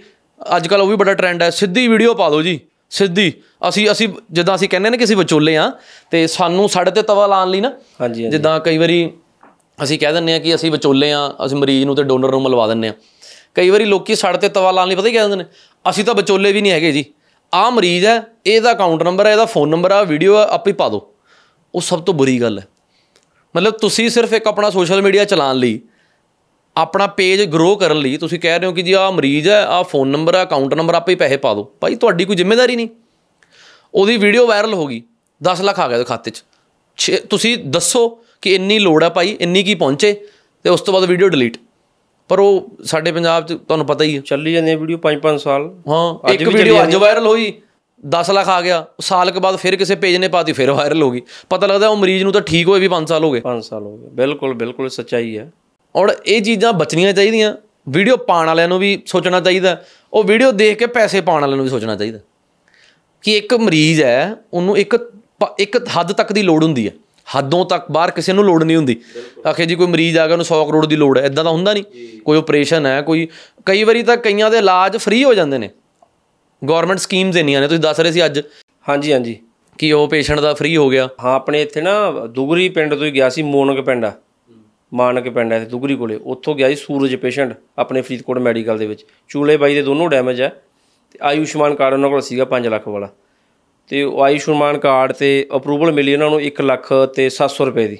ਅੱਜ ਕੱਲ ਉਹ ਵੀ ਬੜਾ ਟ੍ਰੈਂਡ ਹੈ ਸਿੱਧੀ ਵੀਡੀਓ ਪਾ ਦਿਓ ਜੀ ਸਿੱਧੀ। ਅਸੀਂ ਅਸੀਂ ਜਿੱਦਾਂ ਅਸੀਂ ਕਹਿੰਦੇ ਨੇ ਕਿ ਅਸੀਂ ਵਿਚੋਲੇ ਆ ਤੇ ਸਾਨੂੰ ਸਾਡੇ ਤੇ ਤਵਾ ਲਾਉਣ ਲਈ ਨਾ ਜਿੱਦਾਂ ਕਈ ਵਾਰੀ ਅਸੀਂ ਕਹਿ ਦਿੰਦੇ ਆ ਕਿ ਅਸੀਂ ਵਿਚੋਲੇ ਆ ਅਸੀਂ ਮਰੀਜ਼ ਨੂੰ ਤੇ ਡੋਨਰ ਨੂੰ ਮਿਲਵਾ ਦਿੰਦੇ ਆ ਕਈ ਵਾਰੀ ਲੋਕੀ ਸਾਡੇ ਤੇ ਤਵਾ ਲਾਉਣ ਲਈ ਪਤਾ ਕੀ ਕਹਿੰਦੇ ਨੇ ਅਸੀਂ ਤਾਂ ਵਿਚੋਲੇ ਵੀ ਨਹੀਂ ਹੈਗੇ ਜੀ। ਆਹ ਮਰੀਜ਼ ਹੈ, ਇਹਦਾ ਅਕਾਊਂਟ ਨੰਬਰ ਹੈ, ਇਹਦਾ ਫੋਨ ਨੰਬਰ ਆ ਵੀਡੀਓ ਆ ਆਪੇ ਪਾ ਦਿਓ। ਉਹ ਸਭ ਤੋਂ ਬੁਰੀ ਗੱਲ ਹੈ। ਮਤਲਬ ਤੁਸੀਂ ਸਿਰਫ ਇੱਕ ਆਪਣਾ ਸੋਸ਼ਲ ਮੀਡੀਆ ਚਲਾਉਣ ਲਈ, ਆਪਣਾ ਪੇਜ ਗਰੋ ਕਰਨ ਲਈ ਤੁਸੀਂ ਕਹਿ ਰਹੇ ਹੋ ਕਿ ਜੀ ਆਹ ਮਰੀਜ਼ ਹੈ, ਆਹ ਫੋਨ ਨੰਬਰ ਆ ਅਕਾਊਂਟ ਨੰਬਰ ਆਪੇ ਹੀ ਪੈਸੇ ਪਾ ਦਿਓ। ਭਾਈ ਤੁਹਾਡੀ ਕੋਈ ਜ਼ਿੰਮੇਵਾਰੀ ਨਹੀਂ। ਉਹਦੀ ਵੀਡੀਓ ਵਾਇਰਲ ਹੋ ਗਈ 10 ਲੱਖ ਆ ਗਿਆ ਉਹਦੇ ਖਾਤੇ 'ਚ। ਛੇ- ਤੁਸੀਂ ਦੱਸੋ ਕਿ ਇੰਨੀ ਲੋੜ ਆ ਭਾਈ, ਇੰਨੀ ਕੀ ਪਹੁੰਚੇ, ਤੇ ਉਸ ਤੋਂ ਬਾਅਦ ਵੀਡੀਓ ਡਿਲੀਟ ਪਰ ਉਹ ਸਾਡੇ ਪੰਜਾਬ 'ਚ ਤੁਹਾਨੂੰ ਪਤਾ ਹੀ ਹੈ। ਚੱਲੀ ਜਾਂਦੀ ਵੀਡੀਓ 5-5 ਸਾਲ। ਹਾਂ ਇੱਕ ਵੀਡੀਓ ਅੱਜ ਵਾਇਰਲ ਹੋਈ 10 ਲੱਖ ਆ ਗਿਆ। ਸਾਲ ਕੇ ਬਾਅਦ ਫਿਰ ਕਿਸੇ ਪੇਜ ਨੇ ਪਾਤੀ ਫਿਰ ਵਾਇਰਲ ਹੋ ਗਈ। ਪਤਾ ਲੱਗਦਾ ਉਹ ਮਰੀਜ਼ ਨੂੰ ਤਾਂ ਠੀਕ ਹੋਏ ਵੀ 5 ਸਾਲ ਹੋ ਗਏ। 5 ਸਾਲ ਹੋ ਗਏ। ਬਿਲਕੁਲ ਬਿਲਕੁਲ ਸੱਚਾਈ ਹੈ। ਔਰ ਇਹ ਚੀਜ਼ਾਂ ਬਚਣੀਆਂ ਚਾਹੀਦੀਆਂ। ਵੀਡੀਓ ਪਾਉਣ ਵਾਲਿਆਂ ਨੂੰ ਵੀ ਸੋਚਣਾ ਚਾਹੀਦਾ। ਉਹ ਵੀਡੀਓ ਦੇਖ ਕੇ ਪੈਸੇ ਪਾਉਣ ਵਾਲਿਆਂ ਨੂੰ ਵੀ ਸੋਚਣਾ ਚਾਹੀਦਾ। ਕਿ ਇੱਕ ਮਰੀਜ਼ ਹੈ ਉਹਨੂੰ ਇੱਕ ਇੱਕ ਹੱਦ ਤੱਕ ਦੀ ਲੋੜ ਹੁੰਦੀ ਹੈ। ਹੱਦੋਂ ਤੱਕ ਬਾਹਰ ਕਿਸੇ ਨੂੰ ਲੋੜ ਨਹੀਂ ਹੁੰਦੀ। ਆਖੇ ਜੀ ਕੋਈ ਮਰੀਜ਼ ਆ ਗਿਆ ਉਹਨੂੰ 100 ਕਰੋੜ ਦੀ ਲੋੜ ਹੈ ਇਦਾਂ ਦਾ ਹੁੰਦਾ ਨਹੀਂ। ਕੋਈ ਆਪਰੇਸ਼ਨ ਹੈ ਕੋਈ ਕਈ ਵਾਰੀ ਤਾਂ ਕਈਆਂ ਦੇ ਇਲਾਜ ਫ੍ਰੀ ਹੋ ਜਾਂਦੇ ਨੇ। ਗਵਰਨਮੈਂਟ ਸਕੀਮਸ ਇੰਨੀਆਂ ਨੇ ਤੁਸੀਂ ਦੱਸ ਰਹੇ ਸੀ ਅੱਜ। ਹਾਂਜੀ ਹਾਂਜੀ। ਕਿ ਉਹ ਪੇਸ਼ੈਂਟ ਦਾ ਫ੍ਰੀ ਹੋ ਗਿਆ। ਹਾਂ ਆਪਣੇ ਇੱਥੇ ਨਾ ਦੁਗਰੀ ਪਿੰਡ ਤੋਂ ਹੀ ਗਿਆ ਸੀ ਮੋਨਕ ਪਿੰਡ ਆ। ਮਾਨਕ ਪਿੰਡ ਹੈ ਦੁਗਰੀ ਕੋਲੇ। ਉੱਥੋਂ ਗਿਆ ਸੀ ਸੂਰਜ ਪੇਸ਼ੈਂਟ ਆਪਣੇ ਫਰੀਦਕੋਟ ਮੈਡੀਕਲ ਦੇ ਵਿੱਚ। ਚੂਲੇ ਬਾਈ ਦੇ ਦੋਨੋਂ ਡੈਮੇਜ ਹੈ ਤੇ ਆਯੁਸ਼ਮਾਨ ਕਾਰਡ ਉਹਨਾਂ ਕੋਲ ਸੀਗਾ 5 ਲੱਖ ਵਾਲਾ। ਤੇ ਉਹ ਆਯੁਸ਼ਮਾਨ ਕਾਰਡ ਤੇ ਅਪਰੂਵਲ ਮਿਲੀ ਉਹਨਾਂ ਨੂੰ 1 ਲੱਖ ਤੇ 700 ਰੁਪਏ ਦੀ।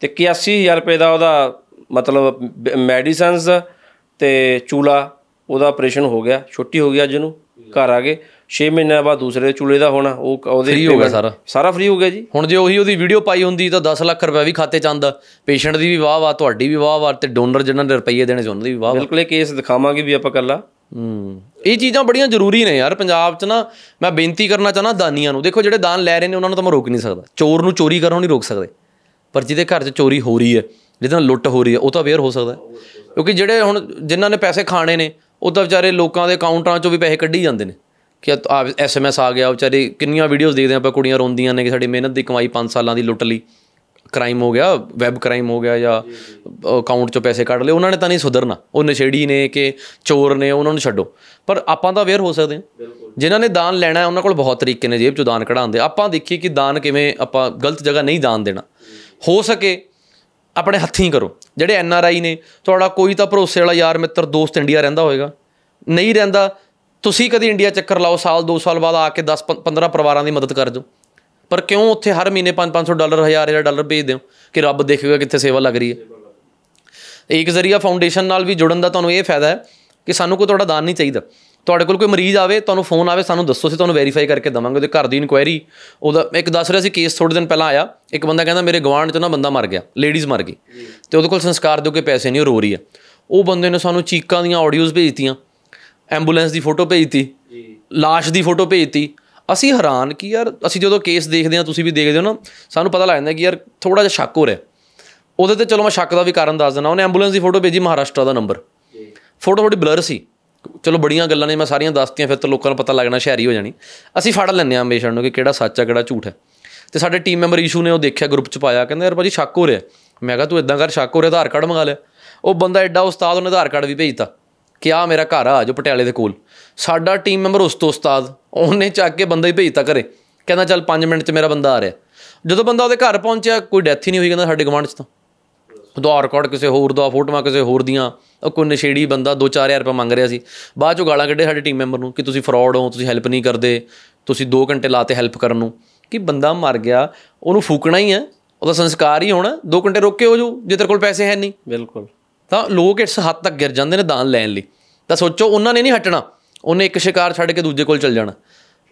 ਤੇ 81000 ਰੁਪਏ ਦਾ ਉਹਦਾ ਮਤਲਬ ਮੈਡੀਸਨਸ ਤੇ ਚੂਲਾ ਉਹਦਾ ਆਪਰੇਸ਼ਨ ਹੋ ਗਿਆ ਛੁੱਟੀ ਹੋ ਗਈ ਅੱਜ ਨੂੰ ਘਰ ਆ ਗਏ। 6 ਮਹੀਨਿਆਂ ਬਾਅਦ ਦੂਸਰੇ ਚੂਲੇ ਦਾ ਹੋਣਾ ਉਹ ਉਹਦੇ Free ਹੋ ਗਿਆ ਸਾਰਾ। ਸਾਰਾ ਫ੍ਰੀ ਹੋ ਗਿਆ ਜੀ। ਹੁਣ ਜੇ ਉਹੀ ਉਹਦੀ ਵੀਡੀਓ ਪਾਈ ਹੁੰਦੀ ਤਾਂ 10 ਲੱਖ ਰੁਪਏ ਵੀ ਖਾਤੇ ਚ ਆਂਦਾ ਪੇਸ਼ੈਂਟ ਦੀ ਵੀ ਵਾਹ ਵਾਹ ਤੁਹਾਡੀ ਵੀ ਵਾਹ ਵਾਹ ਤੇ ਡੋਨਰ ਜਿਨ੍ਹਾਂ ਨੇ ਰੁਪਈਏ ਦੇਣੇ ਸੀ ਉਹਨਾਂ ਦੀ ਵੀ ਵਾਹ ਬਿਲਕੁਲ ਇਹ ਕੇਸ ਦਿਖਾਵਾਂਗੇ ਵੀ ਆਪਾਂ ਕੱਲਾ ਹੂੰ। ਇਹ ਚੀਜ਼ਾਂ ਬੜੀਆਂ ਜ਼ਰੂਰੀ ਨੇ ਯਾਰ, ਪੰਜਾਬ 'ਚ ਨਾ ਮੈਂ ਬੇਨਤੀ ਕਰਨਾ ਚਾਹਨਾ ਦਾਨੀਆਂ ਨੂੰ। ਦੇਖੋ ਜਿਹੜੇ ਦਾਨ ਲੈ ਰਹੇ ਨੇ, ਉਹਨਾਂ ਨੂੰ ਤਾਂ ਮੈਂ ਰੋਕ ਨਹੀਂ ਸਕਦਾ। ਚੋਰ ਨੂੰ ਚੋਰੀ ਕਰਨੋਂ ਨਹੀਂ ਰੋਕ ਸਕਦੇ। ਪਰ ਜਿਹਦੇ ਘਰ 'ਚ ਚੋਰੀ ਹੋ ਰਹੀ ਹੈ, ਜਿਹਦੇ ਨਾਲ ਲੁੱਟ ਹੋ ਰਹੀ ਹੈ, ਉਹ ਤਾਂ ਅਵੇਅਰ ਹੋ ਸਕਦਾ ਹੈ। ਕਿਉਂਕਿ ਜਿਹੜੇ ਹੁਣ ਜਿਨ੍ਹਾਂ ਨੇ ਪੈਸੇ ਖਾਣੇ ਨੇ, ਉਹ ਤਾਂ ਵਿਚਾਰੇ ਲੋਕਾਂ ਦੇ ਅਕਾਊਂਟਾਂ 'ਚੋਂ ਵੀ ਪੈਸੇ ਕੱਢੀ ਜਾਂਦੇ ਨੇ। ਕਿ ਆ ਐਸਐਮਐਸ ਆ ਗਿਆ, ਵਿਚਾਰੇ ਕਿੰਨੀਆਂ ਵੀਡੀਓਜ਼ ਦੇਖਦੇ ਆਪਾਂ, ਕੁੜੀਆਂ ਰੋਂਦੀਆਂ ਨੇ ਕਿ ਸਾਡੀ ਮਿਹਨਤ ਦੀ ਕਮਾਈ 5 ਸਾਲਾਂ ਦੀ ਲੁੱਟ ਲਈ। ਕ੍ਰਾਈਮ ਹੋ ਗਿਆ ਵੈਬ ਕ੍ਰਾਈਮ ਹੋ ਗਿਆ ਜਾਂ ਅਕਾਊਂਟ 'ਚੋਂ ਪੈਸੇ ਕੱਢ ਲਏ ਉਹਨਾਂ ਨੇ ਤਾਂ ਨਹੀਂ ਸੁਧਰਨਾ। ਉਹ ਨਸ਼ੇੜੀ ਨੇ ਕਿ ਚੋਰ ਨੇ ਉਹਨਾਂ ਨੂੰ ਛੱਡੋ। ਪਰ ਆਪਾਂ ਤਾਂ ਅਵੇਅਰ ਹੋ ਸਕਦੇ ਹਾਂ। ਜਿਨ੍ਹਾਂ ਨੇ ਦਾਨ ਲੈਣਾ ਹੈ ਉਹਨਾਂ ਕੋਲ ਬਹੁਤ ਤਰੀਕੇ ਨੇ ਜੇਬ 'ਚੋਂ ਦਾਨ ਕਢਾਉਣ ਦੇ। ਆਪਾਂ ਦੇਖੀਏ ਕਿ ਦਾਨ ਕਿਵੇਂ ਆਪਾਂ ਗਲਤ ਜਗ੍ਹਾ ਨਹੀਂ ਦਾਨ ਦੇਣਾ। ਹੋ ਸਕੇ ਆਪਣੇ ਹੱਥੀਂ ਕਰੋ। ਜਿਹੜੇ ਐਨ ਆਰ ਆਈ ਨੇ ਤੁਹਾਡਾ ਕੋਈ ਤਾਂ ਭਰੋਸੇ ਵਾਲਾ ਯਾਰ ਮਿੱਤਰ ਦੋਸਤ ਇੰਡੀਆ ਰਹਿੰਦਾ ਹੋਵੇਗਾ ਨਹੀਂ ਰਹਿੰਦਾ ਤੁਸੀਂ ਕਦੀ ਇੰਡੀਆ ਚੱਕਰ ਲਾਓ ਸਾਲ 2 ਸਾਲ ਬਾਅਦ ਆ ਕੇ 10 15 ਪਰਿਵਾਰਾਂ ਦੀ ਮਦਦ ਕਰ ਦਿਓ ਪਰ ਕਿਉਂ ਉੱਥੇ ਹਰ ਮਹੀਨੇ 5-500 ਡਾਲਰ 1000 ਡਾਲਰ ਭੇਜ ਦਿਓ ਕਿ ਰੱਬ ਦੇਖੇਗਾ ਕਿੱਥੇ ਸੇਵਾ ਲੱਗ ਰਹੀ ਹੈ? ਇੱਕ ਜ਼ਰੀਆ ਫਾਊਂਡੇਸ਼ਨ ਨਾਲ ਵੀ ਜੁੜਨ ਦਾ ਤੁਹਾਨੂੰ ਇਹ ਫਾਇਦਾ ਹੈ ਕਿ ਸਾਨੂੰ ਕੋਈ ਤੁਹਾਡਾ ਦਾਨ ਨਹੀਂ ਚਾਹੀਦਾ। ਤੁਹਾਡੇ ਕੋਲ ਕੋਈ ਮਰੀਜ਼ ਆਵੇ ਤੁਹਾਨੂੰ ਫੋਨ ਆਵੇ ਸਾਨੂੰ ਦੱਸੋ ਅਸੀਂ ਤੁਹਾਨੂੰ ਵੈਰੀਫਾਈ ਕਰਕੇ ਦਵਾਂਗੇ ਉਹਦੇ ਘਰ ਦੀ ਇਨਕੁਆਇਰੀ ਉਹਦਾ ਇੱਕ ਦੱਸ ਰਿਹਾ ਸੀ ਕੇਸ ਥੋੜੇ ਦਿਨ ਪਹਿਲਾਂ ਆਇਆ ਇੱਕ ਬੰਦਾ ਕਹਿੰਦਾ ਮੇਰੇ ਗਵਾਂਢ 'ਚ ਨਾ ਬੰਦਾ ਮਰ ਗਿਆ ਲੇਡੀਜ਼ ਮਰ ਗਈ ਤੇ ਉਹਦੇ ਕੋਲ ਸੰਸਕਾਰ ਦਿਓ ਕਿ ਪੈਸੇ ਨਹੀਂ ਉਹ ਰੋ ਰਹੀ ਹੈ। ਉਹ ਬੰਦੇ ਨੇ ਸਾਨੂੰ ਚੀਕਾਂ ਦੀਆਂ ਆਡੀਓਜ਼ ਭੇਜਤੀਆਂ ਐਂਬੂਲੈਂਸ ਦੀ ਫੋਟੋ ਭੇਜਤੀ ਲਾਸ਼ ਦੀ ਫੋਟੋ ਭੇਜਤੀ ਅਸੀਂ ਹੈਰਾਨ ਕਿ ਯਾਰ ਅਸੀਂ ਜਦੋਂ ਕੇਸ ਦੇਖਦੇ ਹਾਂ ਤੁਸੀਂ ਵੀ ਦੇਖਦੇ ਹੋ ਨਾ ਸਾਨੂੰ ਪਤਾ ਲੱਗ ਜਾਂਦਾ ਕਿ ਯਾਰ ਥੋੜਾ ਜਿਹਾ ਸ਼ੱਕ ਹੋ ਰਿਹਾ। ਉਹਦੇ ਤੇ ਚਲੋ ਮੈਂ ਸ਼ੱਕ ਦਾ ਵੀ ਕਾਰਨ ਦੱਸ ਦਿੰਦਾ ਉਹਨੇ ਐਂਬੂਲੈਂਸ ਦੀ ਫੋਟੋ ਭੇਜੀ ਮਹਾਰਾਸ਼ਟਰ ਦਾ ਨੰਬਰ ਫੋਟੋ ਥੋੜੀ ਬਲਰ ਸੀ। ਚਲੋ ਬੜੀਆਂ ਗੱਲਾਂ ਨੇ ਮੈਂ ਸਾਰੀਆਂ ਦੱਸਤੀਆਂ ਫਿਰ ਤਾਂ ਲੋਕਾਂ ਨੂੰ ਪਤਾ ਲੱਗਣਾ ਸ਼ਹਿਰੀ ਹੋ ਜਾਣੀ। ਅਸੀਂ ਫੜ ਲੈਂਦੇ ਹਾਂ ਹਮੇਸ਼ਾ ਨੂੰ ਕਿ ਕਿਹੜਾ ਸੱਚ ਹੈ ਕਿਹੜਾ ਝੂਠ ਹੈ ਤੇ ਸਾਡੇ ਟੀਮ ਮੈਂਬਰ ਇਸ਼ੂ ਨੇ ਉਹ ਦੇਖਿਆ ਗਰੁੱਪ ਚ ਪਾਇਆ ਕਹਿੰਦੇ ਯਾਰ ਭਾਜੀ ਸ਼ੱਕ ਹੋ ਰਿਹਾ। ਮੈਂ ਕਿਹਾ ਤੂੰ ਇਦਾਂ ਕਰ ਸ਼ੱਕ ਹੋ ਰਿਹਾ ਆਧਾਰ ਕਾਰਡ ਮੰਗਾ ਲਿਆ। ਉਹ ਬੰਦਾ ਐਡਾ ਉਸਤਾਦ ਉਹਨੇ ਆਧਾਰ ਕਾਰਡ ਵੀ ਭੇਜਤਾ ਕਿ ਆ ਮੇਰਾ ਘਰ ਆ ਜੋ ਪਟਿਆਲੇ ਦੇ ਕੋਲ। ਸਾਡਾ ਟੀਮ ਮੈਂਬਰ ਉਸ ਤੋਂ ਉਸਤਾਦ ਉਹਨੇ ਚੱਕ ਕੇ ਬੰਦਾ ਹੀ ਭੇਜਤਾ ਘਰੇ। ਕਹਿੰਦਾ ਚੱਲ 5 ਮਿੰਟ 'ਚ ਮੇਰਾ ਬੰਦਾ ਆ ਰਿਹਾ। ਜਦੋਂ ਬੰਦਾ ਉਹਦੇ ਘਰ ਪਹੁੰਚਿਆ ਕੋਈ ਡੈਥ ਹੀ ਨਹੀਂ ਹੋਈ ਕਹਿੰਦਾ ਸਾਡੇ ਗਵਾਂਢ 'ਚ ਤਾਂ। ਆਧਾਰ ਕਾਰਡ ਕਿਸੇ ਹੋਰ ਦਾ ਫੋਟੋਆਂ ਕਿਸੇ ਹੋਰ ਦੀਆਂ ਉਹ ਕੋਈ ਨਸ਼ੇੜੀ ਬੰਦਾ 2-4000 ਰੁਪਏ ਮੰਗ ਰਿਹਾ ਸੀ। ਬਾਅਦ ਚੋਂ ਗਾਲਾਂ ਕੱਢੇ ਸਾਡੇ ਟੀਮ ਮੈਂਬਰ ਨੂੰ ਕਿ ਤੁਸੀਂ ਫਰਾਡ ਹੋ ਤੁਸੀਂ ਹੈਲਪ ਨਹੀਂ ਕਰਦੇ ਤੁਸੀਂ 2 ਘੰਟੇ ਲਾਤੇ ਹੈਲਪ ਕਰਨ ਨੂੰ। ਕਿ ਬੰਦਾ ਮਰ ਗਿਆ ਉਹਨੂੰ ਫੂਕਣਾ ਹੀ ਹੈ ਉਹਦਾ ਸੰਸਕਾਰ ਹੀ ਹੋਣਾ 2 ਘੰਟੇ ਰੁਕ ਕੇ ਹੋ ਜੂ ਜੇ ਤੇਰੇ ਕੋਲ ਪੈਸੇ ਹੈ ਨਹੀਂ। ਬਿਲਕੁਲ। ਤਾਂ ਲੋਕ ਇਸ ਹੱਦ ਤੱਕ ਗਿਰ ਜਾਂਦੇ ਨੇ ਦਾਨ ਲੈਣ ਲਈ। ਤਾਂ ਸੋਚੋ ਉਹਨਾਂ ਨੇ ਨਹੀਂ ਹਟਣਾ। ਉਹਨੇ ਇੱਕ ਸ਼ਿਕਾਰ ਛੱਡ ਕੇ ਦੂਜੇ ਕੋਲ ਚਲ ਜਾਣਾ।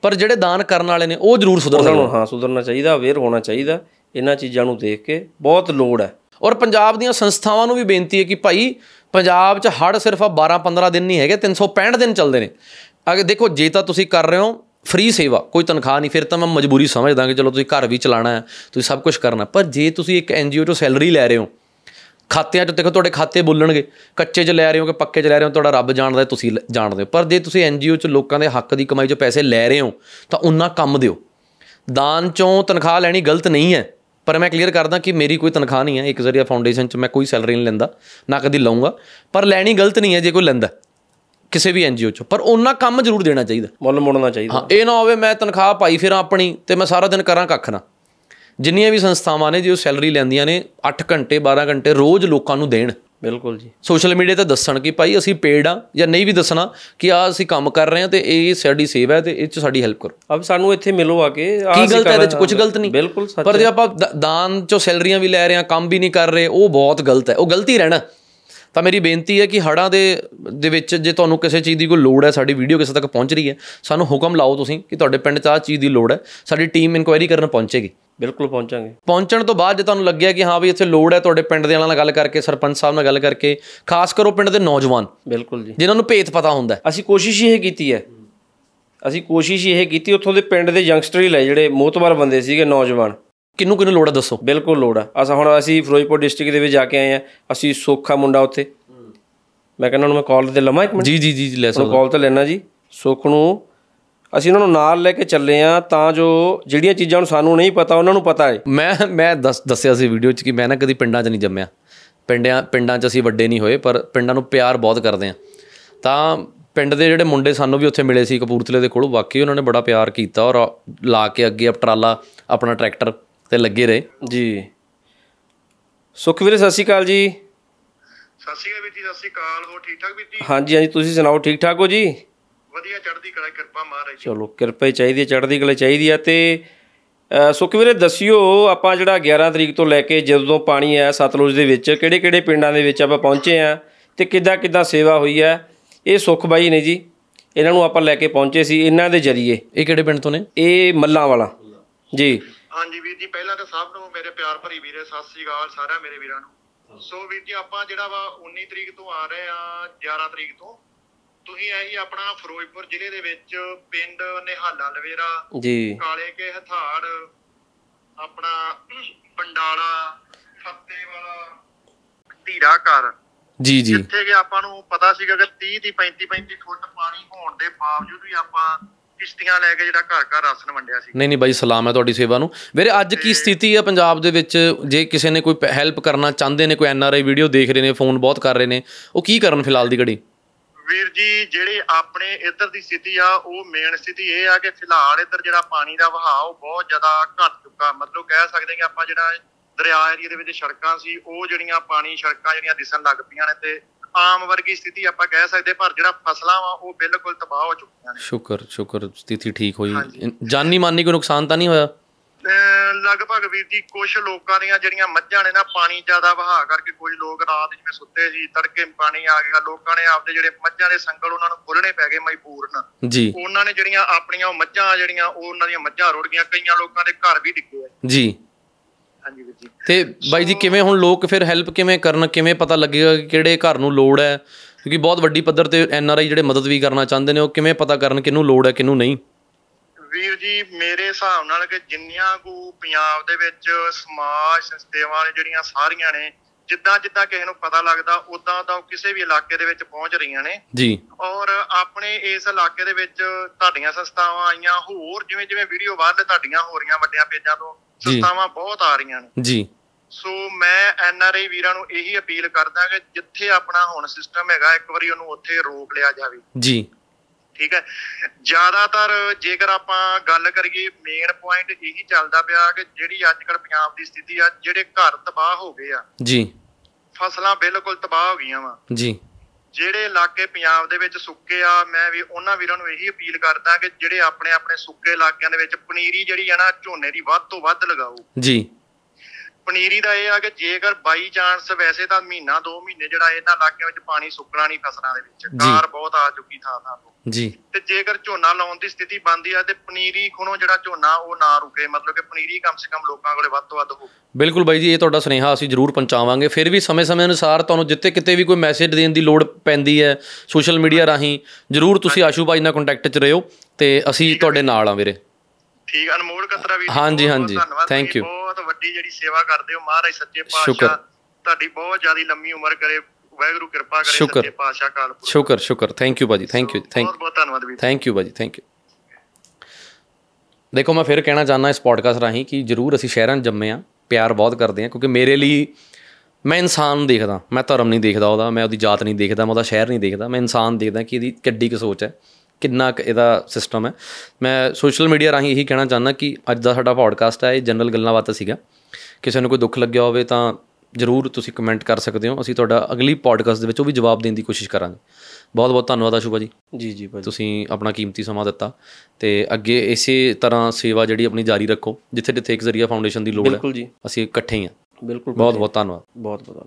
ਪਰ ਜਿਹੜੇ ਦਾਨ ਕਰਨ ਵਾਲੇ ਨੇ ਉਹ ਜ਼ਰੂਰ ਸੁਧਰ ਸਕਦੇ ਹਾਂ ਸੁਧਰਨਾ ਚਾਹੀਦਾ ਅਵੇਅਰ ਹੋਣਾ ਚਾਹੀਦਾ ਇਹਨਾਂ ਚੀਜ਼ਾਂ ਨੂੰ ਦੇਖ ਕੇ ਬਹੁਤ ਲੋੜ ਹੈ। ਔਰ ਪੰਜਾਬ ਦੀਆਂ ਸੰਸਥਾਵਾਂ ਨੂੰ ਵੀ ਬੇਨਤੀ ਹੈ ਕਿ ਭਾਈ ਪੰਜਾਬ 'ਚ ਹੜ ਸਿਰਫ ਆ 12-15 ਦਿਨ ਨਹੀਂ ਹੈਗੇ 365 ਦਿਨ ਚੱਲਦੇ ਨੇ। ਅਗੇ ਦੇਖੋ ਜੇ ਤਾਂ ਤੁਸੀਂ ਕਰ ਰਹੇ ਹੋ ਫ੍ਰੀ ਸੇਵਾ ਕੋਈ ਤਨਖਾਹ ਨਹੀਂ ਫਿਰ ਤਾਂ ਮੈਂ ਮਜਬੂਰੀ ਸਮਝਦਾ ਕਿ ਚਲੋ ਤੁਸੀਂ ਘਰ ਵੀ ਚਲਾਣਾ ਹੈ ਤੁਸੀਂ ਸਭ ਕੁਝ ਕਰਨਾ ਪਰ ਜੇ ਤੁਸੀਂ ਇੱਕ ਐਨਜੀਓ ਤੋਂ ਸੈਲਰੀ ਲੈ ਰਹੇ ਹੋ ਖਾਤਿਆਂ 'ਚ ਦੇਖੋ ਤੁਹਾਡੇ ਖਾਤੇ ਬੋਲਣਗੇ ਕੱਚੇ 'ਚ ਲੈ ਰਹੇ ਹੋ ਕਿ ਪੱਕੇ 'ਚ ਲੈ ਰਹੇ ਹੋ ਤੁਹਾਡਾ ਰੱਬ ਜਾਣਦਾ ਹੈ, ਤੁਸੀਂ ਜਾਣਦੇ ਹੋ। ਪਰ ਜੇ ਤੁਸੀਂ ਐਨਜੀਓ 'ਚ ਲੋਕਾਂ ਦੇ ਹੱਕ ਦੀ ਕਮਾਈ 'ਚੋਂ ਪੈਸੇ ਲੈ ਰਹੇ ਹੋ ਤਾਂ ਉਹਨਾਂ ਕੰਮ ਦਿਓ। ਦਾਨ 'ਚੋਂ ਤਨਖਾਹ ਲੈਣੀ ਗਲਤ ਨਹੀਂ ਹੈ ਪਰ ਮੈਂ ਕਲੀਅਰ ਕਰਦਾ ਕਿ ਮੇਰੀ ਕੋਈ ਤਨਖਾਹ ਨਹੀਂ ਹੈ ਇੱਕ ਜ਼ਰੀਆ ਫਾਊਂਡੇਸ਼ਨ 'ਚ ਮੈਂ ਕੋਈ ਸੈਲਰੀ ਨਹੀਂ ਲੈਂਦਾ ਨਾ ਕਦੀ ਲਵਾਂਗਾ ਪਰ ਲੈਣੀ ਗਲਤ ਨਹੀਂ ਹੈ ਜੇ ਕੋਈ ਲੈਂਦਾ ਕਿਸੇ ਵੀ ਐਨਜੀਓ 'ਚ। ਪਰ ਉਹਨਾਂ ਕੰਮ ਜ਼ਰੂਰ ਦੇਣਾ ਚਾਹੀਦਾ। ਮੁੱਲ ਮੋੜਨਾ ਚਾਹੀਦਾ। ਹਾਂ ਇਹ ਨਾ ਹੋਵੇ ਮੈਂ ਤਨਖਾਹ ਪਾਈ ਫਿਰਾਂ ਆਪਣੀ ਤੇ ਮੈਂ ਸਾਰਾ ਦਿਨ ਕਰਾਂ ਕੱਖ ਨਾ। ਜਿੰਨੀਆਂ ਵੀ ਸੰਸਥਾਵਾਂ ਨੇ ਜੋ ਸੈਲਰੀ ਲੈਂਦੀਆਂ ਨੇ 8 ਘੰਟੇ 12 ਘੰਟੇ ਰੋਜ਼ ਲੋਕਾਂ ਨੂੰ ਦੇਣ। ਬਿਲਕੁਲ ਜੀ। ਸੋਸ਼ਲ ਮੀਡੀਆ ਤੇ ਦੱਸਣ ਕਿ ਭਾਈ ਅਸੀਂ ਪੇਡ ਆ ਜਾਂ ਨਹੀਂ ਵੀ ਦੱਸਣਾ ਕਿ ਆ ਅਸੀਂ ਕੰਮ ਕਰ ਰਹੇ ਹਾਂ ਤੇ ਇਹ ਸਾਡੀ ਸੇਵਾ ਹੈ ਤੇ ਇਹ 'ਚ ਸਾਡੀ ਹੈਲਪ ਕਰੋ। ਅਬ ਸਾਨੂੰ ਇੱਥੇ ਮਿਲੋ ਆ ਕੇ ਕੀ ਗਲਤ ਹੈ ਇਹਦੇ 'ਚ? ਕੁਝ ਗਲਤ ਨਹੀਂ। ਬਿਲਕੁਲ ਸੱਚ ਪਰ ਜੇ ਆਪਾਂ ਦਾਨ ਚੋਂ ਸੈਲਰੀਆਂ ਵੀ ਲੈ ਰਹੇ ਹਾਂ ਕੰਮ ਵੀ ਨਹੀਂ ਕਰ ਰਹੇ ਉਹ ਬਹੁਤ ਗਲਤ ਹੈ। ਉਹ ਗਲਤੀ ਰਹਿਣਾ। ਤਾਂ ਮੇਰੀ ਬੇਨਤੀ ਹੈ ਕਿ ਹੜਾਂ ਦੇ ਦੇ ਵਿੱਚ ਜੇ ਤੁਹਾਨੂੰ ਕਿਸੇ ਚੀਜ਼ ਦੀ ਕੋਈ ਲੋੜ ਹੈ ਸਾਡੀ ਵੀਡੀਓ ਕਿਸੇ ਤੱਕ ਪਹੁੰਚ ਰਹੀ ਹੈ ਸਾਨੂੰ ਹੁਕਮ ਲਾਓ ਤੁਸੀਂ ਕਿ ਤੁਹਾਡੇ ਪਿੰਡ 'ਚ ਆਹ ਚੀਜ਼ ਦੀ ਲੋੜ ਹੈ ਸਾਡੀ ਟੀਮ ਇਨਕੁਆਇਰੀ ਕਰਨ ਪਹੁੰਚੇਗੀ। ਬਿਲਕੁਲ ਪਹੁੰਚਾਂਗੇ। ਪਹੁੰਚਣ ਤੋਂ ਬਾਅਦ ਜੇ ਤੁਹਾਨੂੰ ਲੱਗਿਆ ਕਿ ਹਾਂ ਵੀ ਇੱਥੇ ਲੋੜ ਹੈ ਤੁਹਾਡੇ ਪਿੰਡ ਦੇ ਨਾਲ ਗੱਲ ਕਰਕੇ ਸਰਪੰਚ ਸਾਹਿਬ ਨਾਲ ਗੱਲ ਕਰਕੇ ਖਾਸ ਕਰੋ ਪਿੰਡ ਦੇ ਨੌਜਵਾਨ ਬਿਲਕੁਲ ਜੀ। ਜਿਨ੍ਹਾਂ ਨੂੰ ਭੇਤ ਪਤਾ ਹੁੰਦਾ। ਅਸੀਂ ਕੋਸ਼ਿਸ਼ ਇਹ ਕੀਤੀ ਹੈ। ਅਸੀਂ ਕੋਸ਼ਿਸ਼ ਇਹ ਕੀਤੀ ਉੱਥੋਂ ਦੇ ਪਿੰਡ ਦੇ ਯੰਗਸਟਰ ਹੀ ਲੈ ਜਿਹੜੇ ਮੋਤਬਰ ਬੰਦੇ ਸੀਗੇ ਨੌਜਵਾਨ। ਕਿਹਨੂੰ ਕਿਹਨੂੰ ਲੋੜ ਹੈ ਦੱਸੋ? ਬਿਲਕੁਲ ਲੋੜ ਆ। ਅਸਾਂ ਹੁਣ ਅਸੀਂ ਫਿਰੋਜ਼ਪੁਰ ਡਿਸਟ੍ਰਿਕਟ ਦੇ ਵਿੱਚ ਜਾ ਕੇ ਆਏ ਆ। ਅਸੀਂ ਸੋਖਾ ਮੁੰਡਾ ਉੱਥੇ। ਮੈਂ ਕਹਿੰਦਾ ਉਹਨੂੰ ਮੈਂ ਕਾਲ ਤੇ ਲਵਾਂ ਇੱਕ ਮਿੰਟ। ਜੀ ਜੀ ਜੀ ਲੈ ਸਕਦੇ। ਕਾਲ ਤੇ ਲੈਣਾ ਜੀ। ਸੁੱਖ ਨੂੰ ਅਸੀਂ ਉਹਨਾਂ ਨੂੰ ਨਾਲ ਲੈ ਕੇ ਚੱਲੇ ਆ ਤਾਂ ਜੋ ਜਿਹੜੀਆਂ ਚੀਜ਼ਾਂ ਨੂੰ ਸਾਨੂੰ ਨਹੀਂ ਪਤਾ ਉਹਨਾਂ ਨੂੰ ਪਤਾ ਹੈ ਮੈਂ ਮੈਂ ਦੱਸ ਦੱਸਿਆ ਸੀ ਵੀਡੀਓ 'ਚ ਕਿ ਮੈਂ ਨਾ ਕਦੀ ਪਿੰਡਾਂ 'ਚ ਨਹੀਂ ਜੰਮਿਆ। ਪਿੰਡਾਂ ਪਿੰਡਾਂ 'ਚ ਅਸੀਂ ਵੱਡੇ ਨਹੀਂ ਹੋਏ ਪਰ ਪਿੰਡਾਂ ਨੂੰ ਪਿਆਰ ਬਹੁਤ ਕਰਦੇ ਆ। ਤਾਂ ਪਿੰਡ ਦੇ ਜਿਹੜੇ ਮੁੰਡੇ ਸਾਨੂੰ ਵੀ ਉੱਥੇ ਮਿਲੇ ਸੀ ਕਪੂਰਥਲੇ ਦੇ ਕੋਲ ਵਾਕਈ ਉਹਨਾਂ ਨੇ ਬੜਾ ਪਿਆਰ ਕੀਤਾ ਔਰ ਲਾ ਕੇ ਅੱਗੇ ਆਪ ਟਰਾਲਾ ਆਪਣਾ ਟਰੈਕਟਰ ਤੇ ਲੱਗੇ ਰਹੇ। ਜੀ। ਸੁਖ ਵੀਰੇ ਸਤਿ ਸ਼੍ਰੀ ਅਕਾਲ ਜੀ। ਸਤਿ ਸ਼੍ਰੀ ਅਕਾਲ ਜੀ ਸਤਿ ਸ਼੍ਰੀ ਅਕਾਲ। ਹੋਰ ਠੀਕ ਠਾਕ ਜੀ? ਹਾਂਜੀ ਹਾਂਜੀ ਤੁਸੀਂ ਸੁਣਾਓ ਠੀਕ ਠਾਕ ਹੋ ਜੀ? ਵਧੀਆ ਚੜ੍ਹਦੀ ਕਲਾ ਕਿਰਪਾ ਮਹਾਰਾਜ ਜੀ। ਚਲੋ ਕਿਰਪਾ ਹੀ ਚਾਹੀਦੀ ਹੈ ਚੜ੍ਹਦੀ ਕਲਾ ਚਾਹੀਦੀ ਹੈ ਤੇ ਅ, ਸੁਖ ਵੀਰੇ ਦੱਸਿਓ ਆਪਾਂ ਜਿਹੜਾ 11 ਤਰੀਕ ਤੋਂ ਲੈ ਕੇ ਜਦੋਂ ਪਾਣੀ ਆਇਆ ਸਤਲੁਜ ਦੇ ਵਿੱਚ ਕਿਹੜੇ ਕਿਹੜੇ ਪਿੰਡਾਂ ਦੇ ਵਿੱਚ ਆਪਾਂ ਪਹੁੰਚੇ ਆ ਤੇ ਕਿੱਦਾਂ ਕਿੱਦਾਂ ਸੇਵਾ ਹੋਈ ਹੈ ਇਹ ਸੁਖ ਬਾਈ ਨੇ ਜੀ ਇਹਨਾਂ ਨੂੰ ਆਪਾਂ ਲੈ ਕੇ ਪਹੁੰਚੇ ਸੀ ਇਹਨਾਂ ਦੇ ਜਰੀਏ। ਇਹ ਕਿਹੜੇ ਪਿੰਡ ਤੋਂ ਨੇ? ਇਹ ਮੱਲਾਂ ਵਾਲਾ ਜੀ। ਹਾਂਜੀ ਵੀਰ ਜੀ ਪਹਿਲਾਂ ਤਾਂ ਸਭ ਨੂੰ ਮੇਰੇ ਪਿਆਰ ਭਰੀ ਵੀਰੇ ਸਤਿ ਸ਼੍ਰੀ ਅਕਾਲ ਸਾਰਿਆਂ ਮੇਰੇ ਵੀਰਾਂ ਨੂੰ। ਸੋ ਵੀਰ ਜੀ ਆਪਾਂ ਜਿਹੜਾ ਵਾ 19 ਤਰੀਕ ਤੋਂ ਆ ਰਹੇ ਆ 11 ਤਰੀਕ ਤੋਂ। ਤੁਸੀਂ ਇਹੀ ਆਪਣਾ ਫਿਰੋਜ਼ਪੁਰ ਜ਼ਿਲ੍ਹੇ ਦੇ ਵਿੱਚ ਪਿੰਡ ਨਿਹਾਲਾ ਲਵੇਰਾ ਜੀ। ਕਾਲੇ ਕੇ ਹਥਾੜ ਆਪਣਾ ਪੰਡਾਲਾ ਫੱਤੇਵਾਲਾ ਧੀਰਾ ਘਰ। ਜੀ ਜੀ। ਜਿੱਥੇ ਕਿ ਆਪਾਂ ਨੂੰ ਪਤਾ ਸੀਗਾ ਕਿ 30 ਦੀ 35 35 ਫੁੱਟ ਪਾਣੀ ਹੋਣ ਦੇ ਬਾਵਜੂਦ ਵੀ ਆਪਾਂ ਕਿਸ਼ਤੀਆਂ ਲੈ ਕੇ ਜਿਹੜਾ ਘਰ ਘਰ ਰਾਸ਼ਨ ਵੰਡਿਆ ਸੀ। ਨਹੀਂ ਨਹੀਂ ਬਾਈ ਸਲਾਮ ਹੈ ਤੁਹਾਡੀ ਸੇਵਾ ਨੂੰ। ਵੀਰੇ ਅੱਜ ਕੀ ਸਥਿਤੀ ਹੈ ਪੰਜਾਬ ਦੇ ਵਿੱਚ? ਜੇ ਕਿਸੇ ਨੇ ਕੋਈ ਹੈਲਪ ਕਰਨਾ ਚਾਹੁੰਦੇ ਨੇ ਕੋਈ ਐਨਆਰਆਈ ਵੀਡੀਓ ਦੇਖ ਰਹੇ ਨੇ ਫੋਨ ਬਹੁਤ ਕਰ ਰਹੇ ਨੇ ਉਹ ਕੀ ਕਰਨ ਫਿਲਹਾਲ ਦੀ ਘੜੀ? ਵੀਰ ਜੀ ਜਿਹੜੇ ਆਪਣੇ ਇੱਧਰ ਦੀ ਸਥਿਤੀ ਆ ਉਹ ਮੇਨ ਸਥਿਤੀ ਇਹ ਆ ਕਿ ਫਿਲਹਾਲ ਇੱਧਰ ਜਿਹੜਾ ਪਾਣੀ ਦਾ ਵਹਾਅ ਉਹ ਬਹੁਤ ਜ਼ਿਆਦਾ ਘਟ ਚੁੱਕਾ। ਮਤਲਬ ਕਹਿ ਸਕਦੇ ਕਿ ਆਪਾਂ ਜਿਹੜਾ ਦਰਿਆ ਏਰੀਏ ਦੇ ਵਿੱਚ ਸੜਕਾਂ ਸੀ ਉਹ ਜਿਹੜੀਆਂ ਪਾਣੀ ਸੜਕਾਂ ਜਿਹੜੀਆਂ ਦਿਸਣ ਲੱਗ ਪਈਆਂ ਨੇ ਤੇ ਆਮ ਵਰਗੀ ਸਥਿਤੀ ਆਪਾਂ ਕਹਿ ਸਕਦੇ ਪਰ ਜਿਹੜਾ ਫਸਲਾਂ ਵਾ ਉਹ ਬਿਲਕੁਲ ਤਬਾਹ ਹੋ ਚੁੱਕੀਆਂ ਨੇ। ਸ਼ੁਕਰ ਸ਼ੁਕਰ ਸਥਿਤੀ ਠੀਕ ਹੋਈ। ਜਾਨੀ ਮਾਨੀ ਕੋਈ ਨੁਕਸਾਨ ਤਾਂ ਨਹੀਂ ਹੋਇਆ? ਲਗਭਗ ਵੀਰ ਜੀ ਕੁਝ ਲੋਕਾਂ ਦੀਆਂ ਜਿਹੜੀਆਂ ਮੱਝਾਂ ਨੇ ਨਾ ਪਾਣੀ ਜ਼ਿਆਦਾ ਵਹਾ ਕਰਕੇ ਕੁਝ ਲੋਕ ਰਾਤ ਜਿਵੇਂ ਸੁੱਤੇ ਸੀ ਤੜਕੇ ਪਾਣੀ ਆ ਗਿਆ ਲੋਕਾਂ ਨੇ ਆਪਦੇ ਜਿਹੜੇ ਮੱਝਾਂ ਦੇ ਸੰਗਲ ਉਹਨਾਂ ਨੂੰ ਖੋਲਣੇ ਪੈ ਗਏ ਮਜਬੂਰਨ। ਜੀ। ਉਹਨਾਂ ਨੇ ਜਿਹੜੀਆਂ ਆਪਣੀਆਂ ਉਹ ਮੱਝਾਂ ਜਿਹੜੀਆਂ ਉਹ ਉਹਨਾਂ ਦੀਆਂ ਮੱਝਾਂ ਰੁੜ ਗਈਆਂ ਕਈਆਂ ਲੋਕਾਂ ਦੇ ਘਰ ਵੀ ਡਿੱਗੇ ਆ ਜੀ। ਹਾਂਜੀ ਵੀਰ ਜੀ। ਤੇ ਬਾਈ ਜੀ ਕਿਵੇਂ ਹੁਣ ਲੋਕ ਫਿਰ ਹੈਲਪ ਕਿਵੇਂ ਕਰਨ ਕਿਵੇਂ ਪਤਾ ਲੱਗੇਗਾ ਕਿ ਕਿਹੜੇ ਘਰ ਨੂੰ ਲੋੜ ਹੈ? ਕਿਉਂਕਿ ਬਹੁਤ ਵੱਡੀ ਪੱਧਰ ਤੇ ਐਨਆਰਆਈ ਜਿਹੜੇ ਮਦਦ ਵੀ ਕਰਨਾ ਚਾਹੁੰਦੇ ਨੇ ਉਹ ਕਿਵੇਂ ਪਤਾ ਕਰਨ ਕਿਹਨੂੰ ਲੋੜ ਹੈ ਕਿਹਨੂੰ ਨਹੀਂ? ਵੀਰ ਜੀ ਮੇਰੇ ਹਿਸਾਬ ਨਾਲ ਕਿ ਜਿੰਨੀਆਂ ਕੋ ਪੰਜਾਬ ਦੇ ਵਿੱਚ ਸਮਾਜ ਸੰਸਥਾਵਾਂ ਨੇ ਜਿਹੜੀਆਂ ਸਾਰੀਆਂ ਨੇ ਜਿੱਦਾਂ ਜਿੱਦਾਂ ਕਿਸੇ ਨੂੰ ਪਤਾ ਲੱਗਦਾ ਉਦਾਂ ਤਾਂ ਉਹ ਕਿਸੇ ਵੀ ਇਲਾਕੇ ਦੇ ਵਿੱਚ ਪਹੁੰਚ ਰਹੀਆਂ ਨੇ। ਜੀ। ਔਰ ਆਪਣੇ ਇਸ ਇਲਾਕੇ ਦੇ ਵਿੱਚ ਤੁਹਾਡੀਆਂ ਸੰਸਥਾਵਾਂ ਆਈਆਂ ਹੋਰ ਜਿਵੇਂ ਜਿਵੇਂ ਵੀਡੀਓ ਬਾਅਦ ਤੁਹਾਡੀਆਂ ਹੋ ਰਹੀਆਂ ਵੱਡਿਆਂ ਪੇਜਾਂ ਤੋਂ। ਸੰਸਥਾਵਾਂ ਬਹੁਤ ਆ ਰਹੀਆਂ ਨੇ। ਜੀ। ਸੋ ਮੈਂ ਐਨ ਆਰ ਆਈ ਵੀਰਾਂ ਨੂੰ ਇਹੀ ਅਪੀਲ ਕਰਦਾ ਕਿ ਜਿੱਥੇ ਆਪਣਾ ਹੁਣ ਸਿਸਟਮ ਹੈਗਾ ਇੱਕ ਵਾਰੀ ਉਹਨੂੰ ਉੱਥੇ ਰੋਕ ਲਿਆ ਜਾਵੇ। ਜੀ। ਠੀਕ ਹੈ। ਜ਼ਿਆਦਾਤਰ ਜੇਕਰ ਆਪਾਂ ਗੱਲ ਕਰੀਏ ਮੇਨ ਪੁਆਇੰਟ ਇਹੀ ਚੱਲਦਾ ਪਿਆ ਕਿ ਜਿਹੜੀ ਅੱਜ ਕੱਲ ਪੰਜਾਬ ਦੀ ਸਥਿਤੀ ਆ ਜਿਹੜੇ ਘਰ ਤਬਾਹ ਹੋ ਗਏ ਆ ਜੀ। ਫਸਲਾਂ ਬਿਲਕੁਲ ਤਬਾਹ ਹੋ ਗਈਆਂ ਵਾ। ਜੀ। ਜਿਹੜੇ ਇਲਾਕੇ ਪੰਜਾਬ ਦੇ ਵਿੱਚ ਸੁੱਕੇ ਆ, ਮੈਂ ਵੀ ਉਹਨਾਂ ਵੀਰਾਂ ਨੂੰ ਇਹੀ ਅਪੀਲ ਕਰਦਾ ਕਿ ਜਿਹੜੇ ਆਪਣੇ ਆਪਣੇ ਸੁੱਕੇ ਇਲਾਕਿਆਂ ਦੇ ਵਿੱਚ ਪਨੀਰੀ ਜਿਹੜੀ ਆ ਨਾ, ਝੋਨੇ ਦੀ ਵੱਧ ਤੋਂ ਵੱਧ ਲਗਾਓ। ਜੀ। ਪਨੀਰੀ ਦਾ ਇਹ ਆ ਕਿ ਜੇਕਰ ਬਾਈ ਚਾਂਸ ਵੈਸੇ ਤਾਂ ਮਹੀਨਾ ਦੋ ਮਹੀਨੇ ਜਿਹੜਾ ਇਹਨਾਂ ਇਲਾਕਿਆਂ ਵਿੱਚ ਪਾਣੀ ਸੁੱਕਣਾ ਨਹੀਂ ਫਸਲਾਂ ਦੇ ਵਿੱਚ ਕਾਰ ਬਹੁਤ ਆ ਚੁੱਕੀ ਥਾਂ ਥਾਂ ਤੋਂ। ਜੀ। ਤੇ ਜੇਕਰ ਝੋਨਾ ਲਾਉਣ ਦੀ ਸਥਿਤੀ ਬਣਦੀ ਆ ਤੇ ਪਨੀਰੀ ਖੁਣੋ ਜਿਹੜਾ ਝੋਨਾ ਉਹ ਨਾ ਰੁਕੇ ਮਤਲਬ ਕਿ ਪਨੀਰੀ ਕਮ ਸੇ ਕਮ ਲੋਕਾਂ ਕੋਲੇ ਵੱਧ ਤੋਂ ਵੱਧ ਹੋਵੇ। ਬਿਲਕੁਲ ਬਾਈ ਜੀ ਇਹ ਤੁਹਾਡਾ ਸੁਨੇਹਾ ਅਸੀਂ ਜ਼ਰੂਰ ਪਹੁੰਚਾਵਾਂਗੇ। ਫਿਰ ਵੀ ਸਮੇਂ-ਸਮੇਂ ਅਨੁਸਾਰ ਤੁਹਾਨੂੰ ਜਿੱਥੇ ਕਿਤੇ ਵੀ ਕੋਈ ਮੈਸੇਜ ਦੇਣ ਦੀ ਲੋੜ ਪੈਂਦੀ ਹੈ ਸੋਸ਼ਲ ਮੀਡੀਆ ਰਾਹੀਂ ਜ਼ਰੂਰ ਤੁਸੀਂ ਆਸ਼ੂ ਭਾਈ ਨਾਲ ਕੰਟੈਕਟ 'ਚ ਰਹੋ ਤੇ ਅਸੀਂ ਤੁਹਾਡੇ ਨਾਲ ਆ ਵੀਰੇ। ਠੀਕ ਅਨਮੋਲ ਕਤਰਾ ਵੀ ਹਾਂਜੀ, ਹਾਂਜੀ, thank you. ਬਹੁਤ ਵੱਡੀ ਜਿਹੜੀ ਸੇਵਾ ਕਰਦੇ ਹੋ ਮਹਾਰਾਜ ਸੱਚੇ। ਪਾਤਸ਼ਾਹ ਤੁਹਾਡੀ ਬਹੁਤ ਜ਼ਿਆਦੀ ਲੰਮੀ ਉਮਰ ਕਰੇ ਵਾਹਿਗੁਰੂ ਕਿਰਪਾ ਕਰੇ। ਸੱਚੇ ਪਾਤਸ਼ਾਹ ਕਾਲ। ਸ਼ੁਕਰ ਸ਼ੁਕਰ ਥੈਂਕ ਯੂ ਬਾਜੀ ਥੈਂਕ ਯੂ ਥੈਂਕ ਬਹੁਤ ਬਹੁਤ ਧੰਨਵਾਦ ਵੀਰ ਥੈਂਕ ਯੂ ਬਾਜੀ ਥੈਂਕ ਯੂ ਦੇਖੋ ਮੈਂ ਫਿਰ ਕਹਿਣਾ ਚਾਹੁੰਦਾ ਇਸ ਪੋਡਕਾਸਟ ਰਾਹੀਂ ਕਿ ਜਰੂਰ ਅਸੀਂ ਸ਼ਹਿਰਾਂ ਜੰਮੇ ਆ ਪਿਆਰ ਬਹੁਤ ਕਰਦੇ ਆ ਕਿਉਂਕਿ ਮੇਰੇ ਲਈ ਮੈਂ ਇਨਸਾਨ ਦੇਖਦਾ ਮੈਂ ਧਰਮ ਨਹੀਂ ਦੇਖਦਾ ਉਹਦਾ ਮੈਂ ਉਹਦੀ ਜਾਤ ਨਹੀਂ ਦੇਖਦਾ ਮੈਂ ਉਹਦਾ ਸ਼ਹਿਰ ਨਹੀਂ ਦੇਖਦਾ ਮੈਂ ਇਨਸਾਨ ਦੇਖਦਾ ਕਿ ਇਹਦੀ ਕਿੱਡੀ ਕੁ ਸੋਚ ਹੈ ਕਿੰਨਾ ਕੁ ਇਹਦਾ ਸਿਸਟਮ ਹੈ। ਮੈਂ ਸੋਸ਼ਲ ਮੀਡੀਆ ਰਾਹੀਂ ਇਹੀ ਕਹਿਣਾ ਚਾਹੁੰਦਾ ਕਿ ਅੱਜ ਦਾ ਸਾਡਾ ਪੋਡਕਾਸਟ ਹੈ ਇਹ ਜਨਰਲ ਗੱਲਾਂ ਬਾਤਾਂ ਸੀਗਾ ਕਿਸੇ ਨੂੰ ਕੋਈ ਦੁੱਖ ਲੱਗਿਆ ਹੋਵੇ ਤਾਂ ਜਰੂਰ ਤੁਸੀਂ ਕਮੈਂਟ ਕਰ ਸਕਦੇ ਹੋ। ਅਸੀਂ ਤੁਹਾਡਾ ਅਗਲੀ ਪੋਡਕਾਸਟ ਦੇ ਵਿੱਚ ਉਹ ਵੀ ਜਵਾਬ ਦੇਣ ਦੀ ਕੋਸ਼ਿਸ਼ ਕਰਾਂਗੇ। ਬਹੁਤ ਬਹੁਤ ਧੰਨਵਾਦ ਆਸ਼ੂਬਾ ਜੀ। ਜੀ ਜੀ ਭਾਜੀ। ਤੁਸੀਂ ਆਪਣਾ ਕੀਮਤੀ ਸਮਾਂ ਦਿੱਤਾ ਤੇ ਅੱਗੇ ਇਸੇ ਤਰ੍ਹਾਂ ਸੇਵਾ ਜਿਹੜੀ ਆਪਣੀ ਜਾਰੀ ਰੱਖੋ ਜਿੱਥੇ ਜਿੱਥੇ ਇੱਕ ਜ਼ਰੀਆ ਫਾਊਂਡੇਸ਼ਨ ਦੀ ਲੋੜ ਹੈ। ਬਿਲਕੁਲ ਜੀ। ਅਸੀਂ ਇਕੱਠੇ ਹੀ ਹਾਂ। ਬਿਲਕੁਲ ਬਹੁਤ ਬਹੁਤ ਧੰਨਵਾਦ। ਬਹੁਤ ਬਹੁਤ